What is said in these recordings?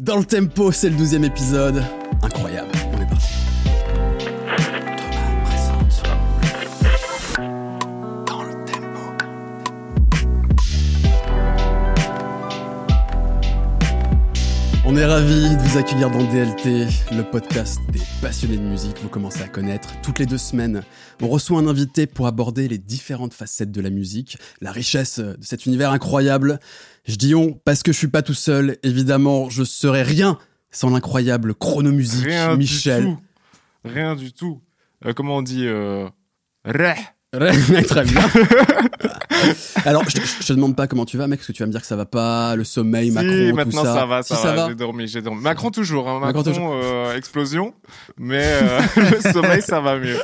Dans le tempo, c'est le douzième épisode. On est ravis de vous accueillir dans DLT, le podcast des passionnés de musique. Vous commencez à connaître. Toutes les deux semaines, on reçoit un invité pour aborder les différentes facettes de la musique, la richesse de cet univers incroyable. Je dis on parce que je suis pas tout seul. Évidemment, je serais rien sans l'incroyable chronomusique Rien Michel. du tout. Rien du tout. Euh, comment on dit euh... Reh. Très bien. Alors, je te, je te demande pas comment tu vas, mec, parce que tu vas me dire que ça va pas, le sommeil, Si, Macron, tout maintenant ça. ça, va, Si, ça, va. J'ai dormi, j'ai dormi. Macron toujours, hein. Macron Macron, toujours. euh, explosion, mais euh, le sommeil ça va mieux.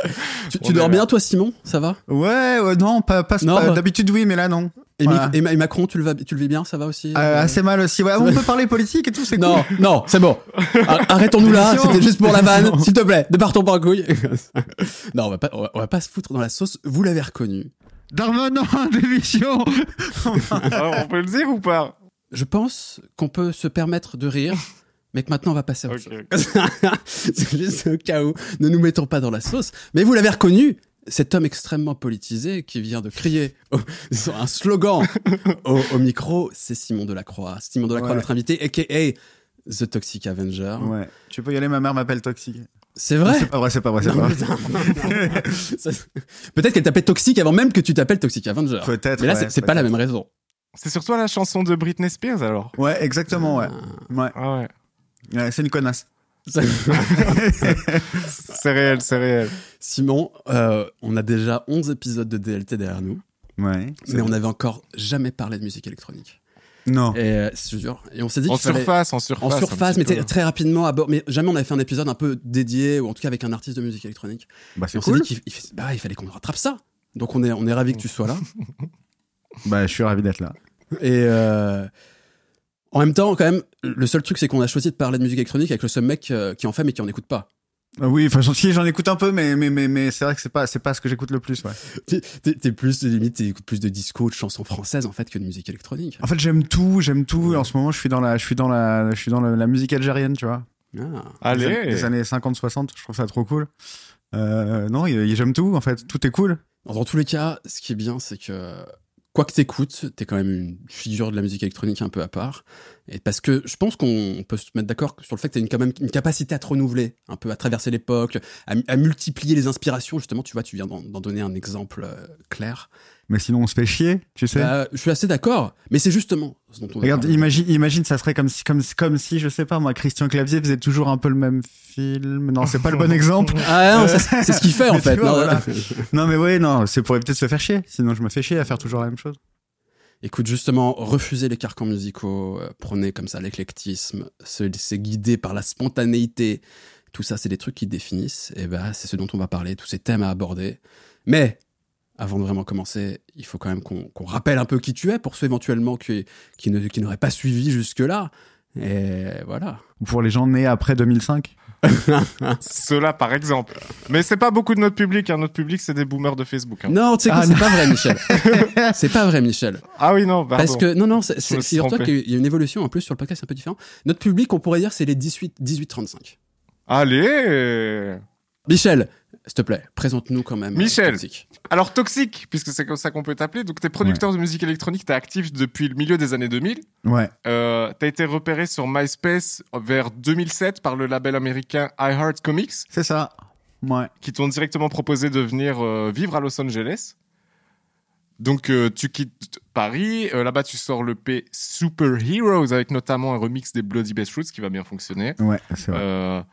Tu, tu dors bien, toi, Simon? Ça va? Ouais, ouais, non, pas, pas, Non, pas- bah- d'habitude oui, mais là non. Et, Mi- Voilà. et Ma- et Macron, tu le, vas, tu le vis bien Ça va aussi Euh, Euh, assez mal aussi. Ouais, on peut parler politique et tout, c'est Non, cool. non, c'est bon. Ar- Arrêtons-nous là, c'était juste pour la vanne, s'il te plaît, ne partons pas en couille. non, on va, pas, on, va, on va pas se foutre dans la sauce, vous l'avez reconnu. Darmanin, démission. Alors, on peut le dire ou pas? Je pense qu'on peut se permettre de rire, mais que maintenant on va passer à autre Ok, chose. c'est juste au cas où, ne nous mettons pas dans la sauce. Mais vous l'avez reconnu, cet homme extrêmement politisé qui vient de crier au- un slogan au, au micro, c'est Simon Delacroix. Simon Delacroix, Ouais. notre invité, a.k.a. The Toxic Avenger. Ouais, tu peux y aller, ma mère m'appelle toxique. C'est vrai? C'est pas vrai, c'est pas vrai, c'est pas vrai. Peut-être qu'elle t'appelle Toxic avant même que tu t'appelles Toxic Avenger. Peut-être. Mais là, ouais, c'est- pas la même raison. C'est surtout la chanson de Britney Spears alors? Ouais, exactement, ouais. Ouais, Ah ouais. Ouais, c'est une connasse. C'est réel, c'est réel. Simon, euh, on a déjà 11 épisodes de DLT derrière nous, Ouais. mais on n'avait encore jamais parlé de musique électronique. Non. Et euh, c'est sûr. Et on s'est dit En surface, en surface. en surface, mais peu. très- rapidement. à bord- Mais jamais on avait fait un épisode un peu dédié, ou en tout cas avec un artiste de musique électronique. Bah, c'est on s'est cool. dit qu'il il bah, il fallait qu'on rattrape ça. Donc on est, on est ravis que tu sois là. Bah, je suis ravi d'être là. Et euh, en même temps, quand même, le seul truc, c'est qu'on a choisi de parler de musique électronique avec le seul mec euh, qui en fait mais qui en écoute pas. Euh, Oui, enfin, si j'en écoute un peu, mais, mais, mais, mais c'est vrai que c'est pas, c'est pas ce que j'écoute le plus, ouais. T'es- plus, limite, t'écoutes plus de disco, de chansons françaises en fait que de musique électronique. En fait, j'aime tout, j'aime tout. En ce moment, je suis dans la, je suis dans la, je suis dans la, la musique algérienne, tu vois. Ah. Des, Allez. des années 50-60, je trouve ça trop cool. Euh, non, y- y- j'aime tout, en fait. Tout est cool. Dans tous les cas, ce qui est bien, c'est que quoi que t'écoutes, t'es quand même une figure de la musique électronique un peu à part. Et parce que je pense qu'on peut se mettre d'accord sur le fait que t'as une, quand même une capacité à te renouveler, un peu à traverser l'époque, à, multiplier les inspirations. Justement, tu vois, tu viens d'en d'en donner un exemple euh, clair. Mais sinon, on se fait chier, tu sais. Bah, je suis assez d'accord, mais c'est justement ce dont on Regarde, imagine, imagine, ça serait comme si, comme, comme si, je sais pas, moi, Christian Clavier faisait toujours un peu le même film. Non, c'est pas le bon exemple. Ah non, c'est c'est ce qu'il fait en fait. vois, Non, voilà. Non, mais ouais, non, c'est pour peut-être se faire chier. Sinon, je me fais chier à faire toujours la même chose. Écoute, justement, refusez les carcans musicaux, euh, prenez comme ça l'éclectisme, se laisser guider par la spontanéité. Tout ça, c'est des trucs qui définissent. Et ben, c'est ce dont on va parler, tous ces thèmes à aborder. Mais, avant de vraiment commencer, il faut quand même qu'on rappelle un peu qui tu es pour ceux éventuellement qui, qui n'auraient pas suivi jusque-là. Et voilà. Pour les gens nés après 2005. Cela par exemple. Mais c'est pas beaucoup de notre public. Hein. Notre public, c'est des boomers de Facebook. hein. Non, tu sais Ah, c'est pas vrai, Michel. c'est pas vrai, Michel. Ah oui, non, pardon. Parce que, non, non, c'est- trompé. qu'il y a une évolution en plus sur le podcast, c'est un peu différent. Notre public, on pourrait dire, c'est les 18 18-35. Allez Michel, s'il te plaît, présente-nous quand même. euh, Michel. Toxic. Alors Toxic, puisque c'est comme ça qu'on peut t'appeler, donc t'es producteur de musique électronique, t'es actif depuis le milieu des années 2000. Ouais. Euh, t'as été repéré sur MySpace vers 2007 par le label américain iHeart Comics, C'est ça. Ouais. qui t'ont directement proposé de venir euh, vivre à Los Angeles. Donc euh, tu quittes Paris, euh, là-bas tu sors le P Super Heroes avec notamment un remix des Bloody Best Roots qui va bien fonctionner. Ouais, c'est vrai.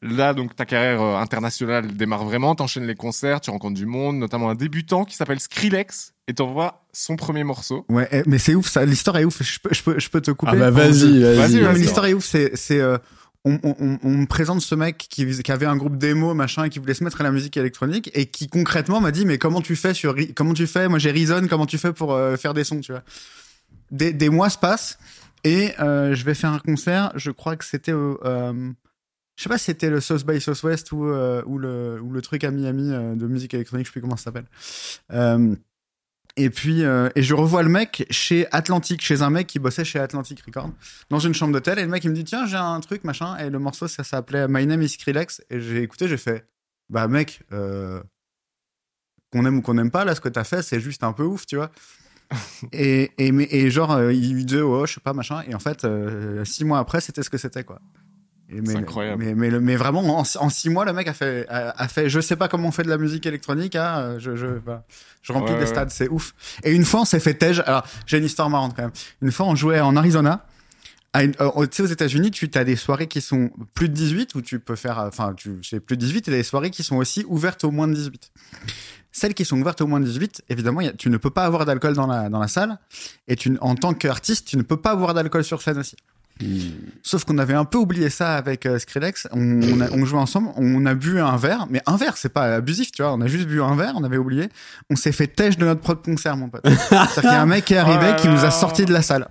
Là, donc, ta carrière euh, internationale démarre vraiment. T'enchaînes les concerts, tu rencontres du monde, notamment un débutant qui s'appelle Skrillex et t'envoies son premier morceau. Ouais, eh, mais c'est ouf, ça. L'histoire est ouf. Je peux, je peux, je peux te couper. Ah bah vas-y, vas-y. L'histoire est ouf. C'est, c'est, euh, on, on, on- on me présente ce mec qui, qui avait un groupe démo, machin, et qui voulait se mettre à la musique électronique, et qui concrètement m'a dit, mais comment tu fais sur, comment tu fais, moi j'ai Reason, comment tu fais pour euh, faire des sons, tu vois? Des, des mois se passent, et euh, je vais faire un concert, je crois que c'était au, euh, je sais pas si c'était le South by Southwest ou, euh, ou, le, ou le truc à Miami euh, de musique électronique, je sais plus comment ça s'appelle. Euh, Et puis, et je revois le mec chez Atlantic, chez un mec qui bossait chez Atlantic Records, dans une chambre d'hôtel. Et le mec, il me dit, tiens, j'ai un truc, machin. Et le morceau, ça s'appelait My Name is Skrillex. Et j'ai écouté, j'ai fait, bah, mec, qu'on aime ou qu'on n'aime pas, là, ce que t'as fait, c'est juste un peu ouf, tu vois. et, et, mais- et genre, il lui disait, oh, je sais pas, machin. Et en fait, six mois après, c'était ce que c'était, quoi. C'est incroyable. Mais, mais, le- mais vraiment, en, en six mois, le mec a fait, a, a fait, je sais pas comment on fait de la musique électronique, hein, je, je, bah, je remplis Ouais, des ouais. stades, c'est ouf. Et une fois, on s'est fait tège. Alors, j'ai une histoire marrante quand même. Une fois, on jouait en Arizona. Une- euh, tu sais, aux États-Unis, tu as des soirées qui sont plus de 18 où tu peux faire, euh, enfin, tu c'est plus de 18 et des soirées qui sont aussi ouvertes au moins de 18. Celles qui sont ouvertes au moins de 18, évidemment, a- tu ne peux pas avoir d'alcool dans la, dans la salle. Et tu, en tant qu'artiste, tu ne peux pas avoir d'alcool sur scène aussi. Sauf qu'on avait un peu oublié ça avec euh, Skrillex. On, on, a- on jouait ensemble, on a bu un verre, mais un verre, c'est pas abusif, tu vois. On a juste bu un verre, on avait oublié. On s'est fait têche de notre propre concert, mon pote. C'est-à-dire qu'il y a un mec qui est arrivé Oh qui nous a sorti de la salle.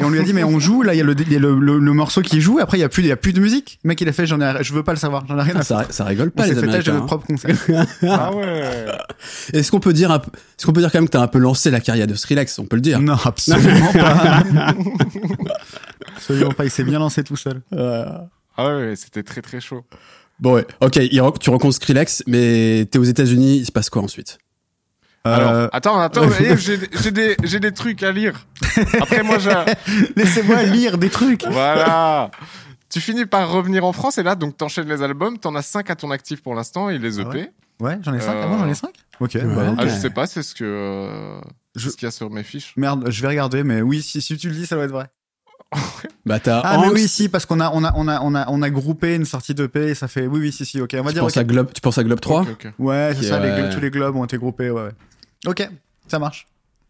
Et on lui a dit, mais on joue, là, il y a le, il y a le, le- le morceau qui joue, après, il y a plus, il y a plus de musique. Le mec, il a fait, j'en ai, je veux pas le savoir, j'en ai rien à Ah, ça, ça rigole On pas s'est les fait têche de notre hein. propre concert. Ah ouais. Est-ce qu'on peut dire un est-ce qu'on peut dire quand même que t'as un peu lancé la carrière de Skrillex On peut le dire. non, absolument pas. absolument pas, il s'est bien lancé tout seul. Ah ouais, c'était très très chaud. Bon ouais, ok, tu rencontres Skrillex, mais t'es aux États-Unis, il se passe quoi ensuite? Alors, Euh, attends, attends, eh, j'ai des, j'ai des trucs à lire. Après, moi, j'ai... Laissez-moi lire des trucs. Voilà. Tu finis par revenir en France et là, donc t'enchaînes les albums. T'en as 5 à ton actif pour l'instant et les Ah EP. ouais? Ouais, j'en ai 5. Euh, Ah bon, j'en ai 5 Ok. Ouais. bah, Ah, je sais pas, c'est ce que euh, Je- ce qu'il y a sur mes fiches. Merde, je vais regarder, mais oui, si, si tu le dis, ça doit être vrai. Bah t'as Ah, mais Angst, oui, si, parce qu'on a, on a, on a, on a, on a groupé une sortie de et ça fait, oui, oui, si, si, ok, on va tu dire, penses à Globe, tu penses à Globe 3 Ok, ok. Ouais, c'est ça, ouais. tous les globes ont été groupés, ouais, ouais. Ok, ça marche.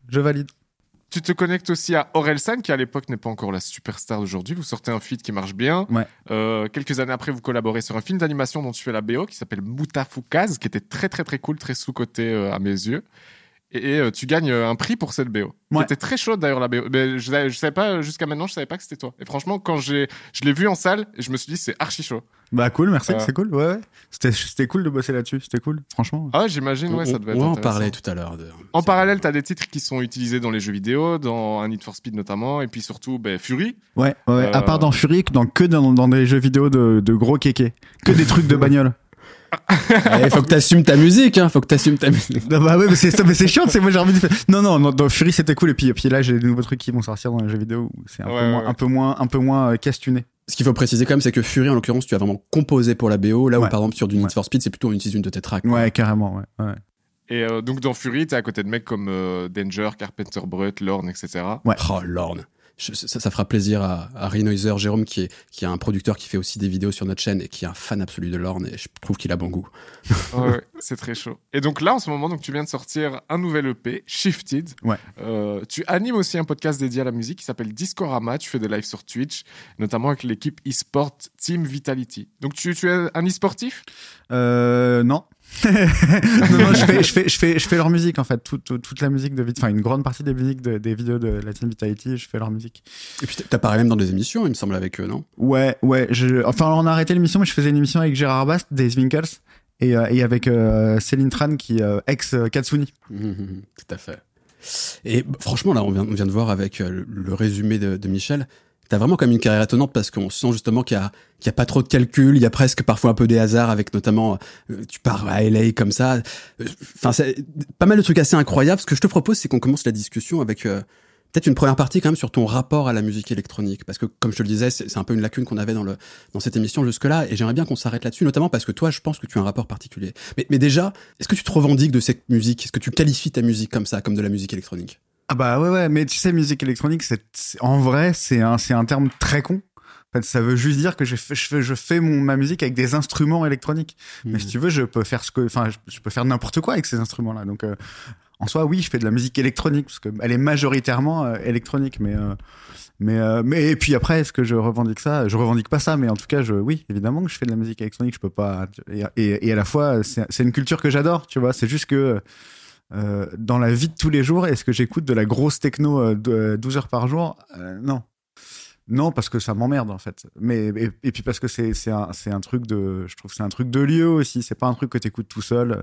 Je valide. Tu te connectes aussi à Orelsan, qui à l'époque n'est pas encore la superstar d'aujourd'hui. Vous sortez un feat qui marche bien. Ouais. Euh, quelques années après, vous collaborez sur un film d'animation dont tu fais la BO, qui s'appelle Moutafukaz, qui était très très très cool, très sous-coté euh, à mes yeux. Et, et, euh, tu gagnes euh, un prix pour cette BO. Qui Ouais. était très chaude d'ailleurs la BO. Mais je, savais- je savais pas jusqu'à maintenant, je savais pas que c'était toi. Et franchement, quand j'ai, je l'ai vu en salle, je me suis dit c'est archi chaud. Bah, cool, merci, Euh. c'est cool, ouais, ouais. C'était, c'était cool de bosser là-dessus, c'était cool, franchement. Ah, j'imagine, ouais, ça devait être. On en intéressant. parlait tout à l'heure. de- En parallèle, tu as des titres qui sont utilisés dans les jeux vidéo, dans un Need for Speed notamment, et puis surtout ben, Fury. Ouais, ouais, Euh. à part dans Fury, dans, que dans, dans des jeux vidéo de, de gros kékés. Que des trucs de bagnole. Il faut que t'assumes ta musique, hein. Faut que t'assumes ta musique. Non, bah ouais, mais c'est, mais c'est chiant, c'est moi j'ai envie de faire. Non, non, non, dans Fury c'était cool, et puis, et puis là j'ai des nouveaux trucs qui vont sortir dans les jeux vidéo où c'est un, Ouais, peu, moins, ouais. un peu moins, un peu moins euh, questionné. Ce qu'il faut préciser quand même, c'est que Fury, en l'occurrence, tu as vraiment composé pour la BO. Là où, par exemple, sur du Need Ouais. for Speed, c'est plutôt on utilise une de tes tracks. Ouais, carrément, ouais. ouais. Et euh, donc dans Fury, tu à côté de mecs comme euh, Danger, Carpenter Brut, Lorne, etc. Ouais. Oh, Lorne. Je- ça, ça fera plaisir à, à Renoiser, Jérôme, qui est, qui est un producteur qui fait aussi des vidéos sur notre chaîne et qui est un fan absolu de Lorne. Et je trouve qu'il a bon goût. Ouais, c'est très chaud. Et donc là, en ce moment, donc, tu viens de sortir un nouvel EP, Shifted. Ouais. Euh, tu animes aussi un podcast dédié à la musique qui s'appelle Discorama. Tu fais des lives sur Twitch, notamment avec l'équipe e-sport Team Vitality. Donc tu, tu es un e-sportif? Euh, non. Non, non, je fais, je fais, je fais, je fais leur musique en fait, toute, la musique de, enfin une grande partie des musiques de- des vidéos de la Team Vitality, je fais leur musique. Et puis, t'apparais même dans des émissions, il me semble, avec eux, non? Ouais, ouais. Je, enfin, on a arrêté l'émission, mais je faisais une émission avec Gérard Bast des Winkles et, euh, et avec euh, Céline Tran qui euh, ex euh, Katsuni. Mhm, Tout à fait. Et b- franchement, là, on vient, on vient de voir avec le, le résumé de, de Michel. T'as vraiment comme une carrière étonnante parce qu'on sent justement qu'il y a, qu'il y a pas trop de calculs, il y a presque parfois un peu des hasards avec notamment, euh, tu pars à LA comme ça. Euh, Enfin, c'est pas mal de trucs assez incroyables. Ce que je te propose, c'est qu'on commence la discussion avec euh, peut-être une première partie quand même sur ton rapport à la musique électronique. Parce que, comme je te le disais, c'est un peu une lacune qu'on avait dans, le, dans cette émission jusque-là. Et j'aimerais bien qu'on s'arrête là-dessus, notamment parce que toi, je pense que tu as un rapport particulier. Mais, mais déjà, est-ce que tu te revendiques de cette musique? Est-ce que tu qualifies ta musique comme ça, comme de la musique électronique? Ah bah ouais, ouais. Mais tu sais, musique électronique, c'est en vrai, c'est un, c'est un terme très con. En fait, ça veut juste dire que je fais, je fais, je fais mon, ma musique avec des instruments électroniques. Mais si tu veux, je peux faire ce que, enfin, je, je peux faire n'importe quoi avec ces instruments-là. Donc, euh, en soi, oui, je fais de la musique électronique parce que elle est majoritairement euh, électronique, mais, euh, mais, euh, mais et puis après, est-ce que je revendique ça? Je revendique pas ça, mais en tout cas, je, oui, évidemment que je fais de la musique électronique. Je peux pas. Et, et, et à la fois, c'est c'est une culture que j'adore, tu vois. C'est juste que euh, dans la vie de tous les jours, est-ce que j'écoute de la grosse techno euh, de- 12 heures par jour? Euh, Non. Non, parce que ça m'emmerde en fait. Mais et, puis parce que c'est un un truc de je trouve c'est un truc de lieu aussi. C'est pas un truc que t'écoutes tout seul euh,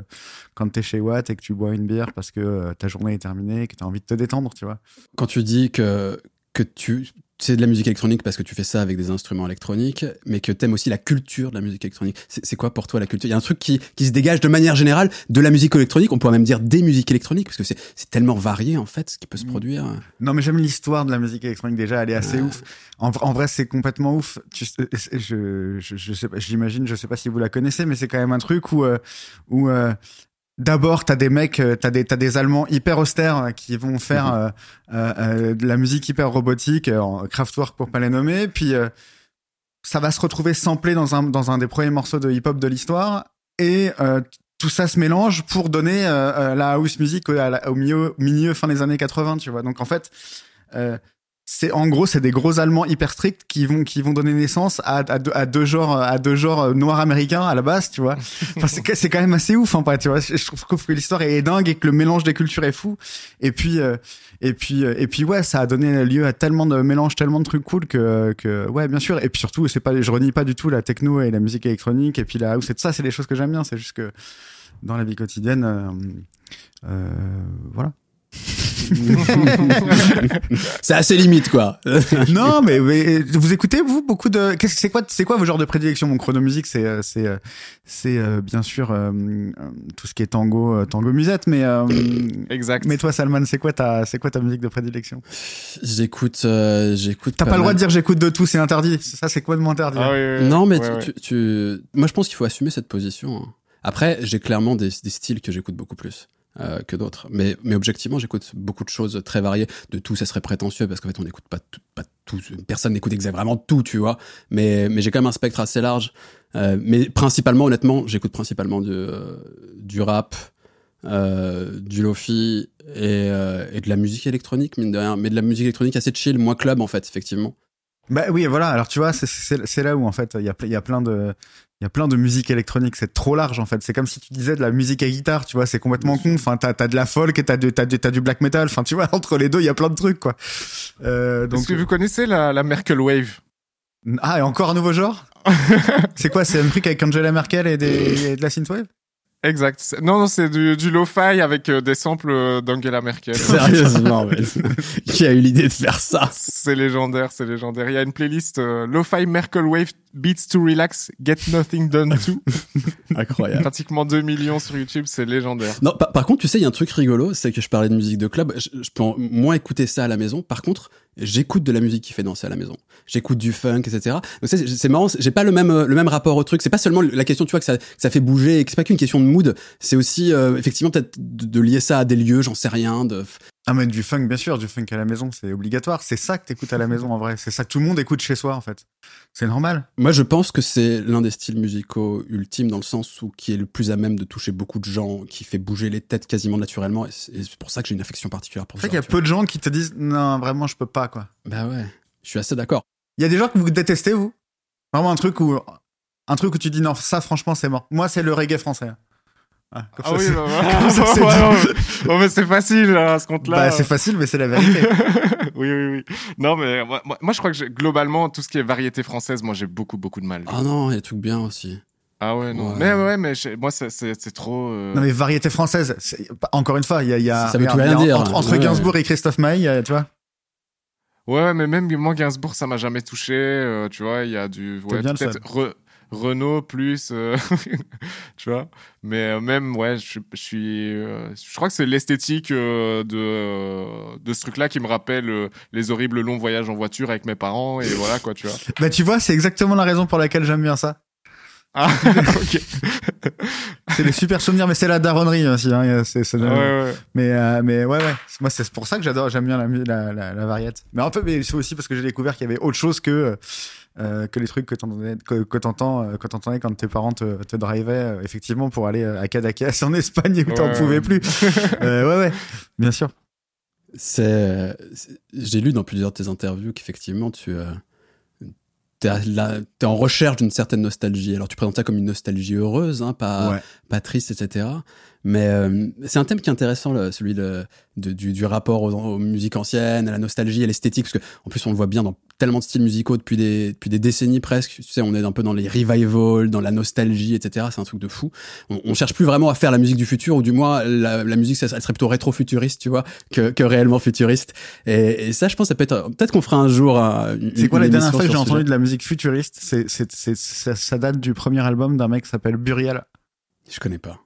quand t'es chez Watt et que tu bois une bière parce que euh, ta journée est terminée et que t'as envie de te détendre, tu vois. Quand tu dis que, que tu c'est de la musique électronique parce que tu fais ça avec des instruments électroniques, mais que t'aimes aussi la culture de la musique électronique. C'est quoi pour toi la culture? Il y a un truc qui, qui se dégage de manière générale de la musique électronique. On pourrait même dire des musiques électroniques parce que c'est c'est tellement varié en fait ce qui peut se Mm. produire. Non, mais j'aime l'histoire de la musique électronique déjà. Elle est assez Ouais. ouf. En, en vrai, c'est complètement ouf. Tu, sais- je, je, je sais pas, j'imagine, je sais pas si vous la connaissez, mais c'est quand même un truc où, euh, où euh, d'abord t'as des mecs, euh, t'as des, t'as des Allemands hyper austères euh, qui vont faire Mhm. euh, euh, euh, de la musique hyper robotique, en Kraftwerk pour pas les nommer, puis euh, ça va se retrouver samplé dans un, dans un des premiers morceaux de hip-hop de l'histoire, et euh, tout ça se mélange pour donner la house music au, au milieu, milieu, fin des années 80, tu vois. Donc en fait, euh, c'est en gros c'est des gros Allemands hyper stricts qui vont qui vont donner naissance à, à, deux, à deux genres à deux genres euh, noirs américains à la base, tu vois. Enfin, c'est que- c'est quand même assez ouf, en fait, tu vois. Je trouve que l'histoire est dingue et que le mélange des cultures est fou. Et puis euh, et puis euh, et puis ouais, ça a donné lieu à tellement de mélanges, tellement de trucs cool que que ouais, bien sûr. Et puis surtout, c'est pas je renie pas du tout la techno et la musique électronique et puis la house et tout ça, c'est des choses que j'aime bien. C'est juste que dans la vie quotidienne, euh, euh, voilà. c'est assez limite quoi. non, mais, mais vous écoutez vous beaucoup de qu'est-ce c'est quoi c'est quoi vos genres de prédilection? Mon chronomusique c'est euh, c'est euh, c'est euh, bien sûr euh, euh, tout ce qui est tango euh, tango musette mais euh, Exact. mais toi Salman c'est quoi ta c'est quoi ta musique de prédilection? J'écoute euh, j'écoute. T'as pas, le droit de dire j'écoute de tout c'est interdit ça c'est quoi de m'interdit Ah oui, oui, oui. Non, mais Ouais, tu, ouais. tu, tu- moi je pense qu'il faut assumer cette position. hein. Après, j'ai clairement des, des styles que j'écoute beaucoup plus euh, que d'autres. Mais, mais objectivement, j'écoute beaucoup de choses très variées. De tout, ça serait prétentieux parce qu'en fait, on n'écoute pas tout, pas tout. Personne n'écoute vraiment tout, tu vois. Mais, mais j'ai quand même un spectre assez large. Euh, mais principalement, honnêtement, j'écoute principalement du, euh, du rap, du lofi et, et de la musique électronique, mine de rien. Mais de la musique électronique assez chill, moins club en fait, effectivement. Bah oui, voilà. Alors tu vois, c'est- là où en fait il y a y a plein de il y a plein de musique électronique. C'est trop large en fait. C'est comme si tu disais de la musique à guitare. Tu vois, c'est complètement con. Enfin, t'as t'as de la folk et t'as du t'as du t'as du black metal. Enfin, tu vois, entre les deux, il y a plein de trucs quoi. Euh, donc Est-ce que vous connaissez la, la Merkel Wave? Ah, et encore un nouveau genre? c'est quoi C'est un truc avec Angela Merkel et, des, et de la synthwave? Exact. Non, non, c'est du, du lo-fi avec euh, des samples euh, d'Angela Merkel. Sérieusement, mais qui a eu l'idée de faire ça c'est légendaire, c'est légendaire. Il y a une playlist euh, lo-fi Merkel Wave Beats to Relax, Get Nothing Done To. Incroyable. Pratiquement 2 millions sur YouTube, c'est légendaire. Non, par, par contre, tu sais, il y a un truc rigolo, c'est que je parlais de musique de club. Je, je peux en- moins écouter ça à la maison. Par contre, j'écoute de la musique qui fait danser à la maison. J'écoute du funk, etc. Donc c'est, marrant. J'ai pas le même le même rapport au truc. C'est pas seulement la question, tu vois, que ça, que ça fait bouger, et que c'est pas qu'une question de mood. C'est aussi euh, effectivement peut-être de, de lier ça à des lieux, j'en sais rien. De... Ah mais du funk, bien sûr, du funk à la maison, c'est obligatoire. C'est ça que t'écoutes à la maison en vrai. C'est ça que tout le monde écoute chez soi en fait. C'est normal. Moi, je pense que c'est l'un des styles musicaux ultimes dans le sens où qui est le plus à même de toucher beaucoup de gens, qui fait bouger les têtes quasiment naturellement. Et c'est c'est pour ça que j'ai une affection particulière pour C'est ça. vrai qu'il y a peu de gens qui te disent non, vraiment, je peux pas quoi. Bah ouais, je suis assez d'accord. Il y a des gens que vous détestez vous? Vraiment un truc où un truc où tu dis non, ça franchement c'est mort. Moi c'est le reggae français. Ah, comme Ah ça, oui, c'est- bah, comme ça, c'est Ouais, dit. ouais. Bon, mais c'est facile à ce compte-là. Bah, c'est facile, mais c'est la vérité. oui, oui, oui. Non, mais moi, moi, moi, je crois que globalement, tout ce qui est variété française, moi, j'ai beaucoup, beaucoup de mal. Ah non, il y a trucs bien aussi. Ah ouais, non. Ouais. Mais ouais, mais moi, c'est- trop. euh, Non mais variété française. Encore une fois, il y a, y a, Ça veut tout rien dire. Entre, entre Ouais. Gainsbourg et Christophe Maé, a- tu vois. Ouais, mais même moi, Gainsbourg, ça m'a jamais touché. euh, tu vois, il y a du. Ouais, bien le peut-être Re- Renault plus. euh, tu vois. Mais euh, même, ouais, je, suis- je suis. euh, je crois que c'est l'esthétique euh, de, de ce truc-là qui me rappelle les horribles longs voyages en voiture avec mes parents. Et voilà, quoi, tu vois. Bah tu vois, c'est exactement la raison pour laquelle j'aime bien ça. Ah, ok. C'est des super souvenirs, mais c'est la daronnerie aussi. Hein, Ouais, ouais. Mais euh, mais ouais ouais, moi c'est pour ça que j'adore, j'aime bien la la, la, la variette. Mais en fait, mais c'est aussi parce que j'ai découvert qu'il y avait autre chose que euh, que les trucs que t'entendais que, que t'entends euh, que t'entendais quand tes parents te, te drivaient euh, effectivement pour aller à Cadaqués en Espagne où t'en Ouais. pouvais plus. Euh, ouais ouais, bien sûr. C'est, j'ai lu dans plusieurs de tes interviews qu'effectivement tu euh, t'es, à la- t'es en recherche d'une certaine nostalgie. Alors tu présentes ça comme une nostalgie heureuse, hein, pas, ouais. pas triste, etc. Mais euh, c'est un thème qui est intéressant, celui de, de- du, du rapport aux, aux musiques anciennes, à la nostalgie, à l'esthétique, parce que en plus on le voit bien dans tellement de styles musicaux depuis des, depuis des décennies presque. Tu sais, on est un peu dans les revivals, dans la nostalgie, etc. C'est un truc de fou. On, on cherche plus vraiment à faire la musique du futur, ou du moins, la, la musique, ça, elle serait plutôt rétro-futuriste, tu vois, que, que réellement futuriste. Et, et ça, je pense, ça peut être, peut-être qu'on fera un jour une- C'est quoi une la dernière fois que j'ai entendu de la musique futuriste? C'est ça, ça date du premier album d'un mec qui s'appelle Burial. Je connais pas.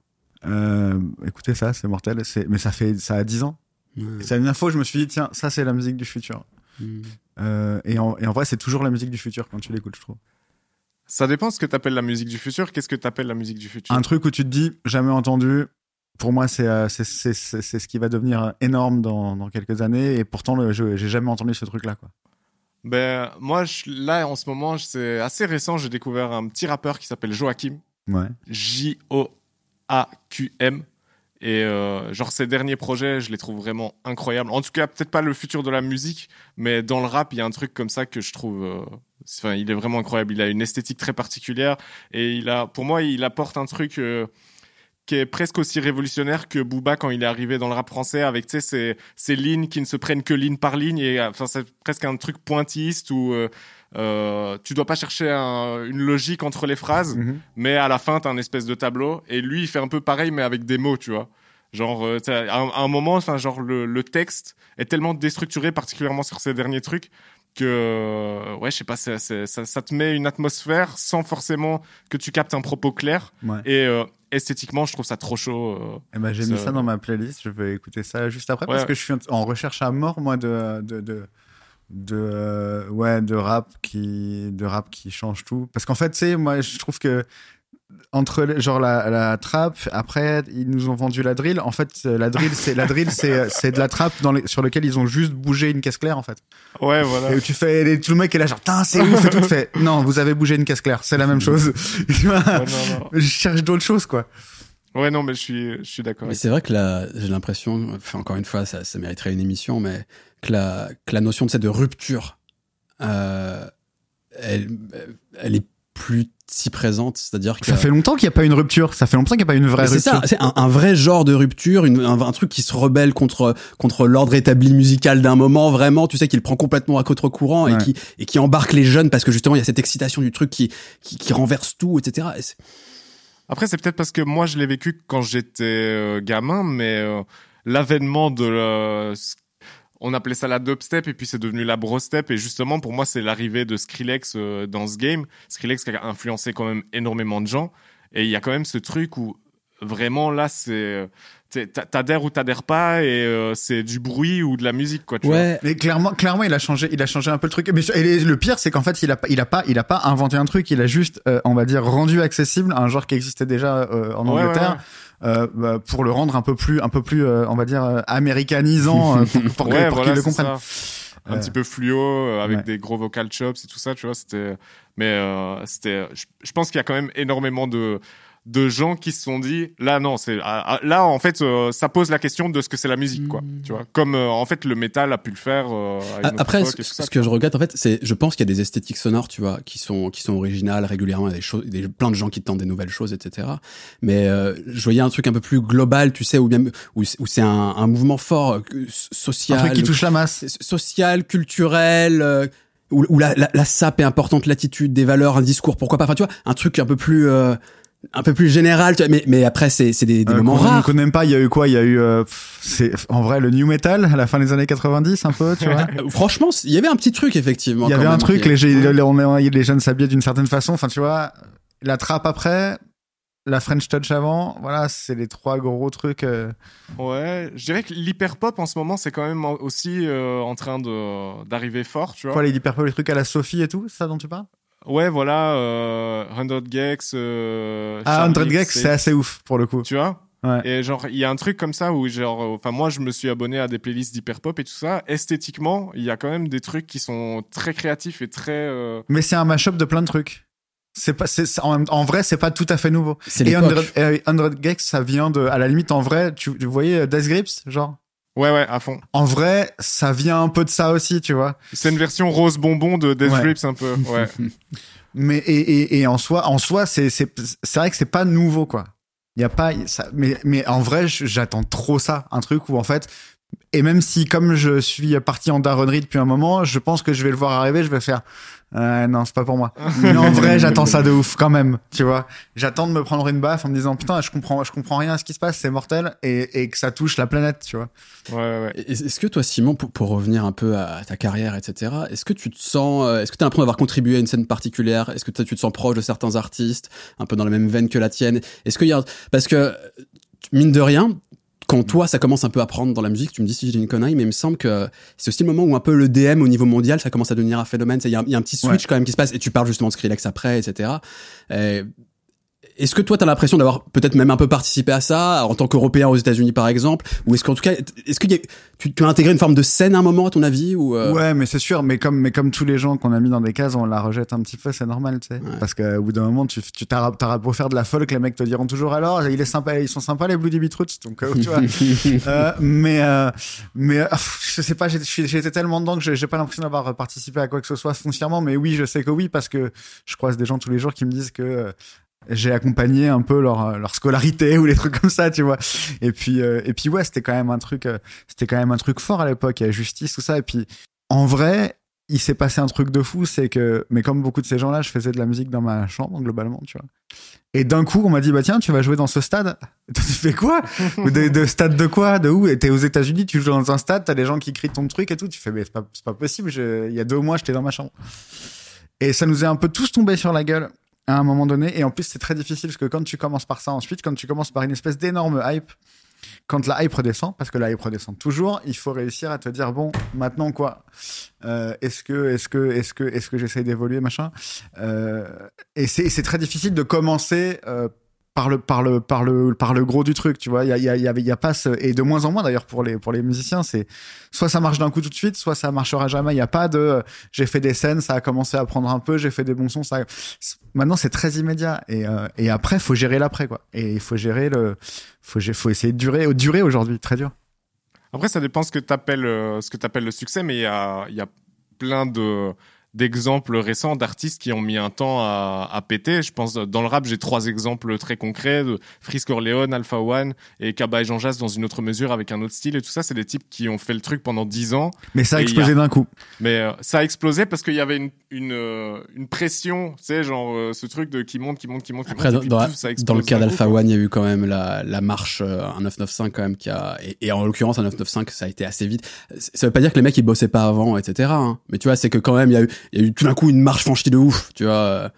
Euh, écoutez ça, c'est mortel. C'est mais ça fait ça a 10 ans. C'est la dernière fois où je me suis dit tiens, ça c'est la musique du futur. Mm. Euh, et, en, et en vrai, c'est toujours la musique du futur quand tu l'écoutes, je trouve. Ça dépend ce que t'appelles la musique du futur. Qu'est-ce que t'appelles la musique du futur? Un truc où tu te dis jamais entendu. Pour moi, c'est euh, c'est c'est c'est c'est ce qui va devenir énorme dans, dans quelques années. Et pourtant, le, je- j'ai jamais entendu ce truc-là, quoi. Ben moi, je- là en ce moment, c'est assez récent. J'ai découvert un petit rappeur qui s'appelle Joachim. Ouais. J-O-A-Q-M. Et euh, genre ces derniers projets, je les trouve vraiment incroyables. En tout cas, peut-être pas le futur de la musique, mais dans le rap, il y a un truc comme ça que je trouve. euh, Enfin, il est vraiment incroyable. Il a une esthétique très particulière et il a, pour moi, il apporte un truc euh, qui est presque aussi révolutionnaire que Booba quand il est arrivé dans le rap français avec ces, ces lignes qui ne se prennent que ligne par ligne et enfin c'est presque un truc pointilliste où euh, tu dois pas chercher un- une logique entre les phrases Mhm. mais à la fin t'as un espèce de tableau et lui il fait un peu pareil mais avec des mots tu vois genre euh, à, un- à un moment enfin genre le, le texte est tellement déstructuré particulièrement sur ces derniers trucs que euh, ouais je sais pas ça, ça te met une atmosphère sans forcément que tu captes un propos clair Ouais. et euh, esthétiquement je trouve ça trop chaud euh. Eh ben, j'ai mis Ça- dans ma playlist. Je vais écouter ça juste après parce que je suis en recherche à mort moi de de de de euh, ouais de rap qui de rap qui change tout. Parce qu'en fait, tu sais, moi, je trouve que entre genre la, la trap, après ils nous ont vendu la drill. En fait, euh, la drill, c'est la drill, c'est c'est de la trap dans les, sur lequel ils ont juste bougé une caisse claire en fait. ouais voilà Et tu fais et tout le mec est là genre, Tain, c'est ouf et tout tu fais. Non, vous avez bougé une caisse claire, c'est la même chose. Tu vois Ouais, non, non. je cherche d'autres choses quoi. Ouais, non, mais je suis, je suis d'accord. Mais c'est vrai que là, j'ai l'impression, enfin, encore une fois, ça, ça mériterait une émission, mais que la, que la notion de, cette de rupture, euh, elle, elle est plus si présente. C'est-à-dire que. Ça fait longtemps qu'il n'y a pas une rupture. Ça fait longtemps qu'il n'y a pas une vraie Mais c'est rupture. ça, c'est un, un vrai genre de rupture, une- un, un truc qui se rebelle contre contre l'ordre établi musical d'un moment, vraiment, tu sais, qu'il prend complètement à contre-courant et qui et qui embarque les jeunes parce que justement il y a cette excitation du truc qui qui, qui renverse tout, etc. Et Après, c'est peut-être parce que moi, je l'ai vécu quand j'étais euh, gamin, mais euh, l'avènement de la- on appelait ça la dubstep et puis c'est devenu la brostep et justement pour moi c'est l'arrivée de Skrillex euh, dans ce game. Skrillex qui a influencé quand même énormément de gens. Et il y a quand même ce truc où vraiment là c'est euh, t'adhères ou t'adhères pas et euh, c'est du bruit ou de la musique quoi tu vois Ouais, Mais clairement, clairement, il a changé, il a changé un peu le truc. Mais et le pire, c'est qu'en fait, il a pas, il a pas, il a pas inventé un truc. Il a juste, euh, on va dire, rendu accessible un genre qui existait déjà euh, en Ouais, ouais, Angleterre. ouais. Euh, bah, pour le rendre un peu plus, un peu plus, euh, on va dire, euh, américanisant, euh, pour, pour, que- pour voilà, qu'ils le comprennent. ça. Un Euh, petit peu fluo, euh, avec ouais. des gros vocal chops et tout ça, tu vois, c'était. Mais euh, c'était. Je, je pense qu'il y a quand même énormément de de gens qui se sont dit là non c'est ah, ah, là en fait euh, ça pose la question de ce que c'est la musique quoi tu vois comme euh, en fait le métal a pu le faire euh, à une autre Après, époque ce, et tout ça, ce tu que je regrette, en fait, c'est, je pense qu'il y a des esthétiques sonores, tu vois, qui sont, qui sont originales régulièrement, il y a des choses, des, plein de gens qui tentent des nouvelles choses, etc. Mais euh, je voyais un truc un peu plus global, tu sais, où bien, où, c'est- où c'est un, un mouvement fort euh, Un social, truc qui touche la masse. c'est- social, culturel, euh, où, où la, la, la sape est importante, l'attitude, des valeurs, un discours, pourquoi pas. Enfin, tu vois, un truc un peu plus, euh, un peu plus général. tu vois, mais, mais après, c'est, c'est des, des Euh, moments rares. qu'on n'aime pas, il y a eu quoi? Il y a eu, euh, c'est en vrai le new metal à la fin des années 90, un peu, tu vois? Euh, Franchement, il y avait un petit truc effectivement. Il y avait un truc, qui- les, gens- les- on est- les jeunes s'habillaient d'une certaine façon. Enfin, tu vois, la trappe après, la French touch avant. Voilà, c'est les trois gros trucs. euh. ouais je dirais que l'hyper pop en ce moment c'est quand même aussi euh, en train de d'arriver fort tu vois Quoi, les hyper les trucs à la Sophie et tout, ça dont tu parles? Ouais voilà euh, 100 Gex euh, Ah, Charlie 100 Gex, c'est assez ouf pour le coup. tu vois? Ouais. Et genre, il y a un truc comme ça où, genre, euh, enfin, moi, je me suis abonné à des playlists d'hyper pop et tout ça. Esthétiquement, il y a quand même des trucs qui sont très créatifs et très. euh, Mais c'est un mashup de plein de trucs. C'est pas, c'est, en, vrai, c'est pas tout à fait nouveau. C'est Et 100, l'époque. euh, 100 Gex, ça vient de, à la limite, en vrai, tu, tu voyais euh, Death Grips, genre? Ouais, ouais, à fond. En vrai, ça vient un peu de ça aussi, tu vois. C'est une version rose bonbon de Death Ouais. Grips un peu. Ouais. Mais et, et, et en soi, en soi, c'est c'est c'est vrai que c'est pas nouveau quoi. Il y a pas ça, mais mais en vrai, j'attends trop ça, un truc où en fait Et même si, comme je suis parti en daronnerie depuis un moment, je pense que je vais le voir arriver, je vais faire euh, non, c'est pas pour moi. Mais en vrai, j'attends ça de ouf quand même, tu vois. J'attends de me prendre une baffe en me disant putain, je comprends, je comprends rien à ce qui se passe, c'est mortel et, et que ça touche la planète, tu vois. Ouais, ouais. Est-ce que toi, Simon, pour, pour, revenir un peu à ta carrière, etc., est-ce que tu te sens, euh, est-ce que tu as l'impression d'avoir contribué à une scène particulière? Est-ce que tu te sens proche de certains artistes, un peu dans la même veine que la tienne? Est-ce qu'il y a, parce que mine de rien, quand toi, ça commence un peu à prendre dans la musique, tu me dis si j'ai une connerie, mais il me semble que c'est aussi le moment où un peu le DM au niveau mondial, ça commence à devenir un phénomène. Il y, a un petit switch quand même qui se passe, et tu parles justement de Skrillex après, etc. Et est-ce que toi, tu as l'impression d'avoir peut-être même un peu participé à ça, en tant qu'Européen aux États-Unis par exemple? Ou est-ce qu'en tout cas, est-ce que tu, tu, as intégré une forme de scène à un moment à ton avis ou euh? Ouais, mais c'est sûr, mais comme, mais comme tous les gens qu'on a mis dans des cases, on la rejette un petit peu, c'est normal, tu sais. Parce qu'au bout d'un moment, tu, tu t'auras beau faire de la folk, les mecs te diront toujours alors, il est sympa, ils sont sympas les Bloody Beetroots, donc euh, tu vois. euh, mais, euh, mais je sais pas, j'étais tellement dedans que j'ai pas l'impression d'avoir participé à quoi que ce soit foncièrement, mais oui, je sais que oui, parce que je croise des gens tous les jours qui me disent que j'ai accompagné un peu leur leur scolarité ou les trucs comme ça tu vois. Et puis euh, et puis ouais c'était quand même un truc euh, c'était quand même un truc fort à l'époque il y a justice tout ça. Et puis en vrai il s'est passé un truc de fou c'est que mais comme beaucoup de ces gens là je faisais de la musique dans ma chambre globalement tu vois. Et d'un coup on m'a dit bah tiens tu vas jouer dans ce stade. Tu fais quoi? De, de, stade de quoi? De où? T'es aux États-Unis tu joues dans un stade t'as des gens qui crient ton truc et tout. Tu fais mais c'est pas possible il y a deux mois j'étais dans ma chambre. Et ça nous est un peu tous tombé sur la gueule à un moment donné. Et en plus, c'est très difficile parce que quand tu commences par ça, ensuite, quand tu commences par une espèce d'énorme hype, quand la hype redescend, parce que la hype redescend toujours, il faut réussir à te dire bon, maintenant quoi? Euh, Est-ce que, est-ce que, est-ce que, est-ce que j'essaye d'évoluer, machin? Euh, Et c'est, très difficile de commencer. Euh, par le par le par le par le gros du truc tu vois. Il y a il y a il y a pas et de moins en moins d'ailleurs pour les pour les musiciens c'est soit ça marche d'un coup tout de suite soit ça marchera jamais. Il y a pas de j'ai fait des scènes ça a commencé à prendre un peu j'ai fait des bons sons ça maintenant c'est très immédiat. Et euh, et après faut gérer l'après quoi. Et il faut gérer le faut faut essayer de durer durer aujourd'hui très dur. Après ça dépend ce que t'appelles euh, ce que t'appelles le succès mais il y a il y a plein de d'exemples récents d'artistes qui ont mis un temps à, à, péter. Je pense dans le rap, j'ai trois exemples très concrets de Frisk Orleans, Alpha One et Kaba et Jean Jas dans une autre mesure avec un autre style et tout ça. C'est des types qui ont fait le truc pendant dix ans. Mais ça a explosé d'un coup. Mais euh, ça a explosé parce qu'il y avait une une, euh, une pression, tu sais, genre euh, ce truc de qui monte, qui monte, qui monte. Qui Après, monte, dans, dans, le cas d'Alpha One, il y a eu quand même la, la marche un 995 quand même qui a et, et en l'occurrence un 995 ça a été assez vite. Ça veut pas dire que les mecs ils bossaient pas avant, etc. Hein. Mais tu vois, c'est que quand même il y a eu il y a eu tout d'un coup une marche franchie de ouf, tu vois.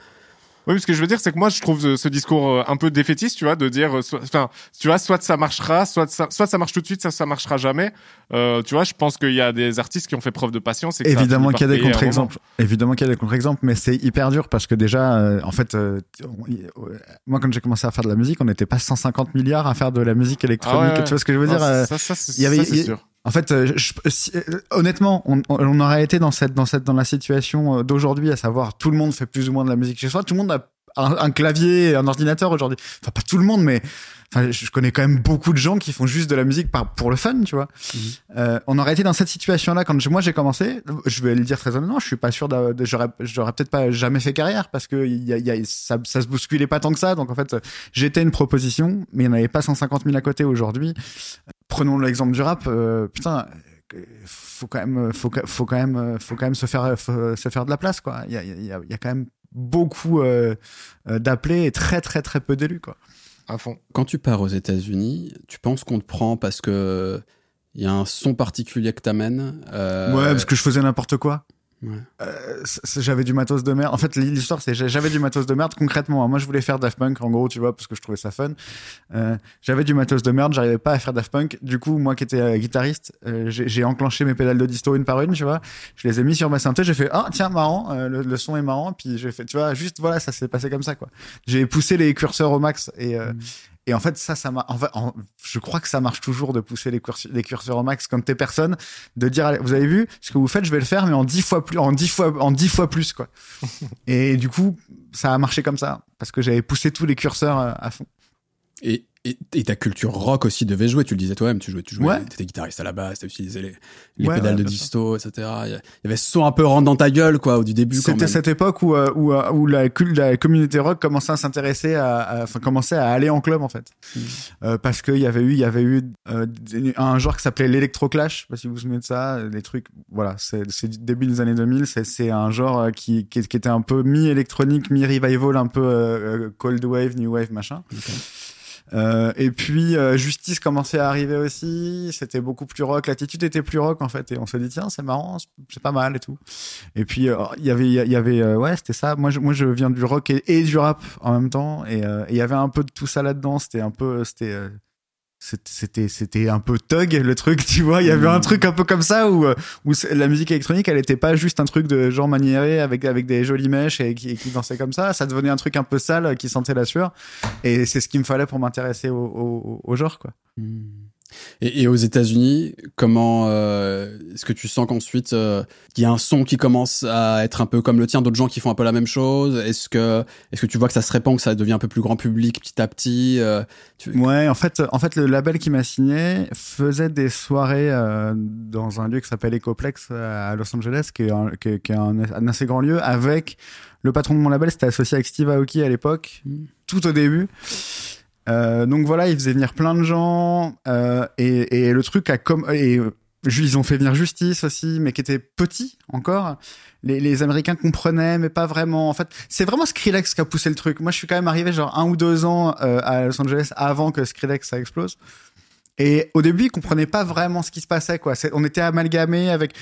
Oui, ce que je veux dire, c'est que moi, je trouve ce discours euh, un peu défaitiste, tu vois, de dire, euh, enfin, tu vois, soit ça marchera, soit ça, soit ça marche tout de suite, ça, ça marchera jamais. Euh, tu vois, je pense qu'il y a des artistes qui ont fait preuve de patience. Et Évidemment qu'il y a des contre-exemples. Évidemment qu'il y a des contre-exemples, mais c'est hyper dur parce que déjà, euh, en fait, euh, moi, quand j'ai commencé à faire de la musique, on n'était pas 150 milliards à faire de la musique électronique. Ah ouais, Tu vois ce que je veux dire Ça, ça, il y avait. En fait, je, honnêtement, on, on, aurait été dans cette, dans cette, dans la situation d'aujourd'hui, à savoir tout le monde fait plus ou moins de la musique chez soi, tout le monde a un, un clavier, un ordinateur aujourd'hui. Enfin, pas tout le monde, mais enfin, je connais quand même beaucoup de gens qui font juste de la musique par, pour le fun, tu vois. Mhm. Euh, on aurait été dans cette situation-là quand moi j'ai commencé. Je vais le dire très honnêtement, je suis pas sûr j'aurais, j'aurais peut-être pas jamais fait carrière parce que y a, y a, ça, ça se bousculait pas tant que ça. Donc en fait, j'étais une proposition, mais il n'y en avait pas 150 000 à côté aujourd'hui. Prenons l'exemple du rap. Euh, putain, faut quand même, faut, faut quand même, faut quand même se faire, se faire de la place, quoi. Il y a, y a, y a quand même beaucoup euh, euh, d'appelés et très très très peu d'élus, quoi. À fond. Quand tu pars aux États-Unis, tu penses qu'on te prend parce que il y a un son particulier que t'amènes euh... Ouais, parce que je faisais n'importe quoi. Ouais. Euh, j'avais du matos de merde. En fait, l'histoire, c'est j'avais du matos de merde. Concrètement, hein. moi, je voulais faire Daft Punk, en gros, tu vois, parce que je trouvais ça fun. Euh, j'avais du matos de merde, j'arrivais pas à faire Daft Punk. Du coup, moi qui étais euh, guitariste, euh, j'ai enclenché mes pédales de disto une par une, tu vois. Je les ai mis sur ma synthé, j'ai fait ah tiens marrant, euh, le, le, son est marrant. Puis j'ai fait, tu vois, juste voilà, ça s'est passé comme ça, quoi. J'ai poussé les curseurs au max et mmh. Et en fait, ça, ça m'a. En fait, je crois que ça marche toujours de pousser les, curseurs, les curseurs au max quand t'es personne, de dire, vous avez vu, ce que vous faites, je vais le faire, mais en dix fois plus, en dix fois, en dix fois plus, quoi. et du coup, ça a marché comme ça parce que j'avais poussé tous les curseurs euh, à fond. Et et, et ta culture rock aussi devait jouer. Tu le disais toi-même, tu jouais, tu jouais, Ouais. t'étais guitariste à la base, t'as utilisé les, les Ouais, pédales ouais, de disto, etc. Il y avait ce son un peu rentre dans ta gueule, quoi, au du début. C'était cette époque où, euh, où, euh, où la, la communauté rock commençait à s'intéresser à, à- enfin, commençait à aller en club, en fait. Mm. Euh, parce qu'il y avait eu, il y avait eu euh, un genre qui s'appelait l'électroclash. Je sais pas si vous vous souvenez de ça. Les trucs, voilà, c'est, du début des années 2000. C'est, un genre qui, qui, qui était un peu mi-électronique, mi-revival, un peu euh, cold wave, new wave, machin. Euh, et puis euh, Justice commençait à arriver aussi, c'était beaucoup plus rock, l'attitude était plus rock en fait, et on se dit tiens c'est marrant, c'est pas mal et tout. Et puis euh, il y avait, il y avait, euh, ouais c'était ça. Moi je, moi je viens du rock et, et du rap en même temps, et euh, il y avait un peu de tout ça là-dedans. C'était un peu, c'était c'était c'était un peu thug le truc tu vois. Il y avait un truc un peu comme ça où euh, où la musique électronique elle était pas juste un truc de genre maniéré avec avec des jolies mèches et qui, qui dansait comme ça. Ça devenait un truc un peu sale qui sentait la sueur. Et c'est ce qu'il me fallait pour m'intéresser au, au, au genre quoi. Hmm. Et, et aux États-Unis, comment euh, est-ce que tu sens qu'ensuite euh, il y a un son qui commence à être un peu comme le tien, d'autres gens qui font un peu la même chose? Est-ce que est-ce que tu vois que ça se répand, que ça devient un peu plus grand public petit à petit euh, tu- ouais en fait en fait le label qui m'a signé faisait des soirées euh, dans un lieu qui s'appelle Ecoplex à Los Angeles qui est un, qui est- qui est un, un assez grand lieu avec le patron de mon label c'était associé avec Steve Aoki à l'époque Mm. tout au début Euh, donc voilà, ils faisaient venir plein de gens euh, et, le truc a comme et ils ont fait venir Justice aussi, mais qui était petit encore. Les, Américains comprenaient, mais pas vraiment. En fait, c'est vraiment Skrillex qui a poussé le truc. Moi, je suis quand même arrivé genre un ou deux ans euh, à Los Angeles avant que Skrillex ça explose. Et au début, ils comprenaient pas vraiment ce qui se passait, On était amalgamés avec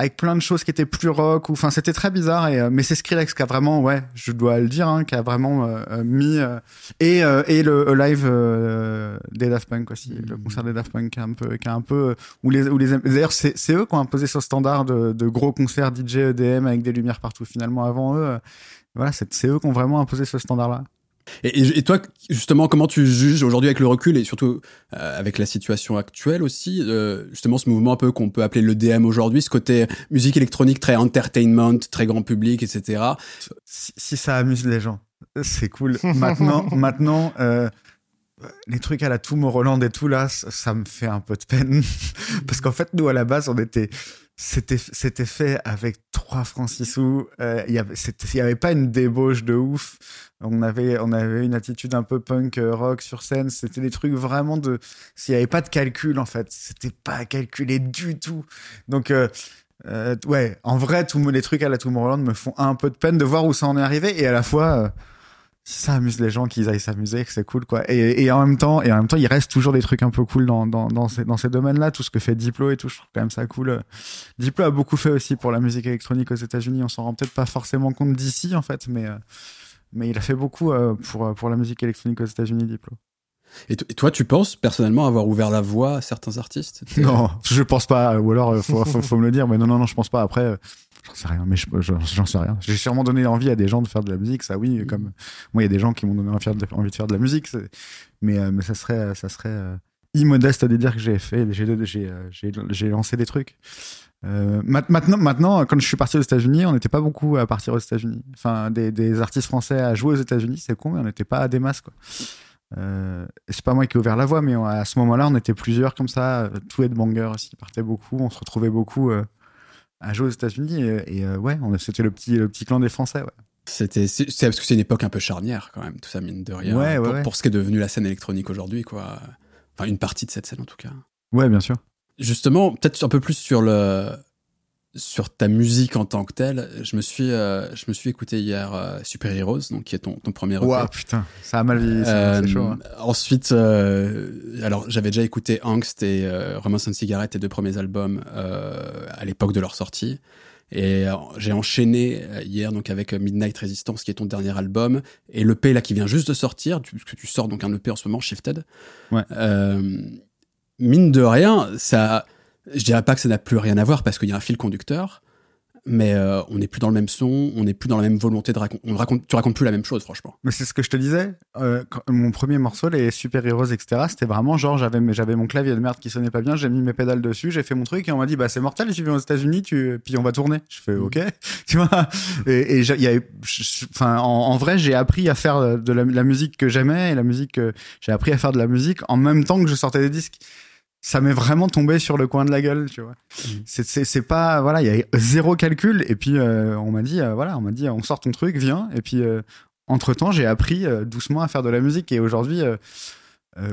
avec plein de choses qui étaient plus rock ou enfin c'était très bizarre et euh, mais c'est Skrillex qui a vraiment ouais je dois le dire hein, qui a vraiment euh, euh, mis euh, et euh, et le euh, live euh, des Daft Punk aussi le concert des Daft Punk qui a un peu qui a un peu où les où les d'ailleurs c'est c'est eux qui ont imposé ce standard de, de gros concerts DJ EDM avec des lumières partout finalement avant eux voilà c'est c'est eux qui ont vraiment imposé ce standard là Et, et- et toi, justement, comment tu juges aujourd'hui avec le recul et surtout euh, avec la situation actuelle aussi, euh, justement ce mouvement un peu qu'on peut appeler le DM aujourd'hui, ce côté musique électronique très entertainment, très grand public, etc. si, si ça amuse les gens, c'est cool. Maintenant, maintenant, euh, les trucs à la Tomorrowland et tout là, ça, me fait un peu de peine parce qu'en fait, nous à la base, on était, c'était, c'était fait avec trois francs six sous. Euh, Il y avait, y avait pas une débauche de ouf. On avait, on avait une attitude un peu punk euh, rock sur scène. C'était des trucs vraiment de, s'il y avait pas de calcul en fait, c'était pas calculé du tout. Donc euh, euh, ouais, en vrai, tous les trucs à la Tomorrowland me font un peu de peine de voir où ça en est arrivé et à la fois, euh, ça amuse les gens qu'ils aillent s'amuser, que c'est cool quoi. Et, et en même temps, et en même temps, il reste toujours des trucs un peu cool dans dans dans ces dans ces domaines-là. Tout ce que fait Diplo et tout, je trouve quand même ça cool. Diplo a beaucoup fait aussi pour la musique électronique aux États-Unis. On s'en rend peut-être pas forcément compte d'ici en fait, mais euh, mais il a fait beaucoup euh, pour pour la musique électronique aux États-Unis, Diplo. Et, to- et toi, tu penses personnellement avoir ouvert la voie à certains artistes? Non, je pense pas. Ou alors, euh, faut, faut, faut me le dire. Mais non, non, non, je pense pas. Après, euh, j'en sais rien. Mais je- je- j'en sais rien. J'ai sûrement donné envie à des gens de faire de la musique. Ça, oui. Comme moi, il y a des gens qui m'ont donné envie de faire de, la musique. Mais, euh, mais ça serait, ça serait euh, immodeste de dire que j'ai fait. J'ai, lancé des trucs. Euh, ma- maintenant, maintenant, quand je suis parti aux États-Unis, on n'était pas beaucoup à partir aux États-Unis. Enfin, des, des artistes français à jouer aux États-Unis, c'est con, mais on n'était pas à des masses, quoi. Euh, c'est pas moi qui ai ouvert la voie, mais on- à ce moment-là, on était plusieurs comme ça. Tout Headbanger aussi partait beaucoup. On se retrouvait beaucoup euh, à jouer aux États-Unis. Et, et, euh, ouais, on- c'était le petit, le petit clan des Français. Ouais. C'était, c'est parce que c'est une époque un peu charnière quand même, tout ça mine de rien. Ouais, ouais, pour, ouais. pour ce qui est devenu la scène électronique aujourd'hui, quoi. Enfin, une partie de cette scène en tout cas. ouais, bien sûr. Justement, peut-être un peu plus sur le sur ta musique en tant que telle. Je me suis euh, je me suis écouté hier euh, Super Heroes, donc qui est ton ton premier EP. Ouah, putain, ça a mal vieilli. ça, Euh, c'est chaud. hein. Ensuite, alors j'avais déjà écouté Angst et Romance and Cigarette, tes deux premiers albums à l'époque de leur sortie. Et j'ai enchaîné hier donc avec Midnight Resistance, qui est ton dernier album, et l'EP là qui vient juste de sortir, puisque tu sors donc un EP en ce moment, Shifted. Ouais. Mine de rien, ça, je dirais pas que ça n'a plus rien à voir parce qu'il y a un fil conducteur, mais euh, on n'est plus dans le même son, on n'est plus dans la même volonté de raconter. On raconte, tu racontes plus la même chose, franchement. Mais c'est ce que je te disais. euh, quand- mon premier morceau, les Super Heroes, etc., c'était vraiment genre, j'avais, j'avais mon clavier de merde qui sonnait pas bien, j'ai mis mes pédales dessus, j'ai fait mon truc et on m'a dit, bah, c'est mortel, tu viens aux États-Unis, tu, puis on va tourner. Je fais, ok, tu vois? Et, et j'ai- il y avait, je- je- enfin, en, en vrai, j'ai appris à faire de la, la musique que j'aimais et la musique que j'ai appris à faire de la musique en même temps que je sortais des disques. Ça m'est vraiment tombé sur le coin de la gueule, tu vois. C'est, c'est, pas, voilà, il y a zéro calcul. Et puis, euh, on m'a dit, euh, voilà, on m'a dit, on sort ton truc, viens. Et puis, euh, entre temps, j'ai appris doucement à faire de la musique. Et aujourd'hui,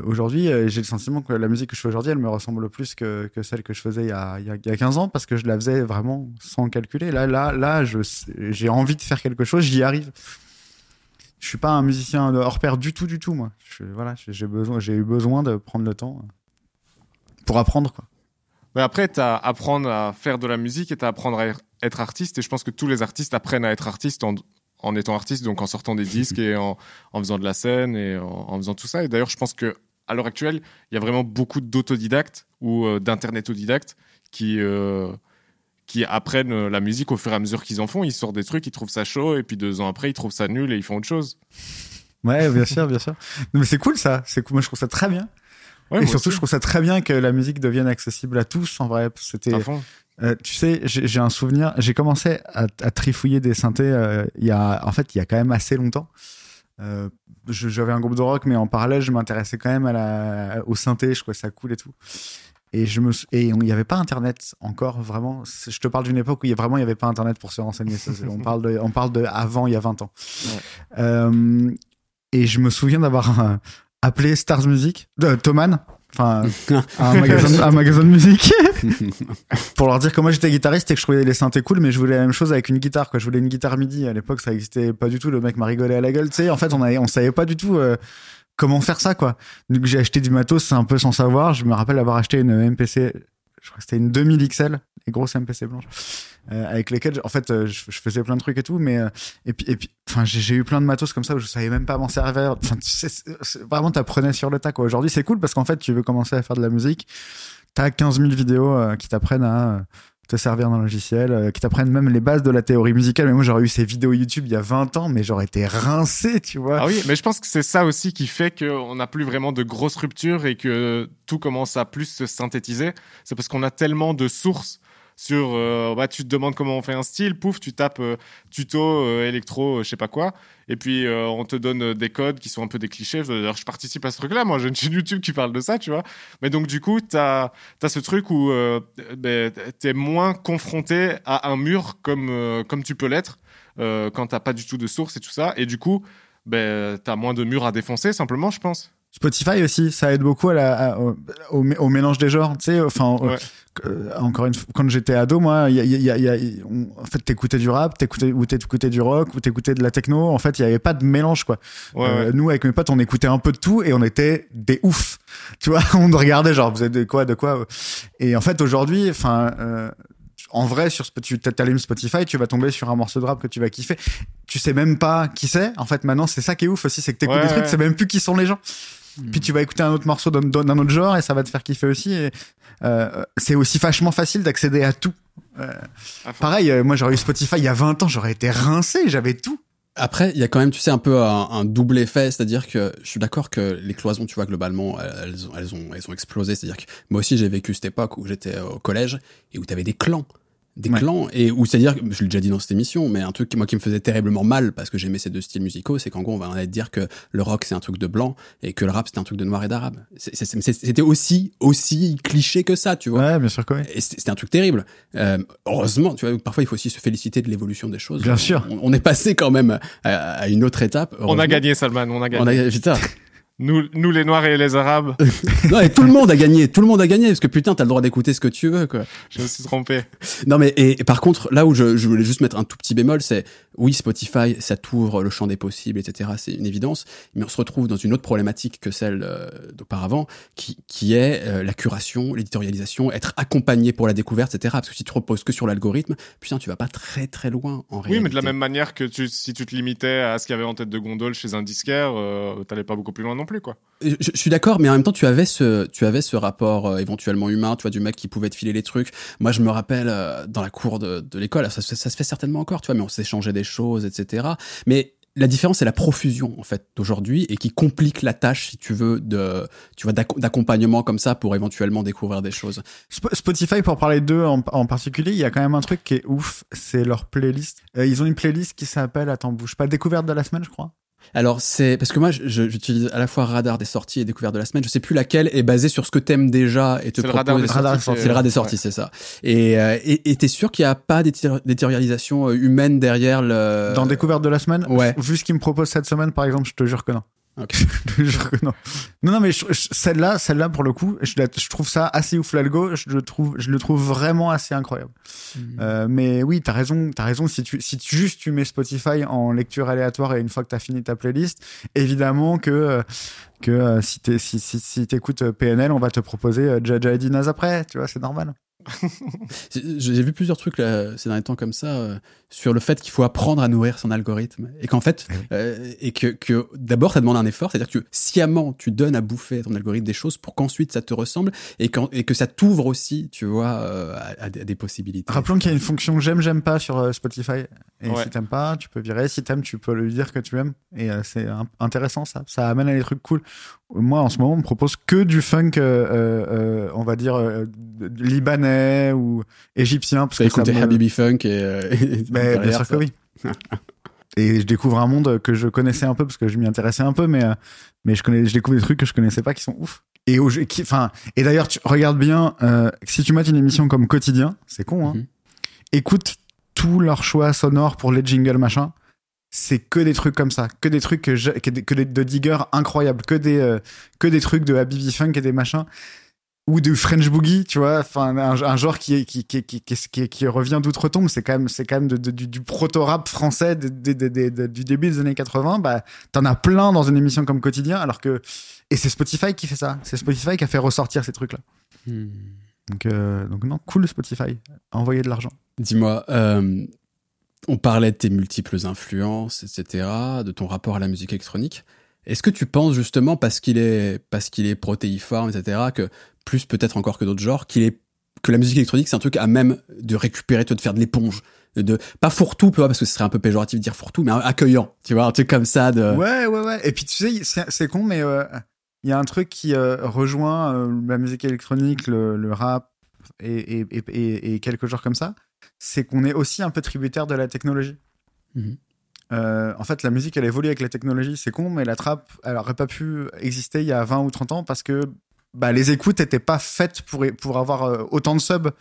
aujourd'hui, j'ai le sentiment que la musique que je fais aujourd'hui, elle me ressemble plus que, que celle que je faisais il y, a, il, y a, il y a 15 ans parce que je la faisais vraiment sans calculer. Là, là, là, j'ai envie de faire quelque chose, j'y arrive. Je suis pas un musicien hors pair du tout, du tout, moi. Je, voilà, j'ai besoin, j'ai eu besoin de prendre le temps pour apprendre, quoi. Mais après, t'as à apprendre à faire de la musique et à apprendre à être artiste. Et je pense que tous les artistes apprennent à être artistes en, en étant artiste, donc en sortant des disques et en, en faisant de la scène et en, en faisant tout ça. Et d'ailleurs, je pense que à l'heure actuelle, il y a vraiment beaucoup d'autodidactes ou euh, d'internet autodidactes qui euh, qui apprennent euh, la musique au fur et à mesure qu'ils en font. Ils sortent des trucs, ils trouvent ça chaud, et puis deux ans après, ils trouvent ça nul et ils font autre chose. Ouais, bien sûr, bien sûr. Non, mais c'est cool ça. C'est cool. Moi, je trouve ça très bien. Ouais, et surtout, aussi. je trouve ça très bien que la musique devienne accessible à tous. En vrai, c'était. Euh, tu sais, j'ai un souvenir. J'ai commencé à, à trifouiller des synthés. euh, il y a, en fait, il y a quand même assez longtemps. Euh, J'avais un groupe de rock, mais en parallèle, je m'intéressais quand même à la, au synthé. Je trouvais ça cool et tout. Et je me et il n'y avait pas Internet encore vraiment. Je te parle d'une époque où il y a vraiment il y avait pas Internet pour se renseigner. Ça, on parle de, on parle de avant il y a 20 ans. Euh, et je me souviens d'avoir appelé Stars Music, de Thomann, enfin un magasin, de- un magasin de musique, pour leur dire que moi j'étais guitariste et que je trouvais les synthés cool, mais je voulais la même chose avec une guitare. Quoi. Je voulais une guitare MIDI. À l'époque, ça existait pas du tout. Le mec m'a rigolé à la gueule. Tu sais, en fait, on avait, on savait pas du tout. euh, Comment faire ça quoi Donc j'ai acheté du matos, c'est un peu sans savoir. Je me rappelle avoir acheté une MPC, je crois que c'était une 2000 XL, les grosses MPC blanches, euh, avec lesquelles je- en fait euh, je, faisais plein de trucs et tout, mais euh, et puis et puis enfin j'ai eu plein de matos comme ça où je savais même pas m'en servir. Enfin tu sais, vraiment t'apprenais sur le tas quoi. Aujourd'hui c'est cool parce qu'en fait tu veux commencer à faire de la musique, t'as 15 000 vidéos qui t'apprennent à te servir d'un logiciel, qui t'apprennent même les bases de la théorie musicale. Mais moi j'aurais eu ces vidéos YouTube il y a 20 ans, mais j'aurais été rincé, tu vois. Ah oui, mais je pense que c'est ça aussi qui fait qu'on n'a plus vraiment de grosses ruptures et que tout commence à plus se synthétiser. C'est parce qu'on a tellement de sources sur. euh, bah, tu te demandes comment on fait un style, pouf, tu tapes euh, tuto euh, électro, euh, je sais pas quoi, et puis euh, on te donne euh, des codes qui sont un peu des clichés. D'ailleurs, je participe à ce truc-là. Moi, j'ai une chaîne YouTube qui parle de ça, tu vois. Mais donc, du coup, t'as as ce truc où ben, t'es moins confronté à un mur comme, comme tu peux l'être quand t'as pas du tout de source et tout ça. Et du coup, ben, t'as moins de murs à défoncer, simplement, je pense. Spotify aussi, ça aide beaucoup à la, à- au, au, mélange des genres. Tu sais, enfin, Ouais. euh, encore une fois, quand j'étais ado, moi, y a, y a- y a- on- en fait, t'écoutais du rap, t'écoutais ou t'écoutais du rock, ou t'écoutais de la techno. En fait, il y avait pas de mélange, quoi. Ouais, Euh, ouais. Nous, avec mes potes, on écoutait un peu de tout et on était des oufs. Tu vois, on regardait genre, vous êtes de quoi, de quoi. Et en fait, aujourd'hui, enfin. euh, en vrai, sur tu t'allumes Spotify, tu vas tomber sur un morceau de rap que tu vas kiffer. Tu sais même pas qui c'est. En fait, maintenant, c'est ça qui est ouf aussi, c'est que t'écoutes Ouais, des trucs, ouais. tu sais même plus qui sont les gens. Puis tu vas écouter un autre morceau d'un autre genre et ça va te faire kiffer aussi. Et, euh, c'est aussi vachement facile d'accéder à tout. Euh, À pareil, euh, moi j'aurais eu Spotify il y a 20 ans, j'aurais été rincé, j'avais tout. Après, il y a quand même, tu sais, un peu un, un double effet, c'est-à-dire que je suis d'accord que les cloisons, tu vois, globalement, elles ont, elles ont, elles ont explosé. C'est-à-dire que moi aussi, j'ai vécu cette époque où j'étais au collège et où tu avais des clans. Des Ouais. clans, et où c'est-à-dire, je l'ai déjà dit dans cette émission, mais un truc qui, moi qui me faisait terriblement mal parce que j'aimais ces deux styles musicaux, c'est qu'en gros, on va en être dire que le rock c'est un truc de blanc et que le rap c'était un truc de noir et d'arabe. C'est- c'est- c'est- C'était aussi, aussi cliché que ça, tu vois. Ouais, bien sûr que oui. Et c'était un truc terrible. Euh, heureusement, tu vois, parfois il faut aussi se féliciter de l'évolution des choses. Bien sûr. On, on est passé quand même à, à une autre étape. On a gagné, Salman, on a gagné. On a, putain. Nous, nous, les Noirs et les Arabes, non, et tout le monde a gagné. Tout le monde a gagné parce que putain, t'as le droit d'écouter ce que tu veux, quoi. je me suis trompé. Non, mais et, et par contre, là où je, je voulais juste mettre un tout petit bémol, c'est oui, Spotify, ça t'ouvre le champ des possibles, etc. C'est une évidence. Mais on se retrouve dans une autre problématique que celle euh, d'auparavant, qui, qui est euh, la curation, l'éditorialisation, être accompagné pour la découverte, etc. Parce que si tu te reposes que sur l'algorithme, putain, tu vas pas très très loin en réalité. Oui, mais de la même manière que tu, si tu te limitais à ce qu'il y avait en tête de gondole chez un disquaire, euh, t'allais pas beaucoup plus loin non? Quoi. Je, je suis d'accord, mais en même temps, tu avais ce, tu avais ce rapport euh, éventuellement humain, tu vois, du mec qui pouvait te filer les trucs. Moi, je me rappelle euh, dans la cour de, de l'école, ça, se fait- ça se fait certainement encore, tu vois, mais on s'échangeait des choses, etc. Mais la différence, c'est la profusion en fait d'aujourd'hui et qui complique la tâche, si tu veux, de, tu vois, d'acc- d'accompagnement comme ça pour éventuellement découvrir des choses. Sp- Spotify, pour parler d'eux en, en particulier, il y a quand même un truc qui est ouf, c'est leur playlist. Euh, ils ont une playlist qui s'appelle, attends, bouge pas, découverte de la semaine, je crois. Alors c'est parce que moi, j'utilise à la fois radar des sorties et découverte de la semaine. Je sais plus laquelle est basée sur ce que t'aimes déjà et te C'est le propose. radar Radar. C'est le rat des sorties, c'est ça. Et euh, et et t'es sûr qu'il n'y a pas d'étérialisation euh, humaine derrière le. Dans découverte de la semaine, ouais. vu ce qu'ils me proposent cette semaine, par exemple, je te jure que non. Non. Non, non, mais celle-là, celle-là, pour le coup, je, la- je trouve ça assez ouf l'algo. Je le trouve, je le trouve vraiment assez incroyable. Euh, mais oui, t'as raison, t'as raison. Si tu, si tu- juste tu mets Spotify en lecture aléatoire et une fois que t'as fini ta playlist, évidemment que euh, que euh, si t'es si si, si t'écoutes euh, PNL, on va te proposer Jaja et Dinaz après. Tu vois, c'est normal. J'ai vu plusieurs trucs là, ces derniers temps comme ça euh, sur le fait qu'il faut apprendre à nourrir son algorithme et qu'en fait Eh euh, et que, que d'abord ça demande un effort, c'est-à-dire que sciemment tu donnes à bouffer à ton algorithme des choses pour qu'ensuite ça te ressemble et, que ça t'ouvre aussi, tu vois, euh, à, à des, possibilités. Rappelons qu'il y a une fonction j'aime j'aime pas sur euh, Spotify. Et Ouais. si t'aimes pas, tu peux virer. Si t'aimes, tu peux lui dire que tu aimes. Et euh, c'est intéressant ça. Ça amène à des trucs cool. Moi, en ce moment, on me propose que du funk, euh, euh, euh, on va dire euh, ou égyptien. Parce Tu as que ça écouté me- Habibi Funk et, euh, et Mais bien sûr ça- que oui. Et je découvre un monde que je connaissais un peu parce que je m'y intéressais un peu, mais euh, mais je connais, je découvre des trucs que je connaissais pas qui sont ouf. Et au, qui, enfin, et d'ailleurs, tu regardes bien. euh, si tu mates une émission comme quotidien, c'est con, hein. Mhm. Écoute tous leurs choix sonores pour les jingles machin. C'est que des trucs comme ça, que des trucs que, j'ai- que, des- que des- de Digger incroyables, que des euh, que des trucs de Habibi Funk et des machins ou du French Boogie, tu vois, enfin un, un genre qui est qui qui qui qui, revient d'outre-tombe, c'est quand même c'est quand même de, de- du, du proto-rap français de- du début des années 80, bah t'en as plein dans une émission comme quotidien alors que et c'est Spotify qui fait ça, c'est Spotify qui a fait ressortir ces trucs là. Hmm. Donc euh, donc non, cool Spotify, envoyer de l'argent. Dis-moi, euh, on parlait de tes multiples influences, etc., de ton rapport à la musique électronique. Est-ce que tu penses justement parce qu'il est parce qu'il est protéiforme, etc., que plus peut-être encore que d'autres genres, qu'il est que la musique électronique c'est un truc à même de récupérer, de faire de l'éponge, de pas fourre-tout, parce que ce serait un peu péjoratif de dire fourre-tout, mais accueillant, tu vois, un truc comme ça de. Ouais ouais ouais. Et puis tu sais, c'est con mais euh, il y a un truc qui euh, rejoint euh, la musique électronique, le, le rap et, et, et, et- et quelques genres comme ça, c'est qu'on est aussi un peu tributaire de la technologie. Mhm. Euh, en fait, la musique, elle évolue avec la technologie. C'est con, mais la trappe, elle aurait pas pu exister il y a 20 ou 30 ans parce que bah, les écoutes n'étaient pas faites pour, pour avoir euh, autant de subs.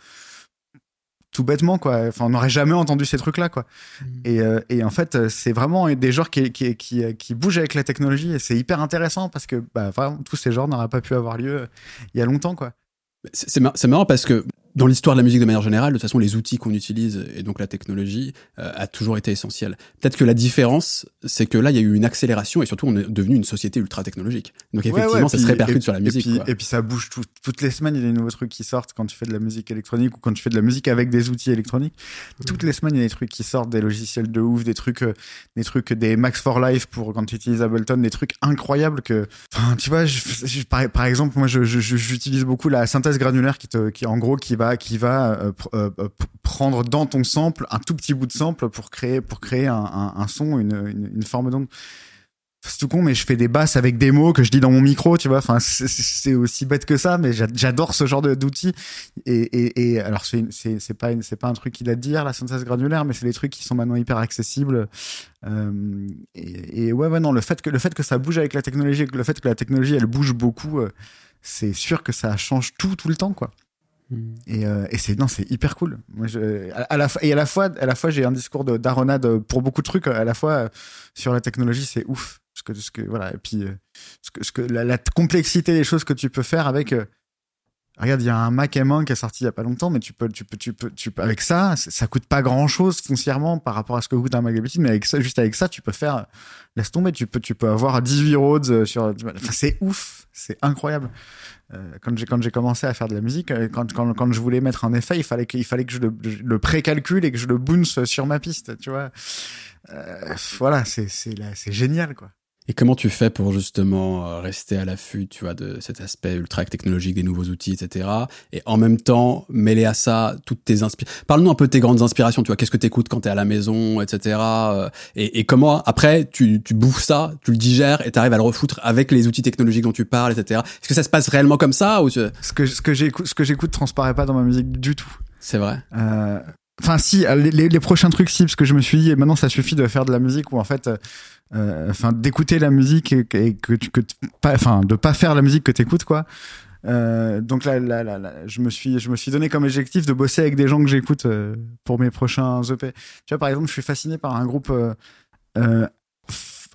Tout bêtement, quoi. Enfin, on n'aurait jamais entendu ces trucs-là, quoi. Mhm. Et, euh, et en fait, euh, c'est vraiment des genres qui, qui, qui, qui bougent avec la technologie et c'est hyper intéressant parce que bah, vraiment, tous ces genres n'auraient pas pu avoir lieu il y a longtemps, quoi. C'est marrant parce que dans l'histoire de la musique de manière générale, de toute façon, les outils qu'on utilise et donc la technologie euh, a toujours été essentielle. Peut-être que la différence, c'est que là, il y a eu une accélération et surtout, on est devenu une société ultra technologique. Donc effectivement, ouais, ça puis- se répercute et- sur la musique. Et puis, quoi. et puis ça bouge tout- toutes les semaines, il y a des nouveaux trucs qui sortent quand tu fais de la musique électronique ou quand tu fais de la musique avec des outils électroniques. Toutes les semaines, il y a des trucs qui sortent, des logiciels de ouf, des trucs, euh, des trucs, des Max for Life pour quand tu utilises Ableton, des trucs incroyables que, enfin, tu vois, je, je- par, par exemple, moi, je- j'utilise beaucoup la synthèse granulaire qui te, qui en gros, qui va, qui va euh, euh, euh, pr- prendre dans ton sample un tout petit bout de sample pour créer, pour créer un, son, une, forme d'onde c'est tout con, mais je fais des basses avec des mots que je dis dans mon micro, tu vois. Enfin, c'est- aussi bête que ça, mais j'a- j'adore ce genre d'outils. Et, et, alors, c'est pas c'est pas un truc qu'il a de dire la synthèse granulaire, mais c'est des trucs qui sont maintenant hyper accessibles. Et, ouais, ouais, non, le fait que le fait que ça bouge avec la technologie, le fait que la technologie elle bouge beaucoup, c'est sûr que ça change tout tout le temps, quoi. Hmm. Et, euh, et c'est non, c'est hyper cool. Moi, je, à, à la et à la fois, à la fois, j'ai un discours de d'aronade pour beaucoup de trucs. À la fois euh, sur la technologie, c'est ouf. Ce que, ce que voilà. Et puis, euh, ce que, ce que la, la complexité des choses que tu peux faire avec. Regarde, il y a un Mac M1 qui est sorti il y a pas longtemps, mais tu peux, tu peux, tu peux, tu peux avec ça, ça coûte pas grand chose foncièrement par rapport à ce que coûte un Mac d'habitude, mais avec ça, juste avec ça, tu peux faire. Laisse tomber, tu peux, tu peux avoir 18 Rhodes euh, sur. Enfin, c'est ouf, c'est incroyable. Euh, quand j'ai quand j'ai commencé à faire de la musique, euh, quand, quand, quand je voulais mettre un effet, il fallait que, il fallait que je le, le précalcule et que je le bounce sur ma piste, tu vois. Euh, voilà, c'est c'est c'est génial quoi. Et comment tu fais pour justement euh, rester à l'affût, tu vois, de cet aspect ultra technologique des nouveaux outils, etc. Et en même temps mêler à ça toutes tes inspirations. Parle-nous un peu de tes grandes inspirations. Tu vois, qu'est-ce que t'écoutes quand t'es à la maison, etc. euh, Et, et comment après tu, tu bouffes ça, tu le digères et t'arrives à le refoutre avec les outils technologiques dont tu parles, etc. Est-ce que ça se passe réellement comme ça ou Ce que, ce que j'écoute, ce que j'écoute transparaît pas dans ma musique du tout. c'est vrai Euh, Enfin, si, les, les- les prochains trucs, si, parce que je me suis dit, maintenant, ça suffit de faire de la musique où, en fait, euh, enfin, d'écouter la musique et, et que tu, que pas, enfin, de pas faire la musique que t'écoutes, quoi. Euh, donc là, là, là, là, je me suis, je me suis donné comme objectif de bosser avec des gens que j'écoute euh, pour mes prochains EP. Tu vois, par exemple, je suis fasciné par un groupe euh, euh,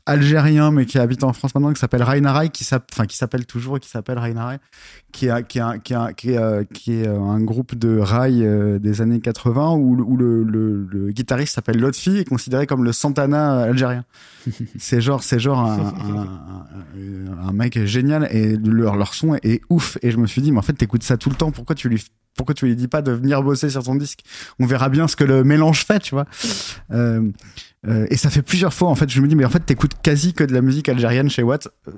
algérien, mais qui habite en France maintenant, qui s'appelle Rainarai, qui enfin, qui s'appelle toujours et qui s'appelle Rainarai, qui est, qui est, un- qui est, qui est, euh, qui est euh, un groupe de rail euh, des années 80 où, le- où le, le, le guitariste s'appelle Lotfi et considéré comme le Santana algérien. c'est genre, c'est genre un, un, un- un mec génial et leur, leur son est, est ouf. Et je me suis dit, mais en fait, t'écoutes ça tout le temps. Pourquoi tu lui, pourquoi tu lui dis pas de venir bosser sur ton disque? On verra bien ce que le mélange fait, tu vois. Euh, et ça fait plusieurs fois, en fait, je me dis, mais en fait, t'écoutes quasi que de la musique algérienne chez Watt. euh,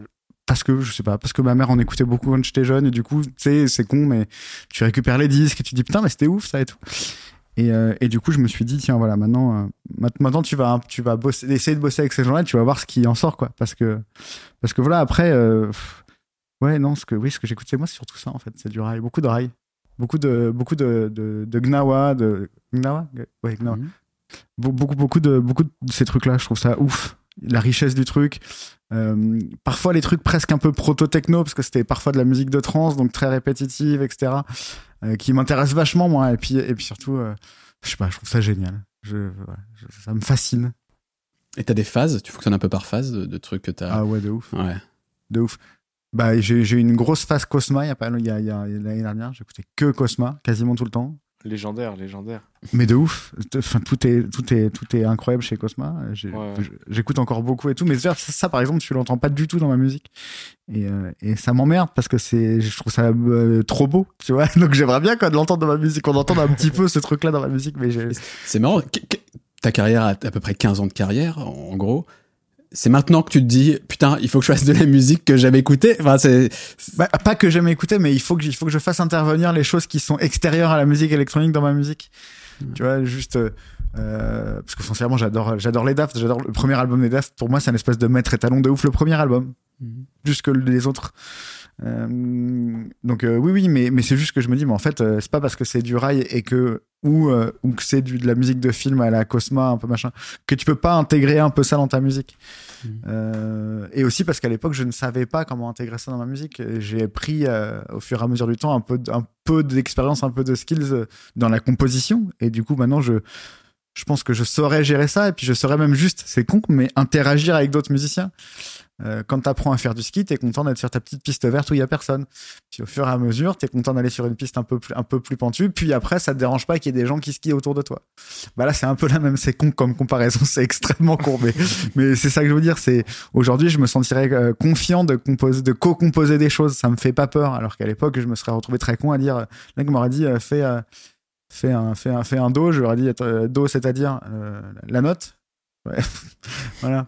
Parce que, je sais pas, parce que ma mère en écoutait beaucoup quand j'étais jeune, et du coup, tu sais, c'est con, mais tu récupères les disques et tu dis, putain, mais c'était ouf, ça et tout. Et, euh, et du coup, je me suis dit, tiens, voilà, maintenant, euh, maintenant, tu vas, tu vas bosser, essayer de bosser avec ces gens-là, tu vas voir ce qui en sort, quoi. Parce que, parce que voilà, après, euh, ouais, non, ce que, oui, ce que j'écoute, c'est moi, c'est surtout ça, en fait, c'est du rail, beaucoup de rail, beaucoup de, beaucoup de, de, de gnawa, de, gnawa? Ouais, gnawa. Mhm. Beaucoup beaucoup de beaucoup de ces trucs là je trouve ça ouf. La richesse du truc. Euh, parfois les trucs presque un peu proto techno parce que c'était parfois de la musique de trance donc très répétitive etc euh, qui m'intéresse vachement moi. Et puis et puis surtout euh, je sais pas je trouve ça génial. Je, ouais, je- ça me fascine. Et t'as des phases? Tu fonctionnes un peu par phase de, de trucs que t'as. ah ouais de ouf. Ouais. de ouf. Bah j'ai j'ai eu une grosse phase Cosma il y a pas il y a, il y a- l'année dernière. J'écoutais que Cosma quasiment tout le temps Légendaire, légendaire. Mais de ouf. Enfin, tout est, tout est, tout est incroyable chez Cosma. Ouais. J'écoute encore beaucoup et tout. Mais ça, ça, par exemple, tu l'entends pas du tout dans ma musique. Et, euh, et ça m'emmerde parce que c'est, je trouve ça euh, trop beau, tu vois. Donc j'aimerais bien quoi de l'entendre dans ma musique, qu'on entende un petit peu ce truc-là dans ma musique. Mais C'est marrant. Ta carrière a à peu près 15 ans de carrière, en en gros. C'est maintenant que tu te dis, putain, il faut que je fasse de la musique que j'avais écoutée. Enfin, c'est, Bah, pas que j'aime écouter, mais il faut que, il faut que je fasse intervenir les choses qui sont extérieures à la musique électronique dans ma musique. Tu vois, juste, euh, parce que sincèrement, j'adore, j'adore les Daft, j'adore le premier album des Daft. Pour moi, c'est un espèce de maître étalon de ouf, le premier album. Plus que les autres. Euh, donc euh, oui oui mais mais c'est juste que je me dis mais en fait euh, c'est pas parce que c'est du rail et que ou ou que c'est de la musique de film à la Cosma un peu machin que tu peux pas intégrer un peu ça dans ta musique. Euh, et aussi parce qu'à l'époque je ne savais pas comment intégrer ça dans ma musique. J'ai pris au fur et à mesure du temps un peu un peu d'expérience un peu de skills dans la composition. Et du coup maintenant je je pense que je saurais gérer ça. Et puis je saurais même juste c'est con mais interagir avec d'autres musiciens euh, quand t'apprends à faire du ski, t'es content d'être sur ta petite piste verte où il y a personne. Puis au fur et à mesure, t'es content d'aller sur une piste un peu plus, un peu plus pentue. Puis après, ça te dérange pas qu'il y ait des gens qui skient autour de toi. Bah là, c'est un peu la même. C'est con comme comparaison. C'est extrêmement con, mais, c'est ça que je veux dire. C'est aujourd'hui, je me sentirais euh, confiant de composer, de co-composer des choses. Ça me fait pas peur. Alors qu'à l'époque, je me serais retrouvé très con à dire. euh, mec m'aurait dit, euh, fais, fais un, fais un, fais un do. Ai dit, do, c'est-à-dire la note. Voilà.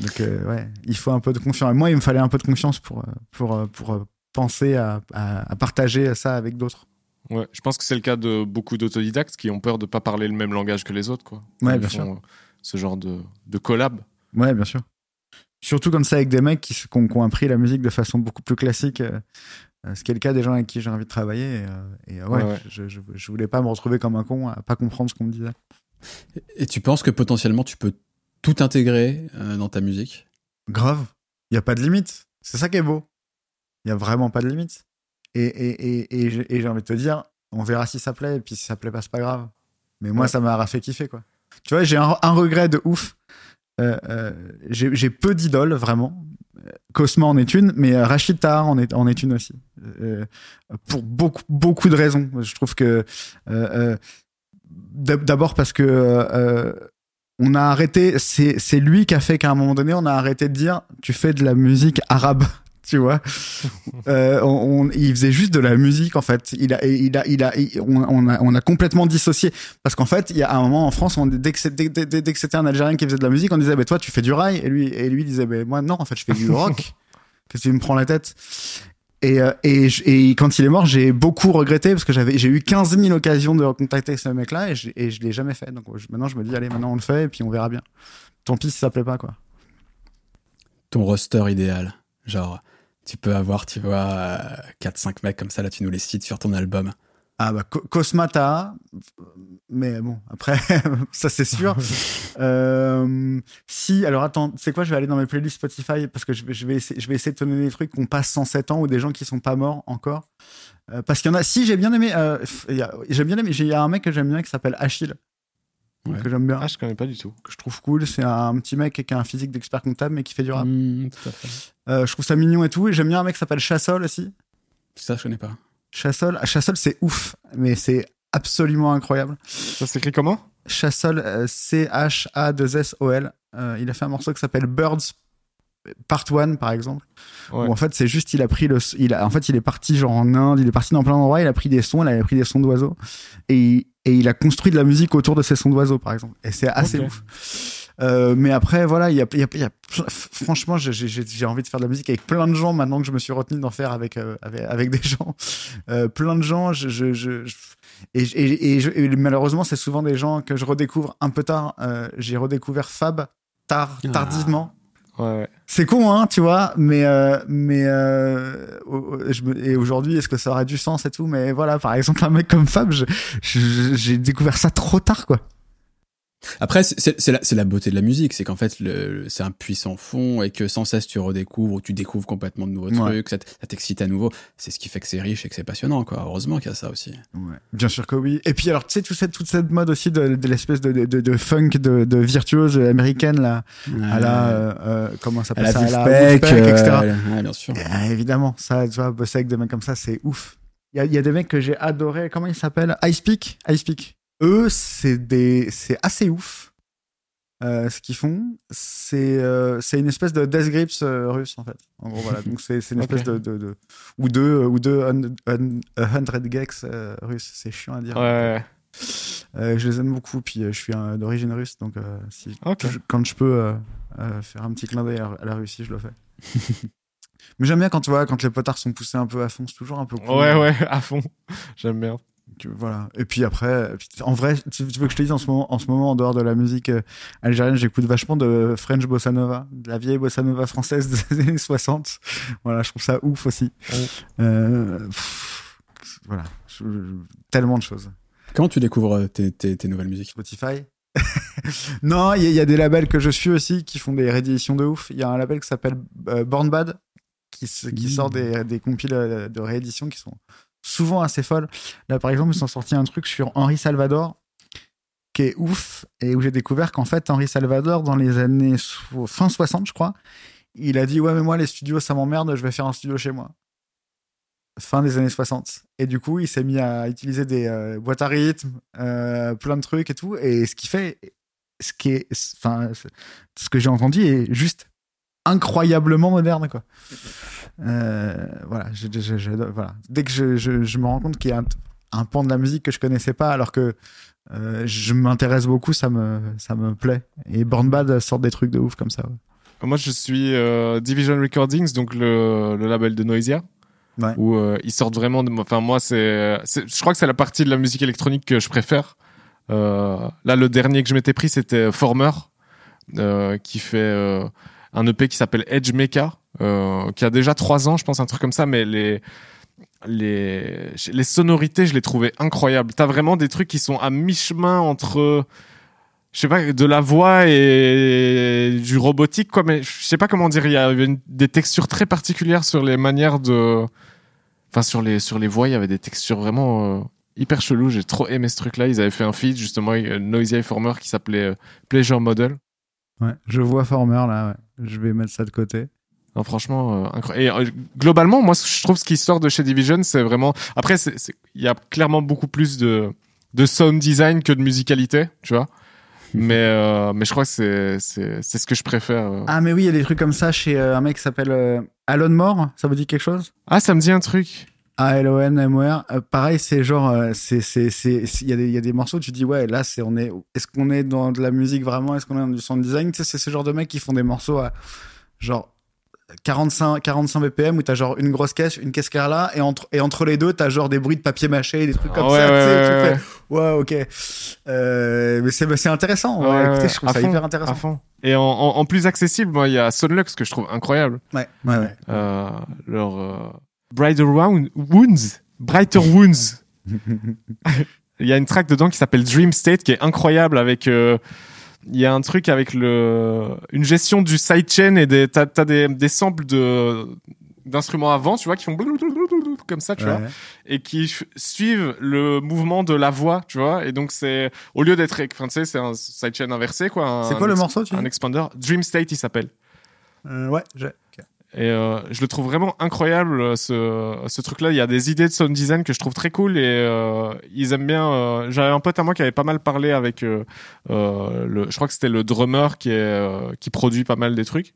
Donc euh, ouais, il faut un peu de confiance. Moi, il me fallait un peu de confiance pour euh, pour euh, pour euh, penser à, à, à partager ça avec d'autres. Ouais, je pense que c'est le cas de beaucoup d'autodidactes qui ont peur de pas parler le même langage que les autres, quoi. Ouais, Ils bien font, sûr. Ce genre de, de collab. Ouais, bien sûr. Surtout comme ça avec des mecs qui, ont, qui ont appris la musique de façon beaucoup plus classique. euh, ce qui est le cas des gens avec qui j'ai envie de travailler. Et, euh, et, ouais, Ouais, ouais. Je, je, je voulais pas me retrouver comme un con à pas comprendre ce qu'on me disait. et tu penses que potentiellement tu peux tout intégrer euh, dans ta musique Grave. Il y a pas de limite. C'est ça qui est beau. Il y a vraiment pas de limite. Et, et, et, et j'ai envie de te dire, on verra si ça plaît. Et puis si ça plaît pas, c'est pas grave. Mais moi, Ouais. ça m'a fait kiffer, quoi. Tu vois, j'ai un, un regret de ouf. Euh, euh, j'ai peu d'idoles, vraiment. Cosma en est une, mais Rachid Tahar en est, en est une aussi. Euh, pour beaucoup, beaucoup de raisons. Je trouve que. d'ab- D'abord parce que. On a arrêté, c'est c'est lui qui a fait qu'à un moment donné, on a arrêté de dire tu fais de la musique arabe. tu vois. Euh, on, on- il faisait juste de la musique en fait. Il a, il a, il a, il- on, on a, on a complètement dissocié parce qu'en fait, il y a un moment en France, on, dès que c'est- dès, dès- dès- dès que c'était un Algérien qui faisait de la musique, on disait, bah, toi, tu fais du rail, et lui, et lui disait, bah, moi, non, en fait, je fais du rock. Qu'est-ce que tu me prends la tête? Et, euh, et, quand il est mort, j'ai beaucoup regretté parce que j'avais, j'ai eu 15 000 occasions de contacter ce mec-là et je, et je l'ai jamais fait. Donc maintenant, je me dis, allez, maintenant on le fait et puis on verra bien. Tant pis si ça plaît pas, quoi. Ton roster idéal. Genre, tu peux avoir, tu vois, euh, 4-5 mecs comme ça, là, tu nous les cites sur ton album. Ah bah Co- Cosmata, mais bon après ça c'est sûr. Euh, si alors attends, c'est quoi Je vais aller dans mes playlists Spotify parce que je vais, je vais essayer, je vais essayer de te donner des trucs qu'on passe 107 ans ou des gens qui sont pas morts encore. Euh, parce qu'il y en a. Si j'ai bien aimé, euh, j'aime bien aimé. Il y a un mec que j'aime bien qui s'appelle Achille Ouais. que j'aime bien, Ah, je connais pas du tout. que je trouve cool. C'est un petit mec qui a un physique d'expert comptable mais qui fait du rap. Mmh, tout à fait. Je trouve ça mignon et tout. Et j'aime bien un mec qui s'appelle Chassol aussi. Ça, je connais pas. Chassol, Chassol c'est ouf, mais c'est absolument incroyable. Ça s'écrit comment? Chassol, euh, C-H-A-2-S-O-L. Euh, il a fait un morceau qui s'appelle Birds Part 1, par exemple. Ouais. Où en fait, c'est juste, il a pris le, il a, en fait, il est parti genre en Inde, il est parti dans plein d'endroits, il a pris des sons, il a pris des sons d'oiseaux. Et, il- et il a construit de la musique autour de ces sons d'oiseaux, par exemple. Et c'est assez ouf. Euh, mais après, voilà, il y a, y a, y a franchement, j'ai- envie de faire de la musique avec plein de gens maintenant que je me suis retenu d'en faire avec, euh, avec, avec des gens. Euh, plein de gens, je, je, et, et, et malheureusement, c'est souvent des gens que je redécouvre un peu tard. J'ai redécouvert Fab tard, Ah. tardivement. Ouais, ouais. C'est con, hein, tu vois, mais euh, mais euh, je me- et aujourd'hui, est-ce que ça aurait du sens et tout? Mais voilà, par exemple, un mec comme Fab, j'ai découvert ça trop tard, quoi. Après, c'est- la, la beauté de la musique, c'est qu'en fait, c'est un puissant fond et que sans cesse tu redécouvres ou tu découvres complètement de nouveaux Ouais. trucs, ça t'excite à nouveau. C'est ce qui fait que c'est riche et que c'est passionnant, quoi. Heureusement qu'il y a ça aussi. Bien sûr que oui. Et puis alors, tu sais, toute cette, toute cette mode aussi de, de l'espèce de, de, de, de funk, de, de virtuose américaine, là, à la, euh, euh, comment ça la s'appelle ça, à Wolfpack, Wolfpack, euh, etc. ouais, bien sûr. Euh, évidemment, ça, tu vois, bosser avec des mecs comme ça, c'est ouf. Il y a, il y a des mecs que j'ai adoré. Comment ils s'appellent? Ice Peak? Ice Peak. Eux, c'est des, c'est assez ouf. Euh, ce qu'ils font, c'est euh, c'est une espèce de Death Grips euh, russe en fait. En gros voilà, donc c'est une espèce de, de, de- ou deux ou deux un, un, a hundred gex euh, russes. C'est chiant à dire. Ouais. Je les aime beaucoup, puis je suis d'origine russe, donc si, Ok. je- quand je peux faire un petit clin d'œil à, à la Russie, je le fais. Mais j'aime bien quand tu vois, quand les potards sont poussés un peu à fond, c'est toujours un peu cool. Ouais, ouais, à fond. J'aime bien. Voilà. Et puis après, en vrai, tu, veux que je te dise en ce moment, en ce moment, en dehors de la musique euh, algérienne, j'écoute vachement de French bossa nova, de la vieille bossa nova française des années 60. Voilà, je trouve ça ouf aussi. Ouais. Euh, pff, voilà, Je- je- tellement de choses. Comment tu découvres euh, tes, tes, tes nouvelles musiques? Spotify? non, il y, a- il y a des labels que je suis aussi qui font des rééditions de ouf. Il y a un label qui s'appelle Born Bad qui, Mmh. sort des, des compiles de réédition qui sont souvent assez folles. Là, par exemple, ils ont sorti un truc sur Henri Salvador qui est ouf et où j'ai découvert qu'en fait, Henri Salvador, dans les années fin 60, je crois, il a dit Ouais, mais moi, les studios, ça m'emmerde, je vais faire un studio chez moi. Fin des années 60. Et du coup, il s'est mis à utiliser des euh, boîtes à rythme, euh, plein de trucs et tout. Et ce qui fait, ce ce que j'ai entendu est juste incroyablement moderne, quoi. Euh, voilà, voilà. Dès que je, me rends compte qu'il y a un, un pan de la musique que je connaissais pas, alors que euh, je m'intéresse beaucoup, ça me, ça me plaît. Et Born Bad sort des trucs de ouf comme ça. ouais. Moi, je suis euh, Division Recordings, donc le, le label de Noisia. Ouais. Où euh, ils sortent vraiment. De... Enfin, moi, c'est, c'est- je crois que c'est la partie de la musique électronique que je préfère. Euh, là, le dernier que je m'étais pris, c'était Former, qui fait un EP qui s'appelle Edge Mecha, euh, qui a déjà trois ans, je pense, un truc comme ça, mais les les les sonorités, je les trouvais incroyables. T'as vraiment des trucs qui sont à mi-chemin entre je sais pas, de la voix et du robotique, quoi, mais je sais pas comment dire, il y avait des textures très particulières sur les manières de, enfin, sur les, sur les voix, il y avait des textures vraiment euh, hyper cheloues, j'ai trop aimé ce truc-là, ils avaient fait un feed, justement, avec Noisy Former qui s'appelait euh, Pleasure Model. Ouais, je vois Former là, ouais. Je vais mettre ça de côté. Non, franchement, euh, incroyable. Et euh, globalement, moi, je trouve ce qui sort de chez Division, c'est vraiment. Après, il y a clairement beaucoup plus de, de sound design que de musicalité, tu vois. mais euh, mais je crois que c'est c'est c'est ce que je préfère. Ah, mais oui, il y a des trucs comme ça chez un mec qui s'appelle Alon Moore. Ça vous dit quelque chose? Ah, ça me dit un truc. A-L-O-N-M-O-R. Euh, pareil, c'est genre, euh, c'est, c'est, c'est, il y a des, il y a des morceaux, tu dis, ouais, là, c'est, on est, est-ce qu'on est dans de la musique vraiment? Est-ce qu'on est dans du sound design? Tu sais, c'est ce genre de mecs qui font des morceaux à, genre, 45, 45 BPM où t'as genre une grosse caisse, une caisse là, et entre, et entre les deux, t'as genre des bruits de papier mâché, des trucs comme Ouais, ça, ouais, tu sais, ouais, tu fais, ouais, ok. Euh, mais c'est, c'est intéressant, ouais, écoutez, je trouve à ça fond, hyper À intéressant. fond. Et en, en, en plus accessible, moi, il y a Sunlux que je trouve incroyable. Ouais, ouais, ouais. Euh, leur euh, Brighter Wound- Wounds, Brighter Wounds. Il y a une track dedans qui s'appelle Dream State qui est incroyable avec. euh, il y a un truc avec le une gestion du sidechain et des t'as t'as des des samples de d'instruments avant, tu vois, qui font comme ça, tu vois et qui suivent le mouvement de la voix, tu vois. Et donc c'est au lieu d'être, enfin tu sais, c'est un sidechain inversé quoi. un- C'est quoi le morceau, tu Un expander, Dream State, il s'appelle. Euh, Ouais, j'ai. Et euh, je le trouve vraiment incroyable euh, ce ce truc-là. Il y a des idées de sound design que je trouve très cool et euh, ils aiment bien. euh, J'avais un pote à moi qui avait pas mal parlé avec euh, euh, le, je crois que c'était le drummer qui est qui produit pas mal des trucs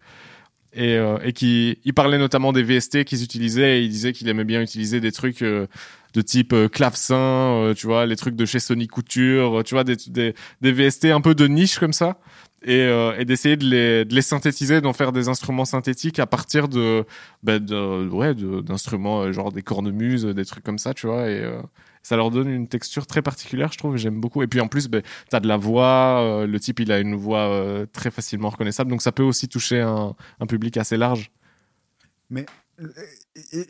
et et qui il parlait notamment des VST qu'ils utilisaient et il disait qu'il aimait bien utiliser des trucs de type euh, clavecin, euh, tu vois, les trucs de chez Sony Couture, tu vois, des, des, des VST un peu de niche comme ça, et, euh, et d'essayer de les, de les synthétiser, d'en faire des instruments synthétiques à partir de, bah, de ouais, d'instruments euh, genre des cornemuses, des trucs comme ça, tu vois, et euh, ça leur donne une texture très particulière, je trouve, j'aime beaucoup. Et puis en plus, ben, t'as de la voix, euh, le type il a une voix euh, très facilement reconnaissable, donc ça peut aussi toucher un, un public assez large. Et- et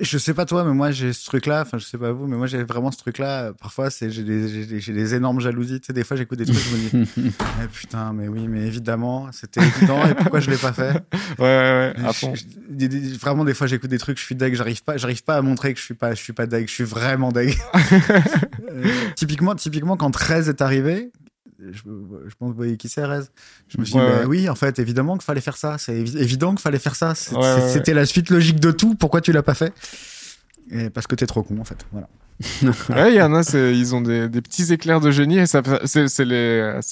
Je sais pas toi, mais moi j'ai ce truc-là. Enfin, je sais pas vous, mais moi j'ai vraiment ce truc-là. Parfois, c'est j'ai des, j'ai des, énormes jalousies. Tu sais, des fois j'écoute des trucs, je me dis, eh, putain, mais oui, mais évidemment, c'était évident. et pourquoi je l'ai pas fait? Ouais, ouais, ouais, à fond. je- Vraiment, des fois j'écoute des trucs, je suis deg, j'arrive pas, j'arrive pas à montrer que je suis pas, je suis pas deg, je suis vraiment deg. Euh, typiquement, typiquement, quand 13 est arrivé. Je, je pense que vous voyez qui c'est, Rez. Je me suis Ouais, dit, bah ouais. oui, en fait, évidemment qu'il fallait faire ça. C'est évi- évident qu'il fallait faire ça. Ouais. C'était la suite logique de tout. Pourquoi tu l'as pas fait? Et Parce que t'es trop con, en fait. Voilà. Ouais, il y en a, ils ont des, des petits éclairs de génie et c'est,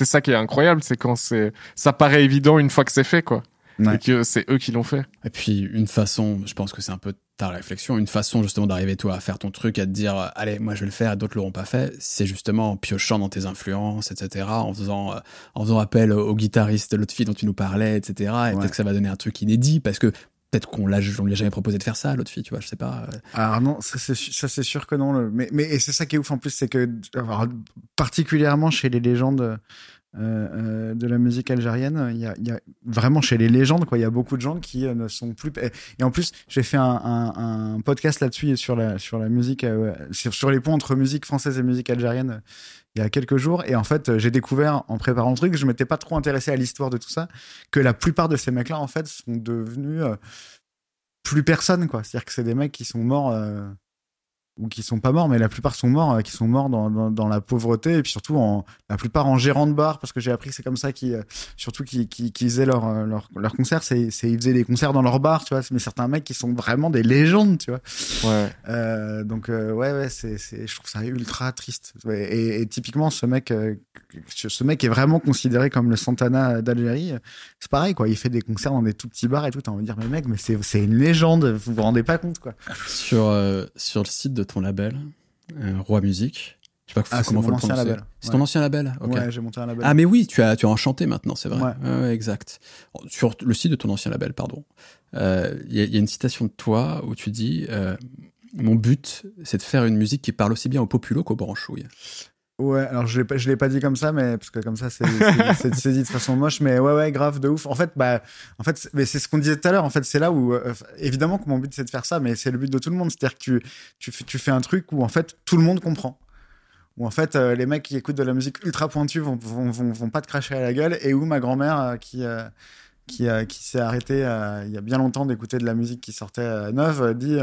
ça qui est incroyable, c'est quand ça paraît évident une fois que c'est fait, quoi. Ouais. Et que c'est eux qui l'ont fait. Et puis, une façon, je pense que c'est un peu ta réflexion, une façon justement d'arriver toi à faire ton truc, à te dire, allez, moi je vais le faire d'autres l'auront pas fait, c'est justement en piochant dans tes influences, etc., en faisant, euh, en faisant appel au, au guitariste de l'autre fille dont tu nous parlais, etc., et Ouais. peut-être que ça va donner un truc inédit, parce que peut-être qu'on l'a, on lui a jamais proposé de faire ça, à l'autre fille, tu vois, je sais pas. euh. Alors non, ça c'est su- ça c'est sûr que non. le- Mais mais et c'est ça qui est ouf en plus, c'est que alors, particulièrement chez les légendes euh, euh, de la musique algérienne, il y a, y a vraiment chez les légendes quoi, il y a beaucoup de gens qui euh, ne sont plus. Et, en plus, j'ai fait un, podcast là-dessus sur la sur la musique, sur, les ponts entre musique française et musique algérienne. il y a quelques jours et en fait j'ai découvert en préparant le truc je m'étais pas trop intéressé à l'histoire de tout ça que la plupart de ces mecs là en fait sont devenus plus personne quoi c'est à dire que c'est des mecs qui sont morts ou qui sont pas morts mais la plupart sont morts euh, qui sont morts dans, dans, dans la pauvreté et puis surtout en la plupart en gérant de bar parce que j'ai appris que c'est comme ça qui surtout qui qui qui faisaient leur euh, leur, leur concert c'est c'est ils faisaient des concerts dans leur bar tu vois mais certains mecs qui sont vraiment des légendes tu vois. Ouais. euh, donc euh, ouais ouais c'est c'est je trouve ça ultra triste. Ouais, et, et typiquement ce mec euh, ce mec est vraiment considéré comme le Santana d'Algérie. C'est pareil quoi il fait des concerts dans des tout petits bars et tout t'as envie de dire mais mec mais c'est c'est une légende vous vous rendez pas compte quoi. Sur, euh, sur le site de ton label, euh, Roi Musique, je sais pas Ah, c'est comment mon le ancien prononcer. label. C'est Ouais. ton ancien label, ok. ouais j'ai monté un label Ah mais oui, tu as tu as enchanté maintenant, c'est vrai. Ouais. Exact. Sur le site de ton ancien label, pardon, euh, il y, a- il y a une citation de toi où tu dis euh, mon but, c'est de faire une musique qui parle aussi bien aux populos qu'aux branchouilles. Ouais, alors je l'ai l'ai pas dit comme ça, mais parce que comme ça c'est dit de façon moche, mais ouais ouais grave de ouf. En fait bah en fait c'est- ce qu'on disait tout à l'heure. En fait c'est là où euh, évidemment que mon but c'est de faire ça, mais c'est le but de tout le monde. C'est-à-dire que tu tu tu fais un truc où en fait tout le monde comprend. Où en fait euh, les mecs qui écoutent de la musique ultra pointue vont vont vont, vont pas te cracher à la gueule et où ma grand-mère euh, qui qui qui s'est arrêtée il y a bien longtemps d'écouter de la musique qui sortait neuve dit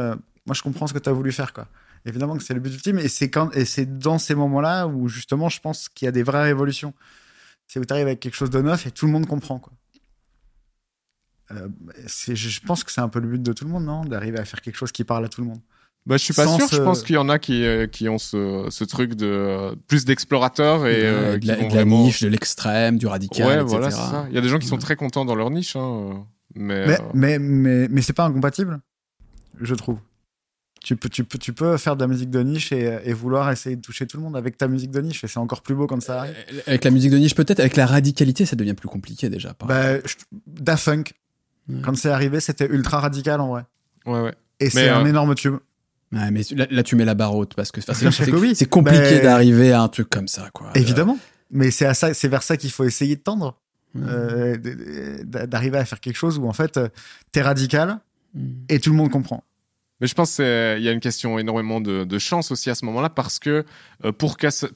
moi je comprends ce que tu as voulu faire quoi. Évidemment que c'est le but ultime et c'est quand et c'est dans ces moments-là où justement je pense qu'il y a des vraies révolutions. C'est où tu arrives avec quelque chose de neuf et tout le monde comprend quoi. Euh, c'est- je pense que c'est un peu le but de tout le monde, non D'arriver à faire quelque chose qui parle à tout le monde. Bah, je suis pas Sans sûr. ce- Je pense qu'il y en a qui, euh, qui ont ce, ce truc de euh, plus d'explorateurs et euh, de la, vont de la vraiment- niche, de l'extrême, du radical, Ouais, etc. voilà, c'est ça. Il y a des gens qui sont Ouais. très contents dans leur niche, hein, mais, Mais, euh, mais, mais, mais c'est pas incompatible, je trouve. Tu peux, tu, peux, tu peux faire de la musique de niche et, et vouloir essayer de toucher tout le monde avec ta musique de niche, et c'est encore plus beau quand ça arrive. Euh, Avec la musique de niche, peut-être. Avec la radicalité, ça devient plus compliqué déjà. par- Bah, je- Punk, Ouais. quand c'est arrivé, c'était ultra radical en vrai. ouais, ouais. Et c'est euh, un énorme tube. Ouais, mais là, là, tu mets la barre haute parce que c'est compliqué Mais- d'arriver à un truc comme ça, quoi. Évidemment. Mais c'est à ça, c'est vers ça qu'il faut essayer de tendre. Euh, Euh, d'arriver à faire quelque chose où en fait euh, t'es radical mm. et tout le monde comprend. Mais je pense qu'il y a une question énormément de, de chance aussi à ce moment-là parce que euh, pour casser.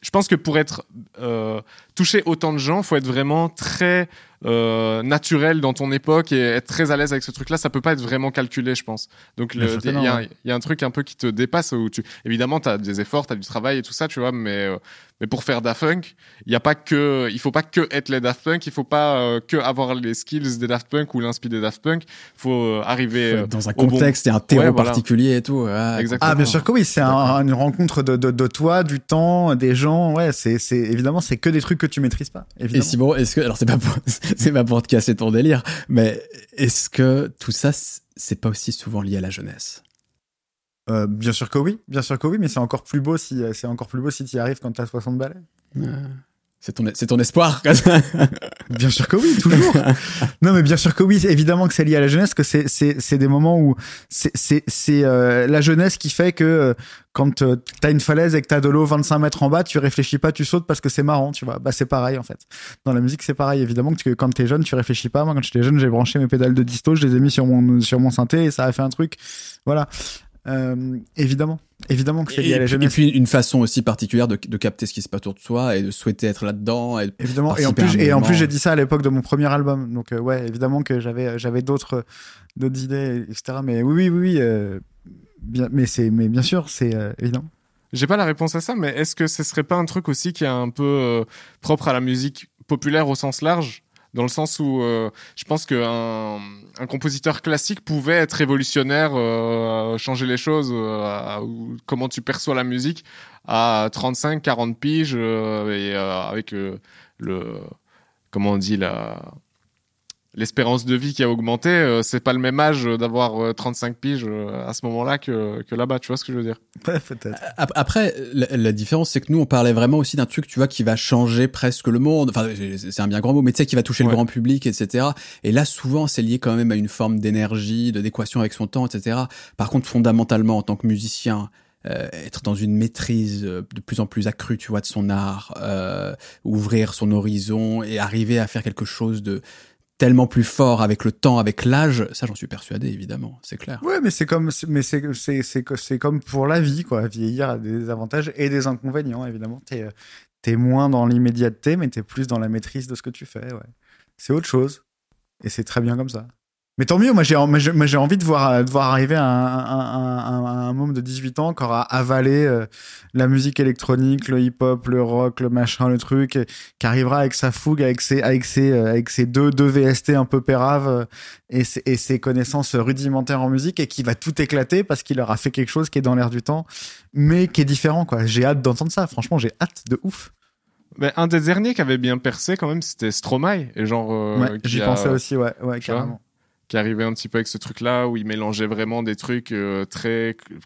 Je pense que pour être euh, toucher autant de gens, faut être vraiment très euh, naturel dans ton époque et être très à l'aise avec ce truc-là. Ça peut pas être vraiment calculé, je pense. Donc il y, ouais. y a un truc un peu qui te dépasse où tu évidemment t'as des efforts, t'as du travail et tout ça, tu vois. Mais euh, mais pour faire Daft Punk, il y a pas que il faut pas que être les Daft Punk, il faut pas euh, que avoir les skills des Daft Punk ou l'inspi des Daft Punk. Faut arriver dans un bon- contexte et un terreau Ouais, voilà. particulier et tout. ouais, Exactement. Ah bien sûr que oui, c'est un- une rencontre de, de, de toi, du temps, des gens. Ouais, c'est c'est évidemment c'est que des trucs que tu maîtrises pas. Et Évidemment. Simon, est-ce que alors c'est pas pour, c'est pas pour te casser ton délire, mais est-ce que tout ça c'est pas aussi souvent lié à la jeunesse? Euh, bien sûr que oui, bien sûr que oui, mais c'est encore plus beau si c'est encore plus beau si tu y arrives quand t'as 60 balais. C'est ton c'est ton espoir. Bien sûr que oui, toujours. non, mais bien sûr que oui, évidemment que c'est lié à la jeunesse, que c'est c'est c'est des moments où c'est c'est c'est euh, la jeunesse qui fait que euh, quand euh, t'as une falaise et que t'as de l'eau 25 mètres en bas, tu réfléchis pas, tu sautes parce que c'est marrant, tu vois. Bah c'est pareil en fait. Dans la musique c'est pareil, évidemment que quand t'es jeune, tu réfléchis pas. Moi quand j'étais jeune, j'ai branché mes pédales de disto, je les ai mis sur mon sur mon synthé et ça a fait un truc. Voilà. Euh, évidemment, évidemment que c'est lié Et, à la et puis une façon aussi particulière de, de capter ce qui se passe autour de soi et de souhaiter être là-dedans. Et... Évidemment. Et en plus, et en plus, j'ai dit ça à l'époque de mon premier album. Donc, euh, ouais, évidemment que j'avais, j'avais d'autres, d'autres idées, etc. Mais oui, oui, oui, euh, bien, mais c'est, mais bien sûr, c'est euh, évident. J'ai pas la réponse à ça, mais est-ce que ce serait pas un truc aussi qui est un peu euh, propre à la musique populaire au sens large? Dans le sens où euh, je pense qu'un un compositeur classique pouvait être révolutionnaire, euh, changer les choses, euh, comment tu perçois la musique à 35, 40 piges, et avec le, comment on dit, la, l'espérance de vie qui a augmenté, euh, c'est pas le même âge d'avoir euh, 35 piges euh, à ce moment-là que, que là-bas, tu vois ce que je veux dire? Ouais, peut-être. Ap- Après, la, la différence, c'est que nous, on parlait vraiment aussi d'un truc, tu vois, qui va changer presque le monde. Enfin, c'est un bien grand mot, mais tu sais, qui va toucher Ouais. le grand public, etc. Et là, souvent, c'est lié quand même à une forme d'énergie, de d'équation avec son temps, etc. Par contre, fondamentalement, en tant que musicien, euh, être dans une maîtrise euh, de plus en plus accrue, tu vois, de son art, euh, ouvrir son horizon et arriver à faire quelque chose de tellement plus fort avec le temps, avec l'âge, ça, j'en suis persuadé, évidemment, c'est clair. Ouais, mais c'est comme, mais c'est, c'est, c'est, c'est comme pour la vie, quoi. Vieillir a des avantages et des inconvénients, évidemment. T'es, t'es moins dans l'immédiateté, mais t'es plus dans la maîtrise de ce que tu fais, ouais. C'est autre chose. Et c'est très bien comme ça. Mais tant mieux, moi j'ai, envie de voir, de voir arriver un, un, un, un, môme de 18 ans qui aura avalé euh, la musique électronique, le hip-hop, le rock, le machin, le truc, et qui arrivera avec sa fougue, avec ses, avec ses, euh, avec ses deux, deux VST un peu péraves euh, et, ses, et ses connaissances rudimentaires en musique et qui va tout éclater parce qu'il aura fait quelque chose qui est dans l'air du temps, mais qui est différent, quoi. J'ai hâte d'entendre ça. Franchement, j'ai hâte de ouf. Mais un des derniers qui avait bien percé quand même, c'était Stromae. Et genre, euh, ouais, qui j'y pensais aussi, ouais, ouais, vois, carrément. Qui arrivait un petit peu avec ce truc-là où il mélangeait vraiment des trucs euh, très cl-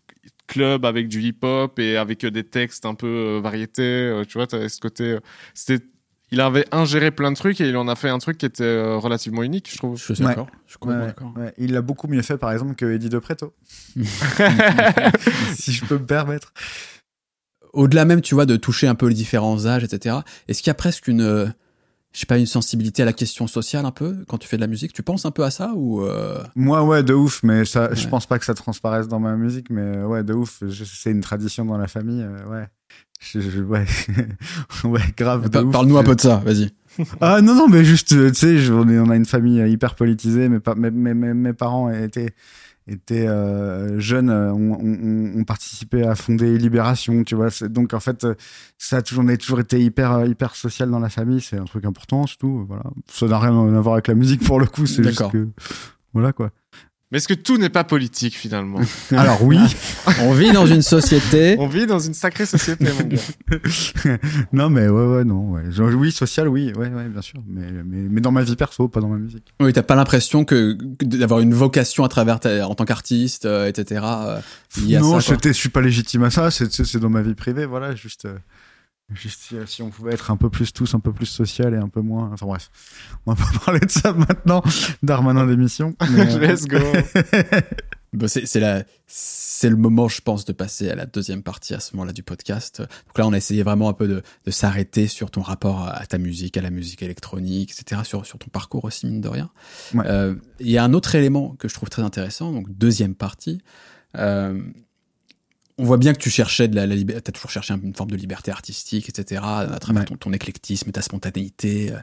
club avec du hip-hop et avec euh, des textes un peu euh, variétés. euh, tu vois, t'avais ce côté. euh, c'était, il avait ingéré plein de trucs et il en a fait un truc qui était euh, relativement unique, je trouve. Je suis d'accord. Je suis complètement Ouais, d'accord. ouais. Il l'a beaucoup mieux fait, par exemple, que Eddie De Preto. si je peux me permettre. au-delà même, tu vois, de toucher un peu les différents âges, etc. Est-ce qu'il y a presque une, euh, je sais pas, une sensibilité à la question sociale un peu quand tu fais de la musique Tu penses un peu à ça ou euh, Moi, ouais, de ouf, mais ça, je Ouais. pense pas que ça transparaisse dans ma musique, mais euh, ouais, de ouf. Je- C'est une tradition dans la famille, euh, ouais. Je, je- ouais, ouais, grave. ouf. Parle-nous un Je- peu de ça, vas-y. Ah non, non, mais juste, tu sais, je- on, a une famille hyper politisée. Mes, mes, mes- mes parents étaient, étaient euh, jeunes, euh, ont, ont, ont participé à fonder Libération, tu vois. c'est- Donc en fait, euh, ça a toujours, on a toujours été hyper, euh, hyper social dans la famille. C'est un truc important, c'est tout. Voilà. Ça n'a rien à voir avec la musique pour le coup. C'est juste que, voilà quoi. Mais est-ce que tout n'est pas politique finalement Alors oui. On vit dans une société. On vit dans une sacrée société, mon gars. non mais ouais ouais non ouais. Genre, oui social oui ouais ouais bien sûr mais, mais mais dans ma vie perso pas dans ma musique. Oui, t'as pas l'impression que que d'avoir une vocation à travers ta, en tant qu'artiste, euh, etc. euh, non ça, je suis pas légitime à ça c'est dans ma vie privée voilà juste euh, juste si, si on pouvait être un peu plus tous un peu plus social et un peu moins enfin bref on va pas parler de ça maintenant Darmanin d'émission. mais, euh, Let's go. Bah, c'est c'est la c'est le moment je pense de passer à la deuxième partie à ce moment-là du podcast donc là on a essayé vraiment un peu de, de s'arrêter sur ton rapport à, ta musique à la musique électronique etc sur sur ton parcours aussi mine de rien Ouais. Euh, il y a un autre élément que je trouve très intéressant donc deuxième partie euh, on voit bien que tu cherchais de la, la liberté, t'as toujours cherché une forme de liberté artistique, etc., à travers Ouais. ton, ton éclectisme, ta spontanéité. euh,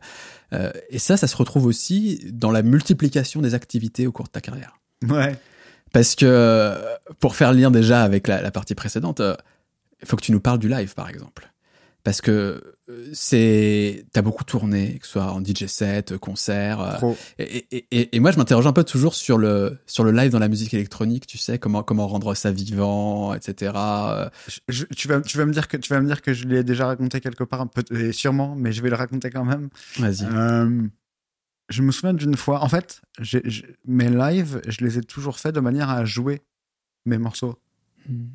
euh, et ça, ça se retrouve aussi dans la multiplication des activités au cours de ta carrière. ouais. Parce que, euh, pour faire lien déjà avec la, la partie précédente, euh, il faut que tu nous parles du live, par exemple. Parce que euh, c'est, t'as beaucoup tourné, que ce soit en DJ set, concert. euh, Trop. et, et, et, et moi, je m'interroge un peu toujours sur le, sur le live dans la musique électronique, tu sais, comment, comment rendre ça vivant, etc. euh, Je- tu vas tu vas me dire que tu vas me dire que je l'ai déjà raconté quelque part un peu et sûrement mais je vais le raconter quand même. Vas-y. Euh, je me souviens d'une fois. En fait, mes lives, je les ai toujours fait de manière à jouer mes morceaux.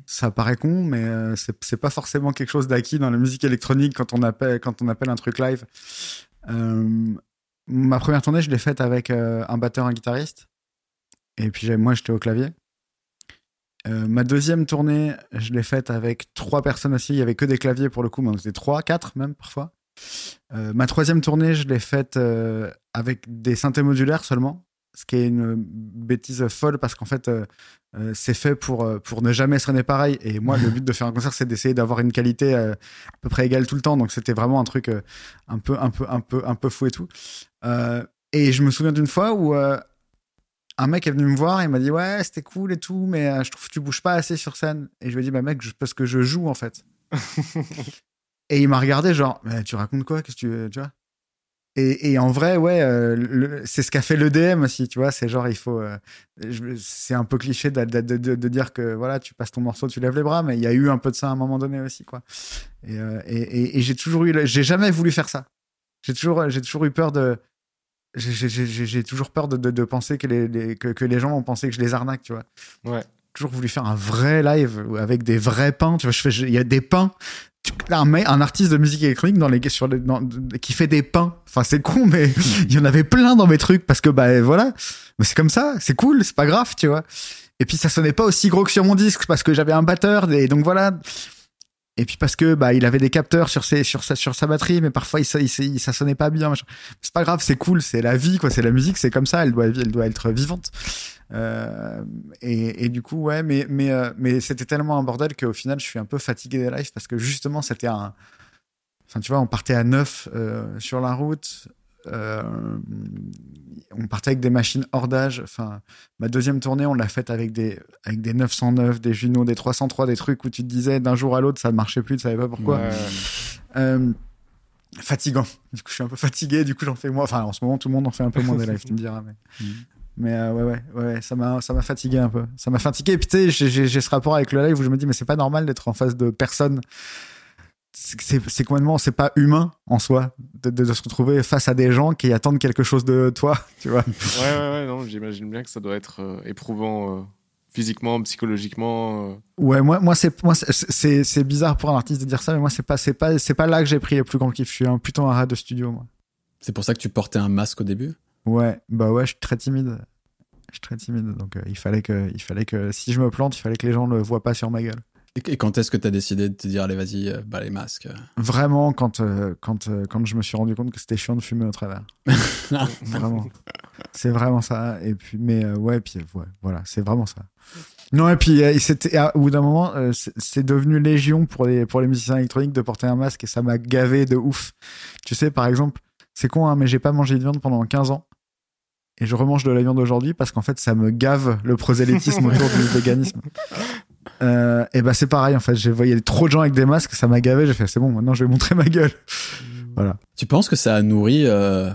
Ça paraît con, mais euh, c'est pas forcément quelque chose d'acquis dans la musique électronique quand on appelle, quand on appelle un truc live. Euh, ma première tournée, je l'ai faite avec euh, un batteur, un guitariste. Et puis moi, j'étais au clavier. Ma deuxième tournée, je l'ai faite avec trois personnes aussi. Il y avait que des claviers pour le coup, mais on était trois, quatre même parfois. Ma troisième tournée, je l'ai faite avec des synthés modulaires seulement, ce qui est une bêtise folle parce qu'en fait, euh, euh, c'est fait pour, euh, pour ne jamais sonner pareil. Et moi, le but de faire un concert, c'est d'essayer d'avoir une qualité euh, à peu près égale tout le temps. Donc c'était vraiment un truc un peu, un peu, un peu, un peu fou et tout. Et je me souviens d'une fois où un mec est venu me voir et m'a dit ouais, c'était cool et tout, mais je trouve que tu bouges pas assez sur scène. Et je lui ai dit bah mec, je- parce que je joue en fait. Et il m'a regardé genre, mais tu racontes quoi? Qu'est-ce que tu tu vois? Et, et en vrai, ouais, euh, c'est ce qu'a fait l'EDM aussi, tu vois. C'est genre, il faut. euh, c'est un peu cliché de, de, de, de dire que voilà, tu passes ton morceau, tu lèves les bras, mais il y a eu un peu de ça à un moment donné aussi, quoi. Et, euh, et, et, et j'ai toujours eu. J'ai jamais voulu faire ça. J'ai toujours, j'ai toujours eu peur de. j'ai- toujours peur de, penser que les, les- que, que les gens vont penser que je les arnaque, tu vois. Ouais. Toujours voulu faire un vrai live avec des vrais pains, tu vois. Il y a des pains un, un artiste de musique électronique dans les, sur les, dans- qui fait des pains. Enfin, c'est con, mais il y en avait plein dans mes trucs parce que, bah, voilà. Mais c'est comme ça, c'est cool, c'est pas grave, tu vois. Et puis, ça sonnait pas aussi gros que sur mon disque parce que j'avais un batteur et donc voilà. Et puis parce que bah il avait des capteurs sur ses sur sa sur sa batterie mais parfois il, ça- il, il- ça sonnait pas bien c'est pas grave c'est cool c'est la vie quoi c'est la musique c'est comme ça elle doit elle doit être vivante euh, et, et du coup ouais mais mais euh, mais c'était tellement un bordel qu'au final je suis un peu fatigué des lives parce que justement c'était un enfin tu vois on partait à 9 sur la route euh, on partait avec des machines hors d'âge enfin ma deuxième tournée on l'a faite avec des avec des 909 des Juno des 303 des trucs où tu te disais d'un jour à l'autre ça ne marchait plus tu savais pas pourquoi Ouais. euh, fatigant. Du coup, je suis un peu fatigué. Du coup, j'en fais moins. Enfin, en ce moment, tout le monde en fait un peu moins des lives, tu me diras. Mais, Mhm. Mais euh, ouais, ouais, ouais, ça m'a, ça m'a fatigué un peu. Ça m'a fatigué. Et puis, tu sais, j'ai- ce rapport avec le live où je me dis, mais c'est pas normal d'être en face de personnes. C'est complètement, c'est pas humain en soi de, de- de se retrouver face à des gens qui attendent quelque chose de toi, tu vois. Ouais, ouais, ouais, non, j'imagine bien que ça doit être euh, éprouvant euh, physiquement, psychologiquement. Ouais, moi, moi, c'est, moi, c'est- c'est, c'est bizarre pour un artiste de dire ça, mais moi, c'est pas, c'est pas, c'est pas là que j'ai pris le plus grand kiff. Je suis un, plutôt un rat de studio, moi. C'est pour ça que tu portais un masque au début? Ouais, bah ouais, je suis très timide. Je suis très timide, donc euh, il fallait que, il fallait que, si je me plante, il fallait que les gens le voient pas sur ma gueule. Et quand est-ce que tu as décidé de te dire, allez, vas-y, euh, bah, les masques euh. Vraiment, quand, euh, quand, quand je me suis rendu compte que c'était chiant de fumer au travers. vraiment. C'est vraiment ça. Et puis, mais ouais, puis ouais, voilà, c'est vraiment ça. Non, et puis c'était, à- au bout d'un moment, c'est c'est devenu légion pour les, pour les musiciens électroniques de porter un masque et ça m'a gavé de ouf. Tu sais, par exemple, c'est con, hein, mais j'ai pas mangé de viande pendant 15 ans. Et je remange de la viande aujourd'hui parce qu'en fait, ça me gave le prosélytisme autour du véganisme. Euh, et bah, c'est pareil, en fait. J'ai voyé trop de gens avec des masques, ça m'a gavé. J'ai fait, c'est bon, maintenant je vais montrer ma gueule. Tu penses que ça a nourri euh,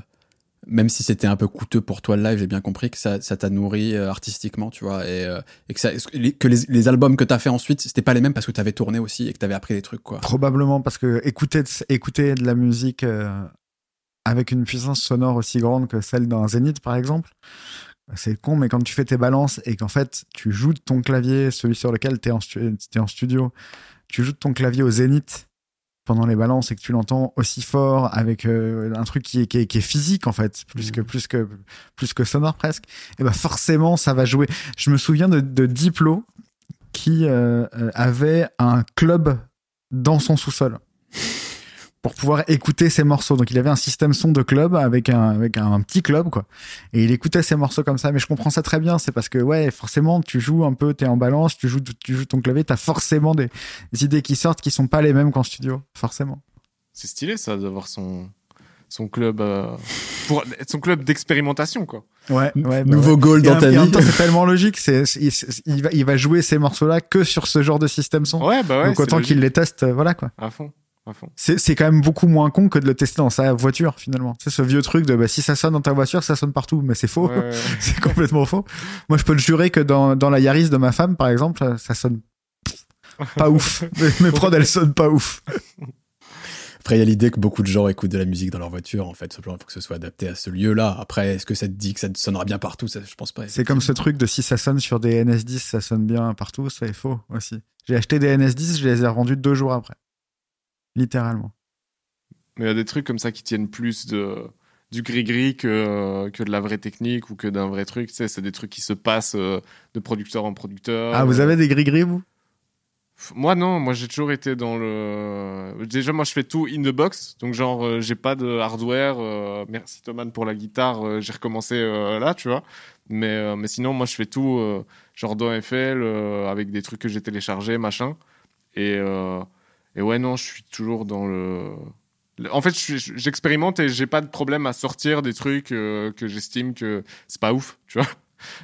même si c'était un peu coûteux pour toi le live, j'ai bien compris que ça, ça t'a nourri euh, artistiquement, tu vois, et, euh, et que, ça, que les, les albums que t'as fait ensuite, c'était pas les mêmes parce que t'avais tourné aussi et que t'avais appris des trucs, quoi? Probablement parce que écouter, de- écouter de la musique euh, avec une puissance sonore aussi grande que celle d'un Zénith, par exemple, c'est con, mais quand tu fais tes balances et qu'en fait tu joues de ton clavier, celui sur lequel tu es, en studio, tu joues de ton clavier au Zénith pendant les balances et que tu l'entends aussi fort avec euh, un truc qui est, qui, est, qui est physique en fait plus que plus que plus que sonore presque et ben forcément ça va jouer. Je me souviens de, de Diplo qui euh, euh, avait un club dans son sous-sol pour pouvoir écouter ses morceaux. Donc il avait un système son de club avec un avec un, petit club quoi. Et il écoutait ses morceaux comme ça. Mais je comprends ça très bien. C'est parce que ouais, forcément tu joues un peu, t'es en balance, tu joues tu joues ton clavier, t'as forcément des, des idées qui sortent qui sont pas les mêmes qu'en studio, forcément. C'est stylé ça d'avoir son son club euh, pour son club d'expérimentation quoi. Ouais, ouais. bah Nouveau ouais. goal Et dans ta en vie. même temps, c'est tellement logique. C'est il, il va il va jouer ces morceaux là que sur ce genre de système son. Ouais bah ouais. Donc autant qu'il les teste, euh, voilà quoi. à fond. C'est quand même beaucoup moins con que de le tester dans sa voiture finalement. C'est ce vieux truc de bah, si ça sonne dans ta voiture, ça sonne partout, mais c'est faux. Ouais, ouais, ouais. c'est complètement faux. Moi, je peux le jurer que dans, dans la Yaris de ma femme, par exemple, ça sonne pas ouf. Mes, mes prods, elles sonnent pas ouf. Après, il y a l'idée que beaucoup de gens écoutent de la musique dans leur voiture, en fait. Simplement, il faut que ce soit adapté à ce lieu-là. Après, est-ce que ça te dit que ça sonnera bien partout? Ça, Je pense pas. C'est comme ce truc de si ça sonne sur des NS10, ça sonne bien partout, ça est faux aussi. J'ai acheté des NS10, je les ai revendus deux jours après. Littéralement. Mais il y a des trucs comme ça qui tiennent plus de du gris-gris que, que de la vraie technique ou que d'un vrai truc. Tu sais, c'est des trucs qui se passent euh, de producteur en producteur. Ah, vous Euh, avez des gris-gris, vous? Moi, non. Moi, j'ai toujours été dans le. Déjà, moi, je fais tout in the box. Donc, genre, euh, j'ai pas de hardware. euh, Merci, Thomas, pour la guitare. euh, j'ai recommencé euh, là, tu vois. Mais, euh, mais sinon, moi, je fais tout euh, genre dans FL euh, avec des trucs que j'ai téléchargés, machin. Et, euh, et ouais, non, je suis toujours dans le. En fait, j'expérimente et j'ai pas de problème à sortir des trucs euh, que j'estime que c'est pas ouf, tu vois.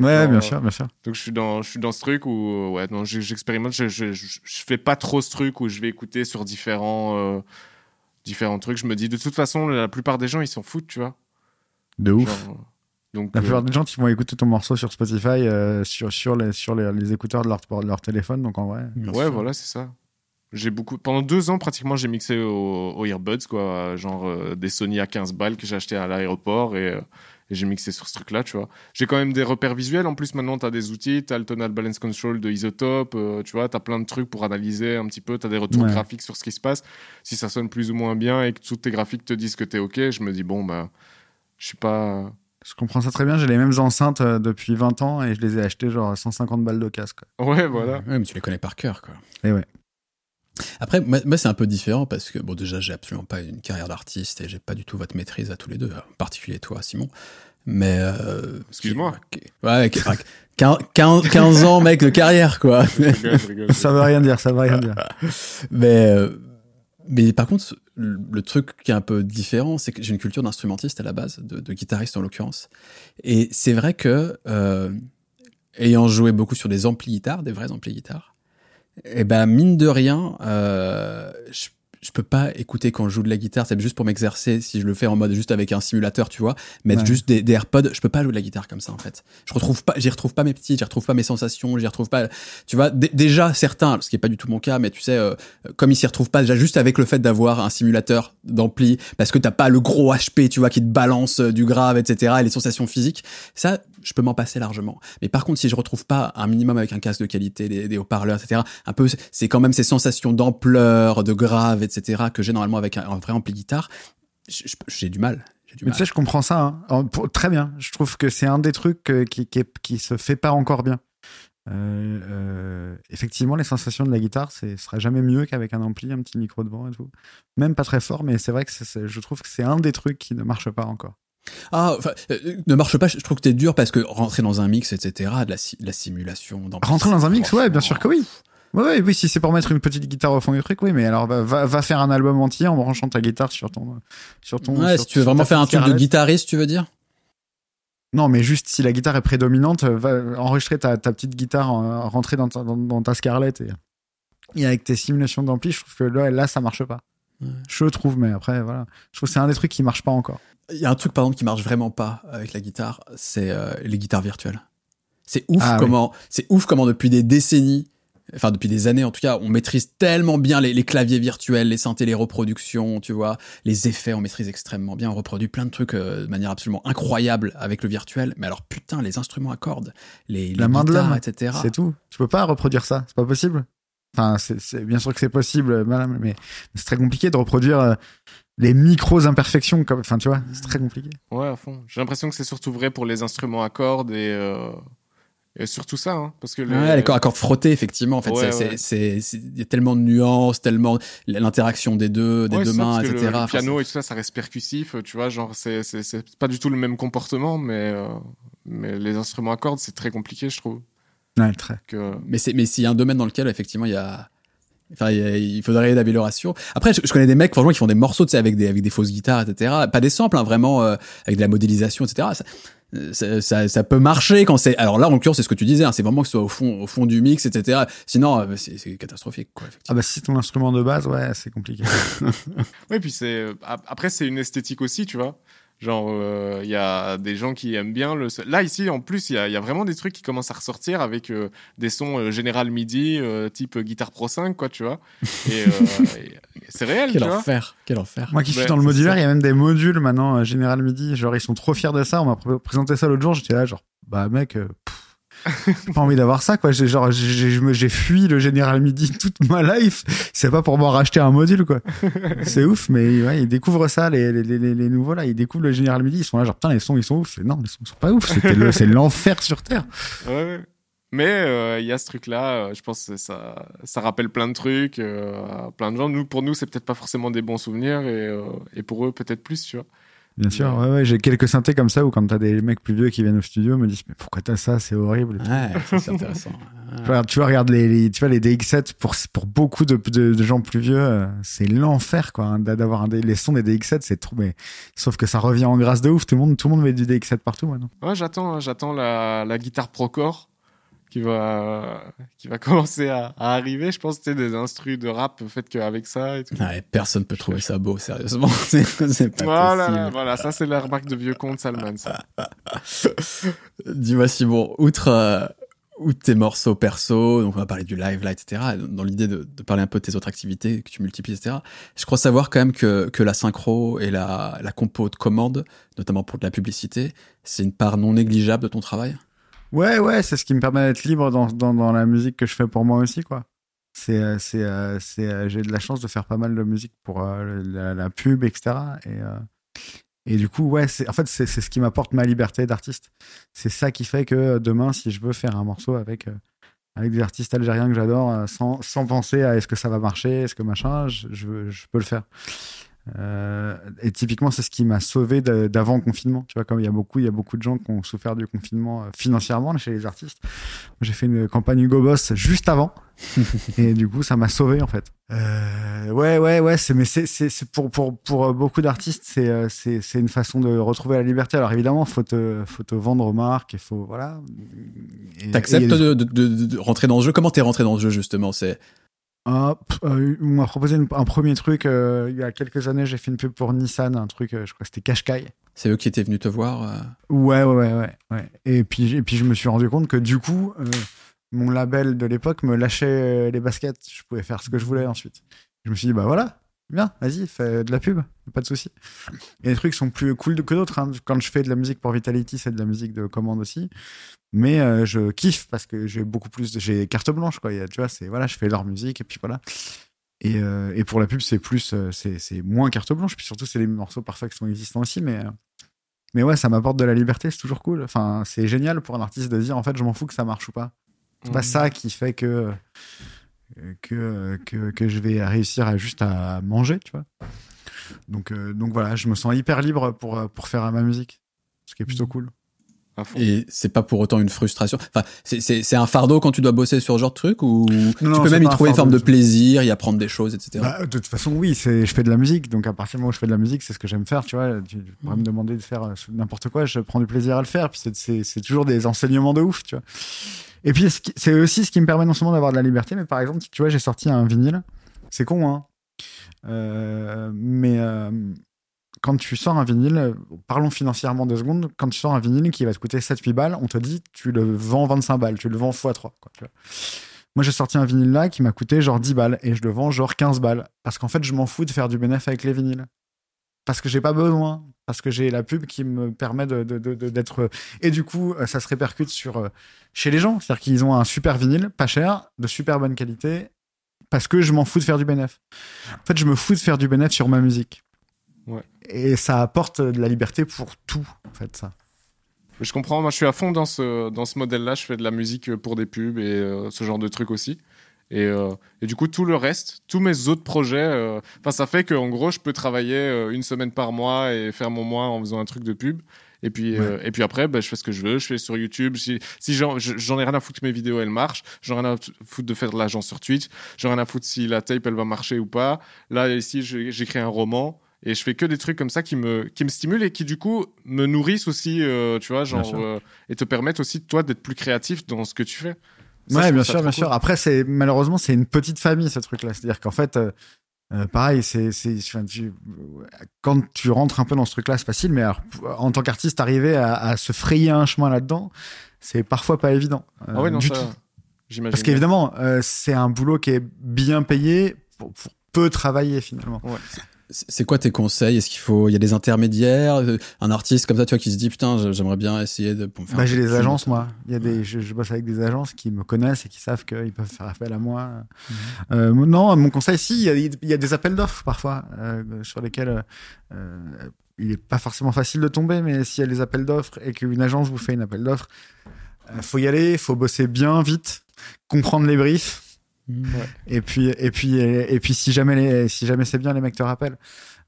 Ouais, Non, bien euh, sûr, bien sûr. Donc je suis dans, je suis dans ce truc où euh, ouais, non, j'expérimente, je, je, je, je fais pas trop ce truc où je vais écouter sur différents, euh, différents trucs. Je me dis de toute façon, la plupart des gens ils s'en foutent, tu vois. De ouf. Genre, donc La euh, plupart des gens qui vont écouter ton morceau sur Spotify, euh, sur, sur, les, sur les, les écouteurs de leur, de leur téléphone, donc en vrai. Ouais, sûr. voilà, c'est ça. J'ai beaucoup pendant deux ans pratiquement j'ai mixé aux, aux earbuds quoi, genre euh, des Sony à 15 balles que j'ai acheté à l'aéroport et, euh, et j'ai mixé sur ce truc là, tu vois. J'ai quand même des repères visuels en plus maintenant t'as des outils, t'as le tonal balance control de Isotope, euh, tu vois, t'as plein de trucs pour analyser un petit peu, t'as des retours Ouais. graphiques sur ce qui se passe. Si ça sonne plus ou moins bien et que tous tes graphiques te disent que t'es ok, je me dis bon bah je suis pas Je comprends ça très bien. J'ai les mêmes enceintes depuis 20 ans et je les ai achetées genre 150 balles de casque. ouais voilà. Ouais, mais tu les connais par cœur, quoi. Et ouais. Après, moi, moi, c'est un peu différent parce que, bon, déjà, j'ai absolument pas une carrière d'artiste et j'ai pas du tout votre maîtrise à tous les deux, en particulier toi, Simon. Mais. euh, Excuse-moi. Ouais, qui- enfin, 15, 15 ans, mec, de carrière, quoi. Je rigole, je rigole. Ça veut rien dire, ça veut rien dire. Mais, euh, mais par contre, le, le truc qui est un peu différent, c'est que j'ai une culture d'instrumentiste à la base, de, de guitariste en l'occurrence. Et c'est vrai que, euh, ayant joué beaucoup sur des amplis guitares, des vrais amplis guitares, et ben mine de rien, euh, je, je peux pas écouter quand je joue de la guitare, c'est juste pour m'exercer. Si je le fais en mode juste avec un simulateur, tu vois, mettre Ouais. juste des, des AirPods, je peux pas jouer de la guitare comme ça en fait. Je retrouve pas, j'y retrouve pas mes petits, j'y retrouve pas mes sensations, j'y retrouve pas. Tu vois, dé- déjà certains, ce qui est pas du tout mon cas, mais tu sais, euh, comme ils s'y retrouvent pas déjà juste avec le fait d'avoir un simulateur d'ampli, parce que t'as pas le gros HP, tu vois, qui te balance euh, du grave, etc. Et les sensations physiques, ça, je peux m'en passer largement. Mais par contre, si je retrouve pas un minimum avec un casque de qualité, des, des haut-parleurs, etc. Un peu, c'est quand même ces sensations d'ampleur, de grave, etc. que j'ai normalement avec un, un vrai ampli guitare. J'ai du mal. Mais tu sais, je comprends ça. hein. En- pour- très bien. Je trouve que c'est un des trucs euh, qui, qui, se fait pas encore bien. Euh, euh, effectivement, les sensations de la guitare, ce sera jamais mieux qu'avec un ampli, un petit micro devant et tout. Même pas très fort, mais c'est vrai que je trouve que c'est un des trucs qui ne marche pas encore. Ah, enfin, euh, ne marche pas. Je trouve que t'es dur parce que rentrer dans un mix, etc. De la, si- de la simulation. d'ampli, Rentrer dans un mix, ouais, bien sûr que oui. Ouais, ouais, oui, si c'est pour mettre une petite guitare au fond du truc, oui, mais alors va, va, va faire un album entier en branchant ta guitare sur ton. Sur ton Ouais, sur- si tu veux vraiment faire un truc de guitariste, tu veux dire? Non, mais juste si la guitare est prédominante, va enregistrer ta, ta petite guitare, en- rentrer dans ta, dans, dans ta Scarlett et, et avec tes simulations d'ampli, je trouve que là, là, ça marche pas. Je trouve, mais après, voilà. Je trouve que c'est un des trucs qui marche pas encore. Il y a un truc, par exemple, qui marche vraiment pas avec la guitare, c'est euh, les guitares virtuelles. C'est ouf Ah, oui. comment, c'est ouf comment depuis des décennies, enfin depuis des années en tout cas, on maîtrise tellement bien les, les claviers virtuels, les synthés, les reproductions, tu vois, les effets, on maîtrise extrêmement bien, on reproduit plein de trucs euh, de manière absolument incroyable avec le virtuel. Mais alors putain, les instruments à cordes, les, les La main de guitares, etc. C'est tout. Tu peux pas reproduire ça. C'est pas possible. Enfin, c'est, c'est- bien sûr que c'est possible, euh, madame, mais c'est très compliqué de reproduire euh, les micros imperfections. Comme, enfin, tu vois, c'est très compliqué. Ouais, à fond. J'ai l'impression que c'est surtout vrai pour les instruments à cordes et, euh, et surtout ça, hein, parce que les- Ouais, les cordes à cordes frottées, effectivement. En fait, Ouais, c'est, ouais. il y a tellement de nuances, tellement l'interaction des deux, des Ouais, deux mains, etc. Le, le Enfin, piano et tout ça, ça reste percussif, tu vois, genre c'est c'est c'est pas du tout le même comportement, mais euh, mais les instruments à cordes c'est très compliqué, je trouve. Ouais, très. Que Mais c'est mais s'il y a un domaine dans lequel effectivement il y a Enfin, il faudrait d'amélioration. Après, je, je connais des mecs, franchement, qui font des morceaux, tu sais, avec des, avec des fausses guitares, etc. Pas des samples, hein, vraiment, euh, avec de la modélisation, etc. Ça, ça, ça, ça peut marcher quand c'est. Alors là, en l'occurrence, c'est ce que tu disais, hein, c'est vraiment que ce soit au fond, au fond du mix, etc. Sinon, euh, c'est c'est catastrophique, quoi, Ah bah si c'est ton instrument de base, ouais, c'est compliqué. Oui, puis c'est ap- après c'est une esthétique aussi, tu vois. Genre euh, il y a des gens qui aiment bien le là ici en plus il y y a vraiment des trucs qui commencent à ressortir avec euh, des sons euh, General MIDI euh, type euh, guitare Pro 5 quoi, tu vois. Et, euh, et c'est réel, Quel tu vois. enfer, quel enfer. Moi qui suis Ouais, dans le modulaire, il y a même des modules maintenant, euh, General MIDI. Genre, ils sont trop fiers de ça. On m'a pr- présenté ça l'autre jour. J'étais là, genre, bah mec, euh, pff, j'ai pas envie d'avoir ça, quoi. J'ai genre, j'ai- fui le General MIDI toute ma life. C'est pas pour m'en racheter un module, quoi. C'est ouf, mais ils découvrent ça, les, nouveaux là. Ils découvrent le General MIDI. Ils sont là, genre, putain, les sons, ils sont ouf. Non, les sons sont pas ouf. C'est l'enfer sur Terre. Ouais. Mais euh, il y a ce truc-là, euh, je pense que ça, ça rappelle plein de trucs euh, à plein de gens. Nous, pour nous, c'est peut-être pas forcément des bons souvenirs et, et pour eux, peut-être plus, tu vois. Bien sûr, ouais, ouais. J'ai quelques synthés comme ça où quand t'as des mecs plus vieux qui viennent au studio, me disent, mais pourquoi t'as ça? C'est horrible. Ouais, c'est intéressant. Tu vois, tu vois, regarde les, les- tu vois, les DX7 pour, pour beaucoup de, de, de gens plus vieux, euh, c'est l'enfer, quoi, hein, d'a- d'avoir un, D- les sons des DX7, c'est trop, mais, sauf que ça revient en grâce de ouf. Tout le monde, tout le monde met du DX7 partout, maintenant. Ouais, j'attends, j'attends la, la guitare Procore qui va, qui va commencer à, à arriver. Je pense que c'est des instrus de rap faites qu'avec ça et tout. Ouais, personne peut trouver ça beau, sérieusement. C'est c'est pas Voilà, possible. voilà, ça c'est la remarque de vieux compte Salman. Dis-moi Simon, outre, euh, outre tes morceaux perso, donc on va parler du live là, etc. Dans l'idée de, de parler un peu de tes autres activités que tu multiplies, etc. Je crois savoir quand même que, que la synchro et la, la compo de commande, notamment pour de la publicité, c'est une part non négligeable de ton travail? Ouais, ouais, c'est ce qui me permet d'être libre dans, dans, la musique que je fais pour moi aussi, quoi. C'est, euh, c'est, euh, c'est, euh, j'ai de la chance de faire pas mal de musique pour la, pub, etc. Et, et du coup, ouais, c'est, en fait, c'est, ce qui m'apporte ma liberté d'artiste. C'est ça qui fait que demain, si je veux faire un morceau avec, avec des artistes algériens que j'adore, sans, sans penser à est-ce que ça va marcher, est-ce que machin, je, je peux le faire. Euh, et typiquement, c'est ce qui m'a sauvé d'avant le confinement. Tu vois, comme il y a beaucoup, il y a beaucoup de gens qui ont souffert du confinement euh, financièrement chez les artistes. J'ai fait une campagne Hugo Boss juste avant, et du coup, ça m'a sauvé en fait. Euh, ouais, ouais, ouais. C'est mais c'est pour pour pour euh, beaucoup d'artistes, c'est c'est c'est une façon de retrouver la liberté. Alors évidemment, faut te faut te vendre aux marques et faut voilà. T'acceptes et de- de rentrer dans le jeu Comment t'es rentré dans le jeu justement? C'est Ah, pff, euh, on m'a proposé une- un premier truc euh, il y a quelques années. J'ai fait une pub pour Nissan, un truc, euh, je crois que c'était Qashqai. c'est eux qui étaient venus te voir Ouais, ouais, ouais, ouais, ouais. Et puis, et puis je me suis rendu compte que du coup, mon label de l'époque me lâchait les baskets. Je pouvais faire ce que je voulais ensuite. Je me suis dit, bah voilà, bien, vas-y, fais de la pub, pas de souci. Et les trucs sont plus cool que d'autres. hein. Quand je fais de la musique pour Vitality, c'est de la musique de commande aussi. Mais euh, je kiffe parce que j'ai beaucoup plus, de... j'ai carte blanche, quoi. Il y a- tu vois, c'est voilà, je fais leur musique et puis voilà. Et, euh, et pour la pub, c'est plus, euh, c'est moins carte blanche. Puis surtout, c'est des morceaux parfois qui sont existants aussi, mais. euh, mais ouais, ça m'apporte de la liberté, c'est toujours cool. Enfin, c'est génial pour un artiste de dire en fait, je m'en fous que ça marche ou pas. C'est pas Mhm. ça qui fait que, que, que, que je vais réussir à juste à manger, tu vois. Donc, euh, donc voilà, je me sens hyper libre pour, pour faire ma musique, ce qui est plutôt cool. À fond. et c'est pas pour autant une frustration. Enfin, c'est- c'est c'est un fardeau quand tu dois bosser sur ce genre de truc ou tu non, peux même y trouver une forme de plaisir, y apprendre des choses, etc. Bah, de toute façon, oui, c'est, je fais de la musique, donc à partir du moment où je fais de la musique, c'est ce que j'aime faire, tu vois. Tu pourrais me demander de faire euh, n'importe quoi, je prends du plaisir à le faire, puis c'est, c'est, c'est toujours des enseignements de ouf, tu vois. Et puis, c'est aussi ce qui me permet non seulement d'avoir de la liberté, mais par exemple, tu vois, j'ai sorti un vinyle. C'est con, hein. Euh, mais euh, quand tu sors un vinyle, parlons financièrement deux secondes, quand tu sors un vinyle qui va te coûter 7-8 balles, on te dit tu le vends 25 balles, tu le vends x3. Quoi, tu vois. Moi, j'ai sorti un vinyle là qui m'a coûté genre 10 balles et je le vends genre 15 balles. Parce qu'en fait, je m'en fous de faire du bénéfice avec les vinyles. Parce que j'ai pas besoin. Parce que j'ai la pub qui me permet de, de- de- de- d'être. Et du coup, euh, ça se répercute sur euh, chez les gens. C'est-à-dire qu'ils ont un super vinyle, pas cher, de super bonne qualité. Parce que je m'en fous de faire du bénéfice. En fait, je me fous de faire du bénéfice sur ma musique. Ouais. Et ça apporte de la liberté pour tout, en fait, ça. Je comprends, moi je suis à fond dans ce, dans ce modèle-là, je fais de la musique pour des pubs et euh, ce genre de trucs aussi. Et, euh, et du coup, tout le reste, tous mes autres projets, euh, ça fait qu'en gros, je peux travailler euh, une semaine par mois et faire mon mois en faisant un truc de pub. Et puis, et puis après, bah, je fais ce que je veux, je fais sur YouTube. Si, si j'en je- j'en ai rien à foutre que mes vidéos elles marchent, j'en ai rien à foutre de faire de l'argent sur Twitch, j'en ai rien à foutre si la tape elle va marcher ou pas. Là, ici, j'écris un roman et je fais que des trucs comme ça qui me, qui me stimulent et qui du coup me nourrissent aussi, tu vois, genre, et te permettent aussi, toi, d'être plus créatif dans ce que tu fais. Ça, ouais, bien sûr, bien cool. sûr. Après, c'est malheureusement, c'est une petite famille ce truc-là. C'est-à-dire qu'en fait, euh, euh, pareil, c'est c'est enfin, tu- quand tu rentres un peu dans ce truc-là, c'est facile. Mais alors, en tant qu'artiste, arriver à, à se frayer un chemin là-dedans, c'est parfois pas évident. euh, Ah ouais, non, du ça, tout. j'imagine. Parce qu'évidemment, euh, c'est un boulot qui est bien payé pour, pour peu travailler finalement. C'est c'est quoi tes conseils? Est-ce qu'il faut, il y a des intermédiaires, euh, un artiste comme ça, tu vois, qui se dit putain, j'aimerais bien essayer de. pour me faire Bah, j'ai des de agences, moi. Il y a des, je, je bosse avec des agences qui me connaissent et qui savent qu'ils peuvent faire appel à moi. Mhm. Euh, non, mon conseil, si, il y a, il y a des appels d'offres parfois euh, sur lesquels euh, il est pas forcément facile de tomber, mais s'il y a des appels d'offres et qu'une agence vous fait une appel d'offres, euh, faut y aller, faut bosser bien, vite, comprendre les briefs. Mhm. Et puis, et puis, et, et puis, si jamais, les, si jamais c'est bien, les mecs te rappellent.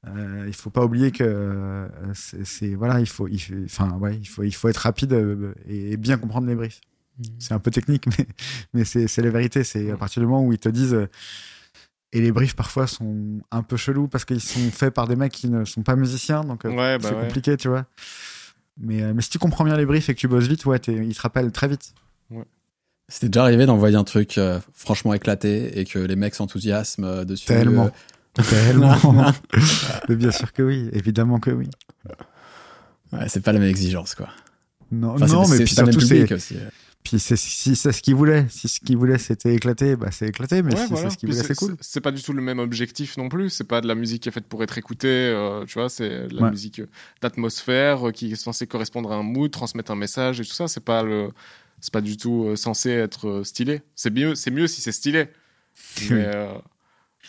Euh, il faut pas oublier que euh, c'est, voilà, il faut, enfin, ouais, il faut, il faut être rapide euh, et bien comprendre les briefs. Mhm. C'est un peu technique, mais, mais c'est, la vérité. C'est à partir du moment où ils te disent. euh, et les briefs parfois sont un peu chelous parce qu'ils sont faits par des mecs qui ne sont pas musiciens, donc Ouais, bah c'est ouais. compliqué, tu vois. Mais, mais si tu comprends bien les briefs et que tu bosses vite, ouais, ils te rappellent très vite. C'était déjà arrivé d'envoyer un truc euh, franchement éclaté et que les mecs s'enthousiasment euh, dessus. Tellement. euh, Tellement. Mais bien sûr que oui, évidemment que oui. ouais, c'est pas la même exigence, quoi. Non, Enfin, non mais c'est puis pas le même surtout, c'est, public aussi. puis c'est, si c'est ce qu'il voulait, si ce qu'il voulait c'était éclaté, bah c'est éclaté, mais Ouais, si voilà. c'est ce qu'il voulait, c'est cool. C'est pas du tout le même objectif non plus. C'est pas de la musique qui est faite pour être écoutée. euh, tu vois, c'est de la Ouais. musique d'atmosphère euh, qui est censée correspondre à un mood, transmettre un message et tout ça. C'est pas le, c'est pas du tout euh, censé être euh, stylé. C'est mieux, c'est mieux si c'est stylé. Mais euh,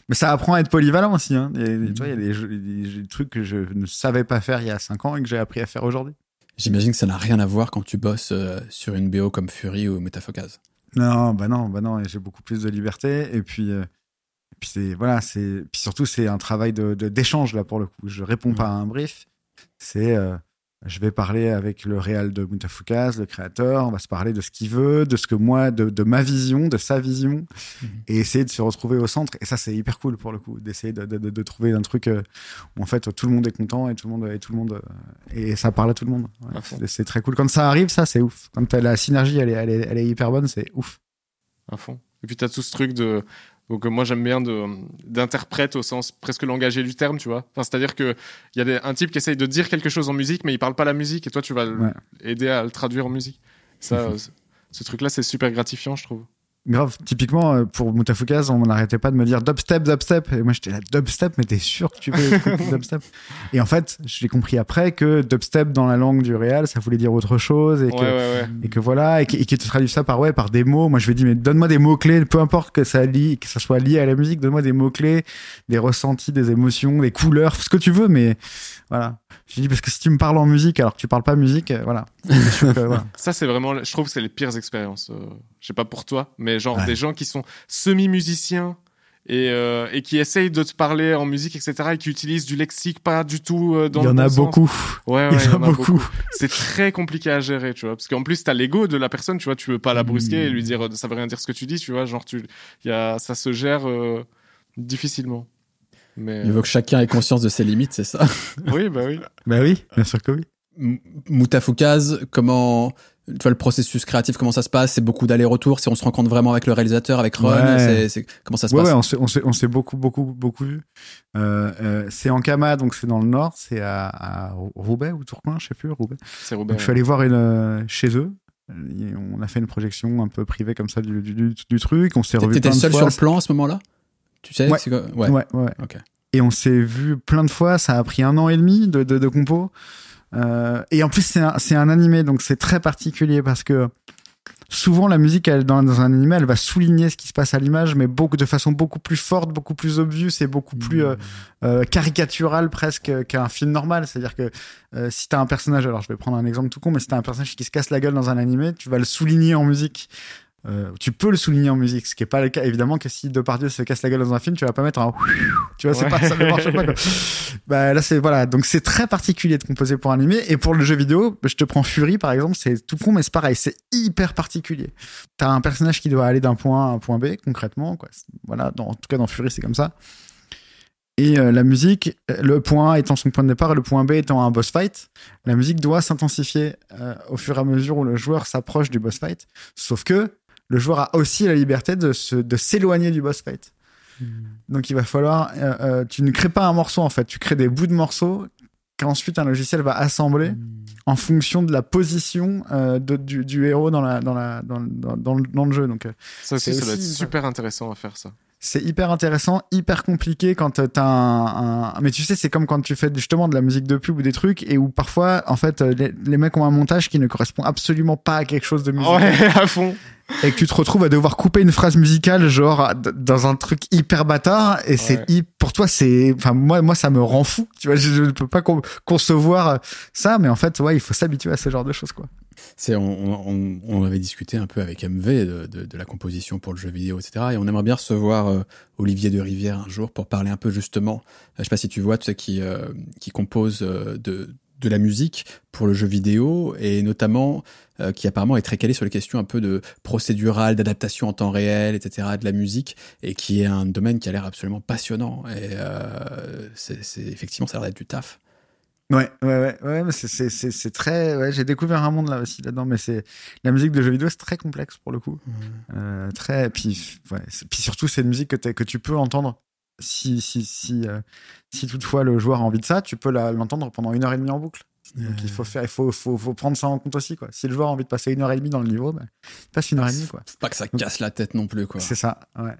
Mais ça apprend à être polyvalent aussi. Hein. Et. Tu vois, il y a des, jeux- des- des trucs que je ne savais pas faire il y a 5 ans et que j'ai appris à faire aujourd'hui. J'imagine que ça n'a rien à voir quand tu bosses euh, sur une BO comme Fury ou Metaphocase. Non, bah non, bah non, et j'ai beaucoup plus de liberté. Et puis, euh, et puis c'est voilà, c'est puis surtout c'est un travail de d'échange là pour le coup. Je réponds pas à un brief. C'est euh, je vais parler avec le réal de Mutafoukaz, le créateur. On va se parler de ce qu'il veut, de ce que moi, de, de ma vision, de sa vision, Mhm. et essayer de se retrouver au centre. Et ça, c'est hyper cool pour le coup, d'essayer de, de, de, de trouver un truc euh, où en fait tout le monde est content et tout le monde et tout le monde euh, et ça parle à tout le monde. Ouais, c'est- c'est très cool. Quand ça arrive, ça c'est ouf. Quand la synergie, elle est, elle est, elle est hyper bonne, c'est ouf. à fond. Et puis t'as tout ce truc de donc euh, moi j'aime bien d'interprète au sens presque langagé du terme, tu vois. Enfin, c'est-à-dire que il y a des, un type qui essaye de dire quelque chose en musique, mais il parle pas la musique, et toi tu vas Ouais. aider à le traduire en musique. Ça, euh, ce truc-là, c'est super gratifiant, je trouve. Grave, typiquement euh, pour Mutafoukaz, on n'arrêtait pas de me dire dubstep, dubstep. Et moi j'étais là, dubstep, mais t'es sûr que tu veux dubstep? Et en fait, j'ai compris après que dubstep dans la langue du réal, ça voulait dire autre chose. Et Ouais, que, ouais, ouais. et que voilà, et qu'ils te traduisent ça par, ouais, par des mots. Moi je lui ai dit, mais donne-moi des mots-clés, peu importe que ça, lie, que ça soit lié à la musique, donne-moi des mots-clés, des ressentis, des émotions, des couleurs, ce que tu veux, mais voilà. J'ai dit, parce que si tu me parles en musique alors que tu parles pas musique, euh, voilà. Ça, c'est vraiment, je trouve que c'est les pires expériences. euh, je sais pas pour toi, mais genre Ouais. des gens qui sont semi-musiciens et, euh, et qui essayent de te parler en musique, etc., et qui utilisent du lexique pas du tout euh, dans Il y en a beaucoup. Ouais, Il y en a beaucoup. C'est très compliqué à gérer, tu vois, parce qu'en plus t'as l'ego de la personne, tu vois, tu veux pas la brusquer et lui dire euh, ça veut rien dire ce que tu dis, tu vois, genre tu, y a, ça se gère euh, difficilement. Mais Il faut que chacun ait conscience de ses limites, c'est ça? oui, bah oui. Bah oui, bien sûr que oui. Moutafoukaz, comment tu vois le processus créatif, comment ça se passe C'est beaucoup d'allers-retours. Si on se rencontre vraiment avec le réalisateur, avec Ron, Ouais. c'est, c'est- comment ça se Ouais, passe? ouais, on s'est, beaucoup, beaucoup, beaucoup vu. Euh, euh, c'est en Kama, donc c'est dans le nord, c'est à, à Roubaix ou Tourcoing, je sais plus, Roubaix. C'est Robert. Donc, je suis allé voir une, euh, chez eux. Et on a fait une projection un peu privée comme ça du, du, du, du truc. On s'est revu T'étais plein de seul fois. sur le plan à ce moment-là? Tu sais Ouais. c'est quoi? Ouais. Ouais, ouais. Ok. Et on s'est vu plein de fois. Ça a pris un an et demi de, de, de compo. Euh, et en plus, c'est un, un animé, donc c'est très particulier parce que souvent la musique, elle, dans, dans un animé, elle va souligner ce qui se passe à l'image, mais beaucoup de façon beaucoup plus forte, beaucoup plus obvious et beaucoup plus euh, euh, caricaturale presque qu'un film normal. C'est-à-dire que euh, si t'as un personnage, alors je vais prendre un exemple tout con, mais si t'as un personnage qui se casse la gueule dans un animé, tu vas le souligner en musique. Euh, tu peux le souligner en musique, ce qui est pas le cas évidemment que si Depardieu se casse la gueule dans un film, tu vas pas mettre un tu vois, c'est Ouais. pas ça ne marche pas quoi. Bah là c'est voilà, donc c'est très particulier de composer pour un animé et pour le jeu vidéo, je te prends Fury par exemple, c'est tout con mais c'est pareil, c'est hyper particulier. T'as un personnage qui doit aller d'un point A à un point B concrètement quoi. Voilà, dans, en tout cas dans Fury c'est comme ça. Et euh, la musique, euh, le point A étant son point de départ et le point B étant un boss fight, la musique doit s'intensifier euh, au fur et à mesure où le joueur s'approche du boss fight. Sauf que le joueur a aussi la liberté de se, de s'éloigner du boss fight. Donc il va falloir, euh, euh, tu ne crées pas un morceau en fait, tu crées des bouts de morceaux qu'ensuite un logiciel va assembler en fonction de la position euh, de- du, du héros dans, la, dans, la, dans, dans, dans le, dans le jeu. Donc euh, Ça aussi, c'est ça doit être super intéressant à faire ça. C'est hyper intéressant, hyper compliqué quand euh, t'as un, un... Mais tu sais, c'est comme quand tu fais justement de la musique de pub ou des trucs et où parfois, en fait, euh, les, les mecs ont un montage qui ne correspond absolument pas à quelque chose de musical Ouais, à fond. et que tu te retrouves à devoir couper une phrase musicale genre dans un truc hyper bâtard et c'est Ouais. hy- pour toi c'est enfin moi moi ça me rend fou tu vois je, je ne peux pas con- concevoir ça mais en fait ouais il faut s'habituer à ce genre de choses quoi C'est, on, on, avait discuté un peu avec MV de, la composition pour le jeu vidéo, etc. Et on aimerait bien recevoir euh, Olivier de Rivière un jour pour parler un peu justement, euh, je sais pas si tu vois, tu sais, qui, euh, compose euh, de, de la musique pour le jeu vidéo et notamment qui apparemment est très calé sur les questions un peu de procédural, d'adaptation en temps réel, etc. de la musique et qui est un domaine qui a l'air absolument passionnant. Et c'est- effectivement, ça a l'air d'être du taf. Ouais ouais ouais ouais mais c'est c'est c'est c'est très ouais j'ai découvert un monde là aussi là dedans mais c'est la musique de jeux vidéo c'est très complexe pour le coup euh, très puis ouais c'est- puis surtout c'est une musique que tu peux entendre si si si euh, si toutefois le joueur a envie de ça tu peux la- l'entendre pendant une heure et demie en boucle Donc il faut faire, il faut, faut, faut prendre ça en compte aussi, quoi. Si le joueur a envie de passer une heure et demie dans le niveau, bah, il passe une heure et demie, quoi. Faut pas que ça casse la tête non plus, quoi. C'est ça, ouais.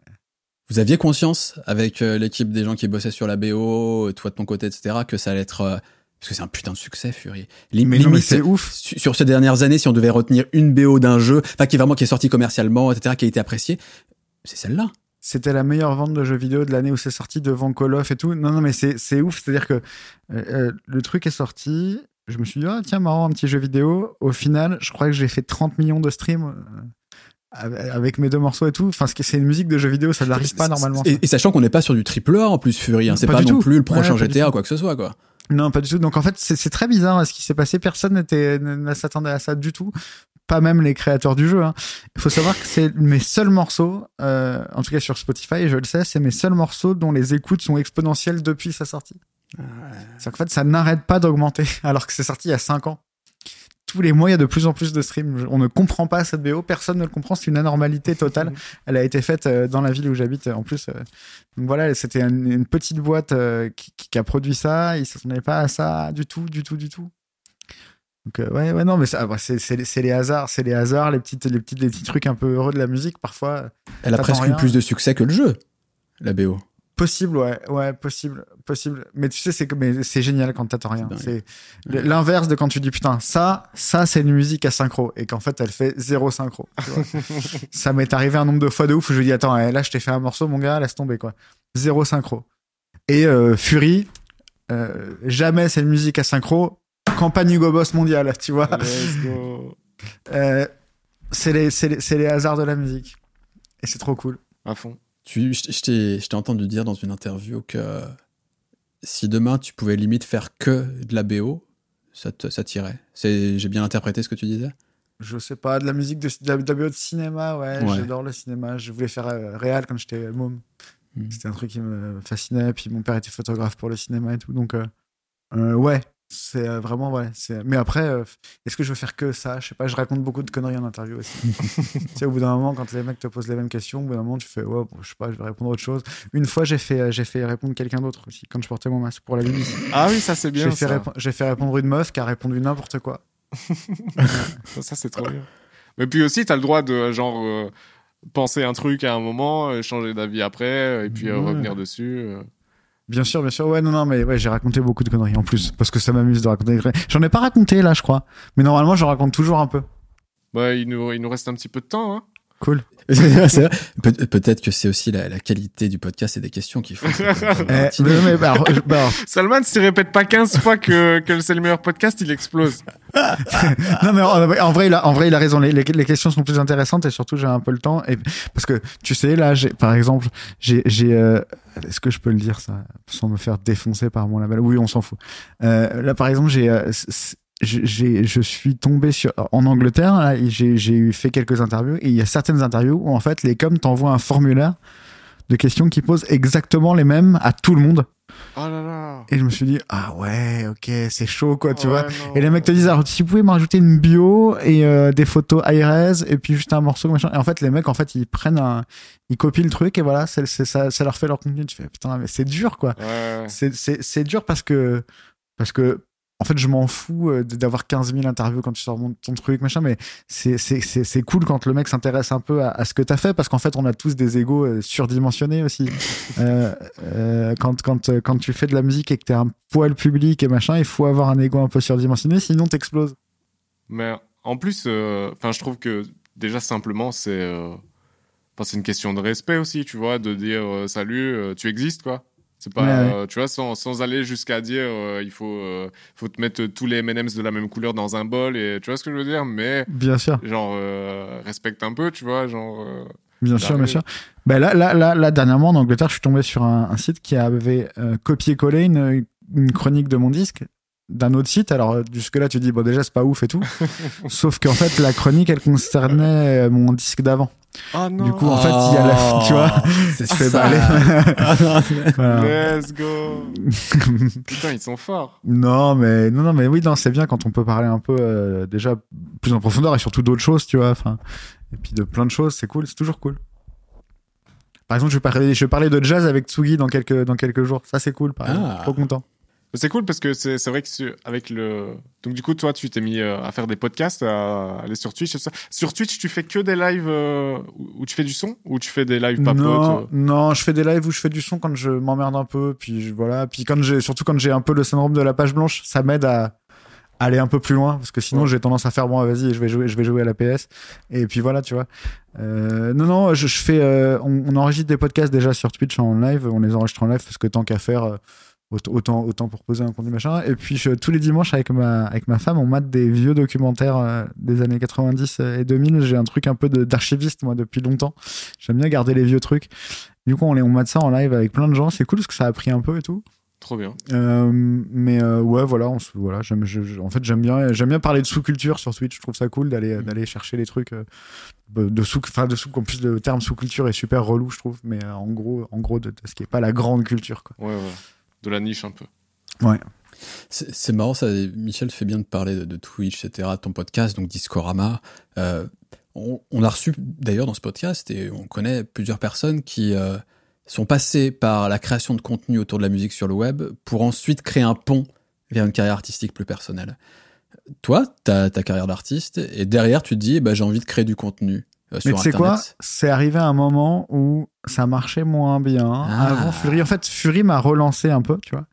Vous aviez conscience avec euh, l'équipe des gens qui bossaient sur la BO, toi de ton côté, etc., que ça allait être euh, parce que c'est un putain de succès, Fury. Lim- Mais non, mais limite, c'est ouf. su- sur ces dernières années, si on devait retenir une BO d'un jeu, enfin qui est vraiment qui est sorti commercialement, etc., qui a été apprécié, c'est celle-là. C'était la meilleure vente de jeux vidéo de l'année où c'est sorti devant Call of et tout. Non, non, mais c'est, c'est ouf. C'est-à-dire que euh, euh, le truc est sorti. Je me suis dit, ah, tiens, marrant, un petit jeu vidéo. Au final, je crois que j'ai fait 30 millions de streams euh, avec- mes deux morceaux et tout. Enfin, c'est une musique de jeu vidéo, ça n'arrive pas normalement. Et, sachant qu'on n'est pas sur du triple A en plus, Fury, hein, c'est Pas pas, non tout. plus le prochain Ouais, GTA ou quoi que ce soit, quoi. Non, pas du tout. Donc en fait, c'est très bizarre hein, ce qui s'est passé. Personne n'était ne s'attendait à ça du tout. Pas même les créateurs du jeu. hein. Il faut savoir que c'est mes seuls morceaux, euh, en tout cas sur Spotify, je le sais, c'est mes seuls morceaux dont les écoutes sont exponentielles depuis sa sortie. C'est qu'en fait, ça n'arrête pas d'augmenter, alors que c'est sorti il y a 5 ans. Tous les mois, il y a de plus en plus de streams. On ne comprend pas cette BO, personne ne le comprend, c'est une anormalité totale. Elle a été faite euh, dans la ville où j'habite euh, en plus. euh. Donc voilà, c'était une, une petite boîte qui, qui a produit ça. Ils ne s'attendaient pas à ça du tout, du tout, du tout. Donc euh, ouais, ouais, non, mais ça, bah, c'est c'est les- c'est les hasards, c'est les hasards, les petites, les petites, les petits trucs un peu heureux de la musique parfois. Elle a presque eu plus de succès que le jeu, la BO. Possible, ouais, ouais, possible, possible. Mais tu sais, c'est que- mais c'est génial quand t'attends rien. C'est l'inverse de quand tu dis putain, ça, ça c'est une musique à synchro et qu'en fait elle fait zéro synchro. tu vois. ça m'est arrivé un nombre de fois de ouf où je lui dis attends, eh, là je t'ai fait un morceau, mon gars, laisse tomber quoi. Zéro synchro. Et euh, Fury, euh, jamais c'est une musique à synchro. Campagne Hugo Boss mondiale, tu vois. Let's go. Euh, c'est les, c'est les, c'est les hasards de la musique. Et c'est trop cool. À fond. Tu, je, t'ai entendu dire dans une interview que si demain tu pouvais limite faire que de la BO, ça te- ça t'irait. J'ai bien interprété ce que tu disais? Je sais pas, de la musique de, de, la- de la BO de cinéma, ouais, Ouais. j'adore le cinéma. Je voulais faire euh, réal quand j'étais môme. Hmm. C'était un truc qui me fascinait. Puis mon père était photographe pour le cinéma et tout. Donc, euh, euh, ouais, C'est euh, vraiment, ouais. c'est- Mais après, euh, est-ce que je veux faire que ça? Je sais pas, je raconte beaucoup de conneries en interview aussi. tu sais, au bout d'un moment, quand les mecs te posent les mêmes questions, au bout d'un moment, tu fais, ouais, bon, je sais pas, je vais répondre autre chose. Une fois, j'ai fait, euh, j'ai fait répondre quelqu'un d'autre aussi, quand je portais mon masque pour la BBC. Ah oui, ça c'est bien. J'ai fait, répo- j'ai fait répondre une meuf qui a répondu n'importe quoi. Ça, c'est trop bien. Mais puis aussi, t'as le droit de genre euh, penser un truc à un moment, changer d'avis après, et puis euh, revenir dessus. Bien sûr, bien sûr. Ouais, non, non, mais ouais, j'ai raconté beaucoup de conneries en plus, parce que ça m'amuse de raconter des conneries. J'en ai pas raconté là, je crois. Mais normalement, j'en raconte toujours un peu. Bah, il nous, il nous reste un petit peu de temps. Hein. Cool. C'est vrai. Peut- Peut-être que c'est aussi la, la qualité du podcast et des questions qui font. que- Eh, mais, bah, bah, Salman, s'il répète pas 15 fois que, que c'est le meilleur podcast, il explose. non, mais en, en vrai, il a, en vrai, il a raison. Les, les, les questions sont plus intéressantes et surtout, j'ai un peu le temps. Et, parce que, tu sais, là, par exemple, j'ai, j'ai, euh, est-ce que je peux le dire, ça, sans me faire défoncer par mon label? Oui, on s'en fout. Euh, là, par exemple, j'ai, euh, je suis tombé sur, en Angleterre, j'ai, j'ai eu fait quelques interviews et il y a certaines interviews où, en fait, les coms t'envoient un formulaire de questions qui posent exactement les mêmes à tout le monde. Oh là là. Et je me suis dit, ah ouais, ok, c'est chaud, quoi, tu vois. Et les mecs te disent, alors, si vous pouvez me rajouter une bio et euh, des photos high-res et puis juste un morceau, machin. Et en fait, les mecs, en fait, ils prennent un, ils copient le truc et voilà, c'est, ça, ça leur fait leur contenu. Tu fais, putain, mais c'est dur, quoi. Ouais, ouais. C'est, c'est, c'est dur parce que, parce que, en fait, je m'en fous euh, d'avoir 15 000 interviews quand tu sors ton truc, machin, mais c'est, cool quand le mec s'intéresse un peu à, à ce que t'as fait parce qu'en fait, on a tous des égos euh, surdimensionnés aussi. Euh, euh, quand, quand, quand tu fais de la musique et que t'es un poil public et machin, il faut avoir un ego un peu surdimensionné, sinon t'exploses. Mais en plus, euh, enfin, je trouve que déjà simplement, c'est, euh, c'est une question de respect aussi, tu vois, de dire euh, salut, euh, tu existes, quoi. C'est pas, Ouais, ouais. euh, tu vois, sans, sans aller jusqu'à dire euh, il faut, euh, faut te mettre tous les M&M's de la même couleur dans un bol et tu vois ce que je veux dire, mais Bien sûr, genre euh, respecte un peu, tu vois, genre. euh, bien sûr, bien arrive. sûr. Ben là, là, là, là, dernièrement en Angleterre, je suis tombé sur un, un site qui avait euh, copié-collé une, une chronique de mon disque d'un autre site. Alors euh, jusque là, tu dis bon déjà c'est pas ouf et tout. Sauf qu'en fait la chronique elle concernait euh, mon disque d'avant. Ah non. Du coup, en fait, il y a la- tu vois, c'est ça. baler. Ah Voilà. Let's go. Putain, ils sont forts. Non, mais non, non, mais oui, non, c'est bien quand on peut parler un peu euh, déjà plus en profondeur et surtout d'autres choses, tu vois. Enfin, et puis de plein de choses, c'est cool, c'est toujours cool. Par exemple, je vais parler, je vais parler de jazz avec Tsugi dans quelques dans quelques jours. Ça, c'est cool. Par exemple. Ah. Trop content. C'est cool parce que c'est c'est vrai que avec le donc du coup toi tu t'es mis euh, à faire des podcasts à aller sur Twitch et tout ça. Sur Twitch tu fais que des lives euh, où tu fais du son ou tu fais des lives papotes Non, euh non, je fais des lives où je fais du son quand je m'emmerde un peu, puis je- voilà, puis quand j'ai, surtout quand j'ai un peu le syndrome de la page blanche, ça m'aide à aller un peu plus loin, parce que sinon Ouais. j'ai tendance à faire bon, vas-y, je vais jouer, je vais jouer à la PS, et puis voilà, tu vois. Euh, non, non, je, je fais, euh, on, on enregistre des podcasts déjà sur Twitch en live, on les enregistre en live parce que tant qu'à faire. Euh, aut- Autant, autant pour poser un contenu machin. Et puis je- tous les dimanches avec ma, avec ma femme, on mate des vieux documentaires euh, des années 90 et 2000. J'ai un truc un peu de- d'archiviste moi depuis longtemps. J'aime bien garder les vieux trucs. Du coup, on, les, on mate ça en live avec plein de gens. C'est cool parce que ça a pris un peu et tout. Trop bien. Euh, mais euh, ouais, voilà, on voilà. J'aime, en fait, j'aime bien, j'aime bien parler de sous-culture sur Twitch. Je trouve ça cool d'aller, d'aller chercher les trucs euh, de sous, enfin de sous. En plus, le terme sous-culture est super relou, je trouve. Mais euh, en gros, en gros, de, de ce qui est pas la grande culture, quoi. Ouais ouais. De la niche un peu. C'est c'est marrant, ça. Michel fait bien de parler de, Twitch, etc., de ton podcast, donc Discorama. Euh, on, a reçu d'ailleurs dans ce podcast et on connaît plusieurs personnes qui euh, sont passées par la création de contenu autour de la musique sur le web pour ensuite créer un pont vers une carrière artistique plus personnelle. Toi, t'as ta carrière d'artiste et derrière tu te dis, bah, j'ai envie de créer du contenu euh, Mais tu sais quoi C'est arrivé à un moment où ça marchait moins bien. Ah. Avant Fury, en fait, Fury m'a relancé un peu, tu vois.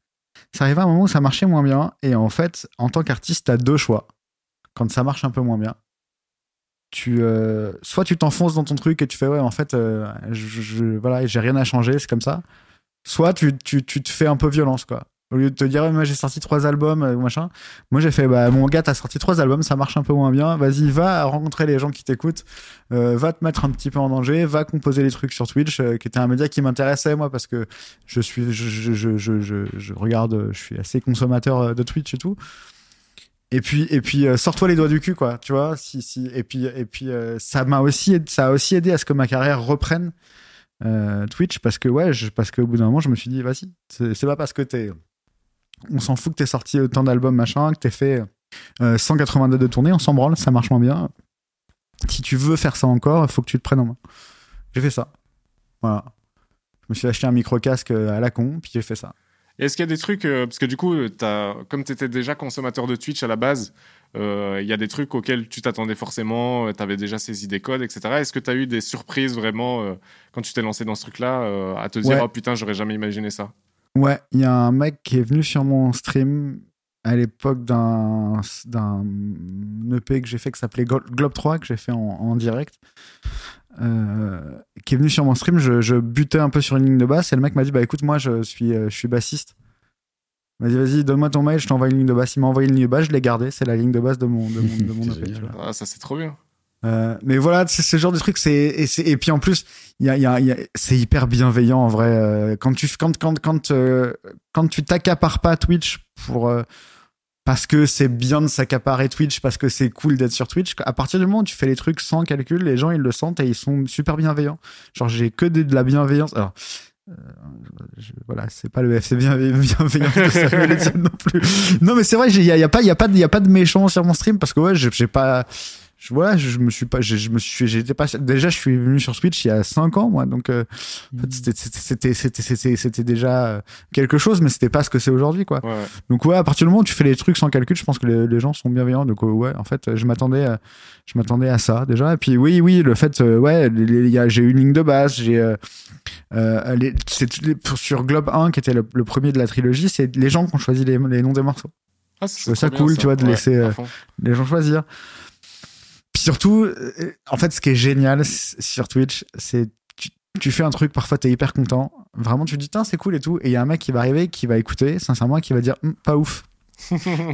C'est arrivé à un moment où ça marchait moins bien. Et en fait, en tant qu'artiste, t'as deux choix. Quand ça marche un peu moins bien, tu euh, soit tu t'enfonces dans ton truc et tu fais ouais, en fait, euh, je, je- voilà, j'ai rien à changer, c'est comme ça. Soit tu, tu, tu te fais un peu violence, quoi. Au lieu de te dire, moi j'ai sorti trois albums, euh, ou machin, moi j'ai fait, bah mon gars, t'as sorti trois albums, ça marche un peu moins bien, vas-y, va rencontrer les gens qui t'écoutent, euh, va te mettre un petit peu en danger, va composer les trucs sur Twitch, euh, qui était un média qui m'intéressait moi parce que je suis, je, je, je, je, je, regarde, euh, je suis assez consommateur euh, de Twitch et tout. Et puis, et puis, euh, sors-toi les doigts du cul, quoi, tu vois. Si, si, et puis, et puis, ça m'a aussi, ça a aussi aidé à ce que ma carrière reprenne Twitch parce que ouais, je, parce qu'au bout d'un moment, je me suis dit, vas-y, c'est pas parce que t'es On s'en fout que t'aies sorti autant d'albums, machin, que t'aies fait euh, 182 de tournées, on s'en branle, ça marche moins bien. Si tu veux faire ça encore, il faut que tu te prennes en main. J'ai fait ça. Voilà. Je me suis acheté un micro-casque euh, à la con, puis j'ai fait ça. Est-ce qu'il y a des trucs, euh, parce que du coup, euh, as, comme tu étais déjà consommateur de Twitch à la base, euh, il y a des trucs auxquels tu t'attendais forcément, tu avais déjà saisi des codes, etc. Est-ce que tu as eu des surprises vraiment euh, quand tu t'es lancé dans ce truc-là, à te dire, Ouais. oh putain, j'aurais jamais imaginé ça? Ouais, il y a un mec qui est venu sur mon stream à l'époque d'un EP que j'ai fait qui s'appelait Glo- Globe 3 que j'ai fait en, en direct. Euh, qui est venu sur mon stream. Je, je butais un peu sur une ligne de basse et le mec m'a dit bah écoute moi je suis euh, je suis bassiste. Il m'a dit vas-y donne-moi ton mail je t'envoie une ligne de basse. Il m'a envoyé une ligne de basse je l'ai gardée. C'est la ligne de basse de mon de mon, de mon EP. Ah, ça c'est trop bien. Euh, mais voilà, c'est ce genre de truc, c'est et, c'est- et puis en plus, il y a, il y a, il y a- c'est hyper bienveillant en vrai. euh, quand tu quand quand quand euh, quand tu t'accapares pas Twitch pour euh, parce que c'est bien de s'accaparer Twitch, parce que c'est cool d'être sur Twitch. À partir du moment où tu fais les trucs sans calcul, les gens ils le sentent et ils sont super bienveillants. Genre j'ai que de, de la bienveillance. Alors euh, je- voilà, c'est pas le FC bienveillant Etienne non plus. Non mais c'est vrai, il y a, y a pas il y a pas de- y a pas de méchant sur mon stream parce que ouais, j'ai pas je, voilà, je, je me suis pas, je, je me suis, j'étais pas, déjà, je suis venu sur Switch il y a 5 ans, moi, donc, euh, fait, c'était, c'était, c'était, déjà euh, quelque chose, mais c'était pas ce que c'est aujourd'hui, quoi. Ouais. Donc, ouais, à partir du moment où tu fais les trucs sans calcul, je pense que les, les gens sont bienveillants. Donc, euh, ouais, en fait, je m'attendais, je m'attendais à ça, déjà. Et puis, oui, oui, le fait, euh, ouais, les- les- il y a- j'ai une ligne de base, j'ai, euh, euh, les, c'est, les- sur Globe 1, qui était le, le premier de la trilogie, c'est les gens qui ont choisi les, les noms des morceaux. Ah, c'est ça bien, cool, tu vois, de Ouais, laisser, euh, les gens choisir. Puis surtout, euh, en fait, ce qui est génial sur Twitch, c'est tu, tu fais un truc, parfois t'es hyper content. Vraiment, tu te dis, tiens, c'est cool et tout. Et il y a un mec qui va arriver, qui va écouter, sincèrement, qui va dire, Hum, pas ouf.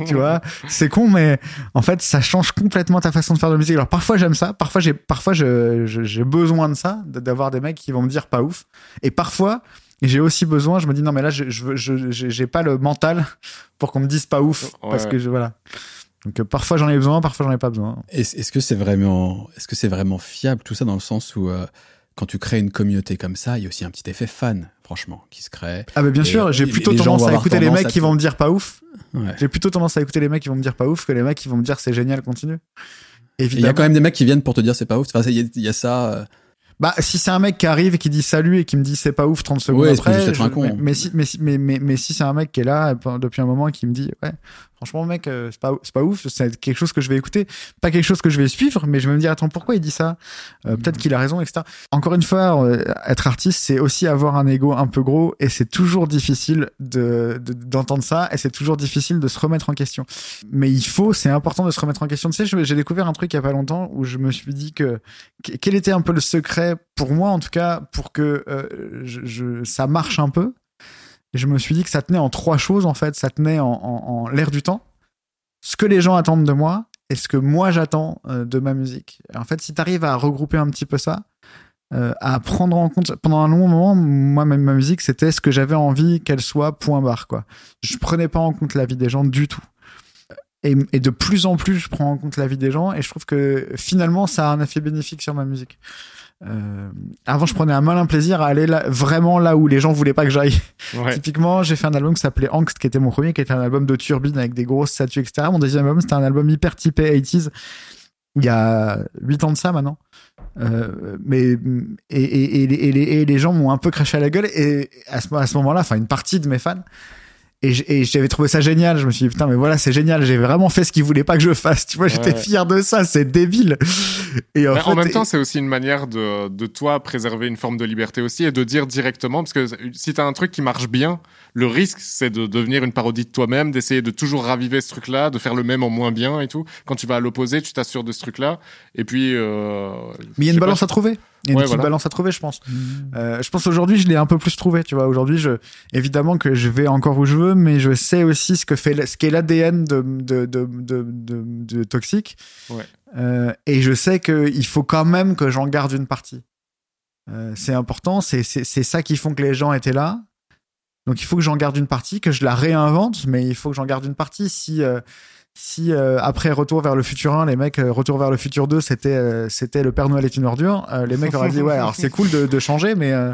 tu vois, c'est con, mais en fait, ça change complètement ta façon de faire de la musique. Alors parfois, j'aime ça. Parfois, j'ai, parfois, je, je- j'ai besoin de ça, d'avoir des mecs qui vont me dire pas ouf. Et parfois, j'ai aussi besoin, je me dis, non, mais là, je, j'ai j'ai pas le mental pour qu'on me dise pas ouf. Ouais. Parce que je, voilà. Donc, euh, parfois, j'en ai besoin, parfois, j'en ai pas besoin. Est-ce que c'est vraiment, est-ce que c'est vraiment fiable tout ça dans le sens où euh, quand tu crées une communauté comme ça, il y a aussi un petit effet fan, franchement, qui se crée. Ah bah bien Et, sûr, j'ai plutôt tendance à écouter les mecs à qui vont me dire pas ouf. Ouais. J'ai plutôt tendance à écouter les mecs qui vont me dire pas ouf que les mecs qui vont me dire c'est génial, continue. Il y a quand même des mecs qui viennent pour te dire c'est pas ouf. Enfin, il y, y a ça. euh, Bah si c'est un mec qui arrive et qui dit salut et qui me dit c'est pas ouf 30 secondes Ouais, après. juste être un je- con. mais, mais si mais mais, mais, mais si c'est un mec qui est là depuis un moment et qui me dit ouais franchement mec euh, c'est pas c'est pas ouf c'est quelque chose que je vais écouter. Pas quelque chose que je vais suivre mais je vais me dire attends pourquoi il dit ça? Euh, peut-être qu'il a raison etc encore une fois euh, être artiste c'est aussi avoir un ego un peu gros et c'est toujours difficile de de- d'entendre ça et c'est toujours difficile de se remettre en question. Mais il faut c'est important de se remettre en question. Tu sais j'ai découvert un truc il y a pas longtemps où je me suis dit que que- quel était un peu le secret pour moi en tout cas pour que euh, je, je- ça marche un peu je me suis dit que ça tenait en trois choses en fait. Ça tenait en, en- l'air du temps ce que les gens attendent de moi et ce que moi j'attends euh, de ma musique. En fait si tu arrives à regrouper un petit peu ça euh, à prendre en compte pendant un long moment moi même ma musique c'était ce que j'avais envie qu'elle soit point barre quoi. Je prenais pas en compte la vie des gens du tout. Et, et de plus en plus je prends en compte la vie des gens et je trouve que finalement ça a un effet bénéfique sur ma musique euh, avant je prenais un malin plaisir à aller là, vraiment là où les gens voulaient pas que j'aille Ouais. Typiquement, j'ai fait un album qui s'appelait Angst, qui était mon premier, qui était un album de turbine avec des grosses statues, etc. Mon deuxième album, c'était un album hyper typé 80s, il y a 8 ans de ça maintenant. Euh, mais et, et, et, les- et gens m'ont un peu craché à la gueule et à ce, à ce moment-là, enfin une partie de mes fans. Et j'avais trouvé ça génial. Je me suis dit putain mais voilà c'est génial. J'ai vraiment fait ce qu'ils voulaient pas que je fasse. Tu vois j'étais fier de ça. C'est débile. Et en, Mais fait, en même temps, c'est aussi une manière de, de toi préserver une forme de liberté aussi et de dire directement, parce que si t'as un truc qui marche bien, le risque c'est de devenir une parodie de toi-même, d'essayer de toujours raviver ce truc-là, de faire le même en moins bien et tout. Quand tu vas à l'opposé, tu t'assures de ce truc-là. Et puis, euh, mais il y a une balance pas, à trouver. Il y a une Ouais, petite voilà. balance à trouver, je pense. Euh, je pense aujourd'hui, je l'ai un peu plus trouvé. Tu vois, aujourd'hui, je évidemment que je vais encore où je veux, mais je sais aussi ce que fait, ce qu'est l'ADN de de de de, de, de Toxic. Ouais. Euh, et je sais que il faut quand même que j'en garde une partie. Euh, c'est important. C'est c'est c'est ça qui font que les gens étaient là. Donc il faut que j'en garde une partie, que je la réinvente, mais il faut que j'en garde une partie. Si euh, si euh, après Retour vers le futur 1, les mecs euh, Retour vers le futur 2, c'était euh, c'était le Père Noël est une ordure, euh, les mecs auraient dit ouais, alors c'est cool de, de changer, mais euh,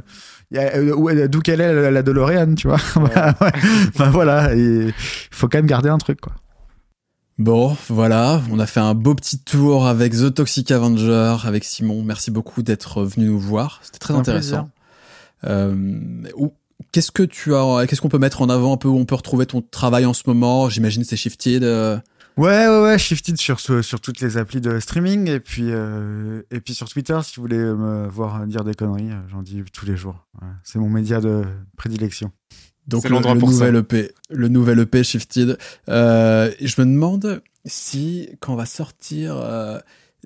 euh, d'où qu'elle est la, la DeLorean, tu vois Bah, ouais. Bah, voilà, il faut quand même garder un truc quoi. Bon, voilà, on a fait un beau petit tour avec The Toxic Avenger, avec Simon. Merci beaucoup d'être venu nous voir. C'était très intéressant. Euh, où- qu'est-ce que tu as, qu'est-ce qu'on peut mettre en avant un peu où on peut retrouver ton travail en ce moment? J'imagine c'est Shifted. Ouais, ouais, ouais, Shifted sur, sur toutes les applis de streaming et puis, euh, et puis sur Twitter, si vous voulez me voir dire des conneries, euh, j'en dis tous les jours. Ouais, c'est mon média de prédilection. Donc le, pour ça. nouvel EP, le nouvel EP Shifted. Euh, je me demande si quand on va sortir, euh,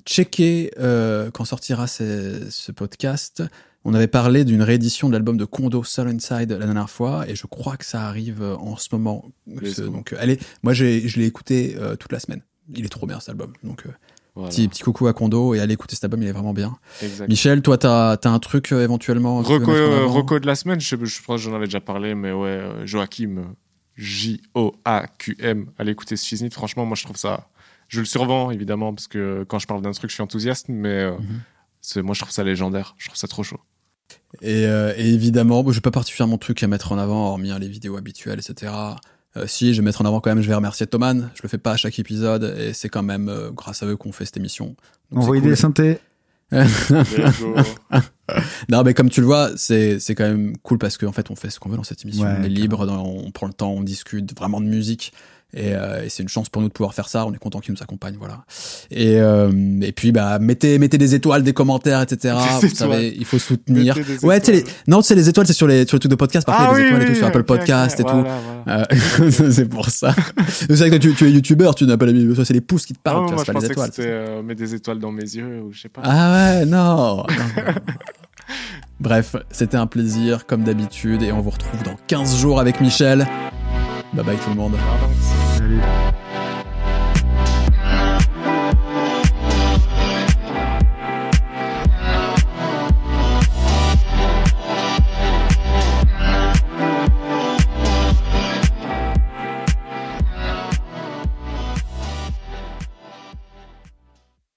checker euh, quand sortira ce, ce podcast. On avait parlé d'une réédition de l'album de Kondo Soul Inside la dernière fois et je crois que ça arrive euh, en ce moment. Ce- donc euh, allez, moi je l'ai écouté euh, toute la semaine. Il est trop bien cet album. Donc euh, Voilà. petit petit coucou à Kondo et allez écouter cet album, il est vraiment bien. Michel, toi t'as as un truc euh, éventuellement Reco, reco de la semaine, je, sais, je pense que j'en avais déjà parlé, mais ouais, Joachim, J-O-A-Q-M, allez écouter ce Shiznit. Franchement, moi je trouve ça. Je le survends évidemment, parce que quand je parle d'un truc, je suis enthousiaste, mais Mhm. moi je trouve ça légendaire. Je trouve ça trop chaud. Et, euh, et évidemment, bon, je vais pas particulièrement truc à mettre en avant, hormis hein, les vidéos habituelles, etc. Euh, si, je vais mettre en avant quand même, je vais remercier Thoman. Je le fais pas à chaque épisode, et c'est quand même euh, grâce à eux qu'on fait cette émission. Envoyer c'est des synthés. Non, mais comme tu le vois, c'est c'est quand même cool parce qu'en fait, on fait ce qu'on veut dans cette émission. Ouais, on est libre, dans- on prend le temps, on discute vraiment de musique. Et, euh, et c'est une chance pour nous de pouvoir faire ça. On est content qu'ils nous accompagnent, voilà. Et, euh, et puis, bah, mettez, mettez des étoiles, des commentaires, etc. Des Vous savez, il faut soutenir. Ouais, tu les... non, tu sais, les étoiles, c'est sur les, sur le truc de podcast. Parfois, il y a des étoiles et tout sur Apple Ah ok, ok. Podcast et tout. Voilà. Euh, c'est pour ça. c'est vrai que tu, tu es youtubeur, tu n'as pas les, c'est les pouces qui te parlent, Non, tu vois, moi c'est je pas les étoiles. que mettre des étoiles dans mes yeux, ou je sais pas. Ah ouais, non. non. Bref, c'était un plaisir comme d'habitude et on vous retrouve dans 15 jours avec Michel. Bye bye tout le monde. Ah, donc, Salut.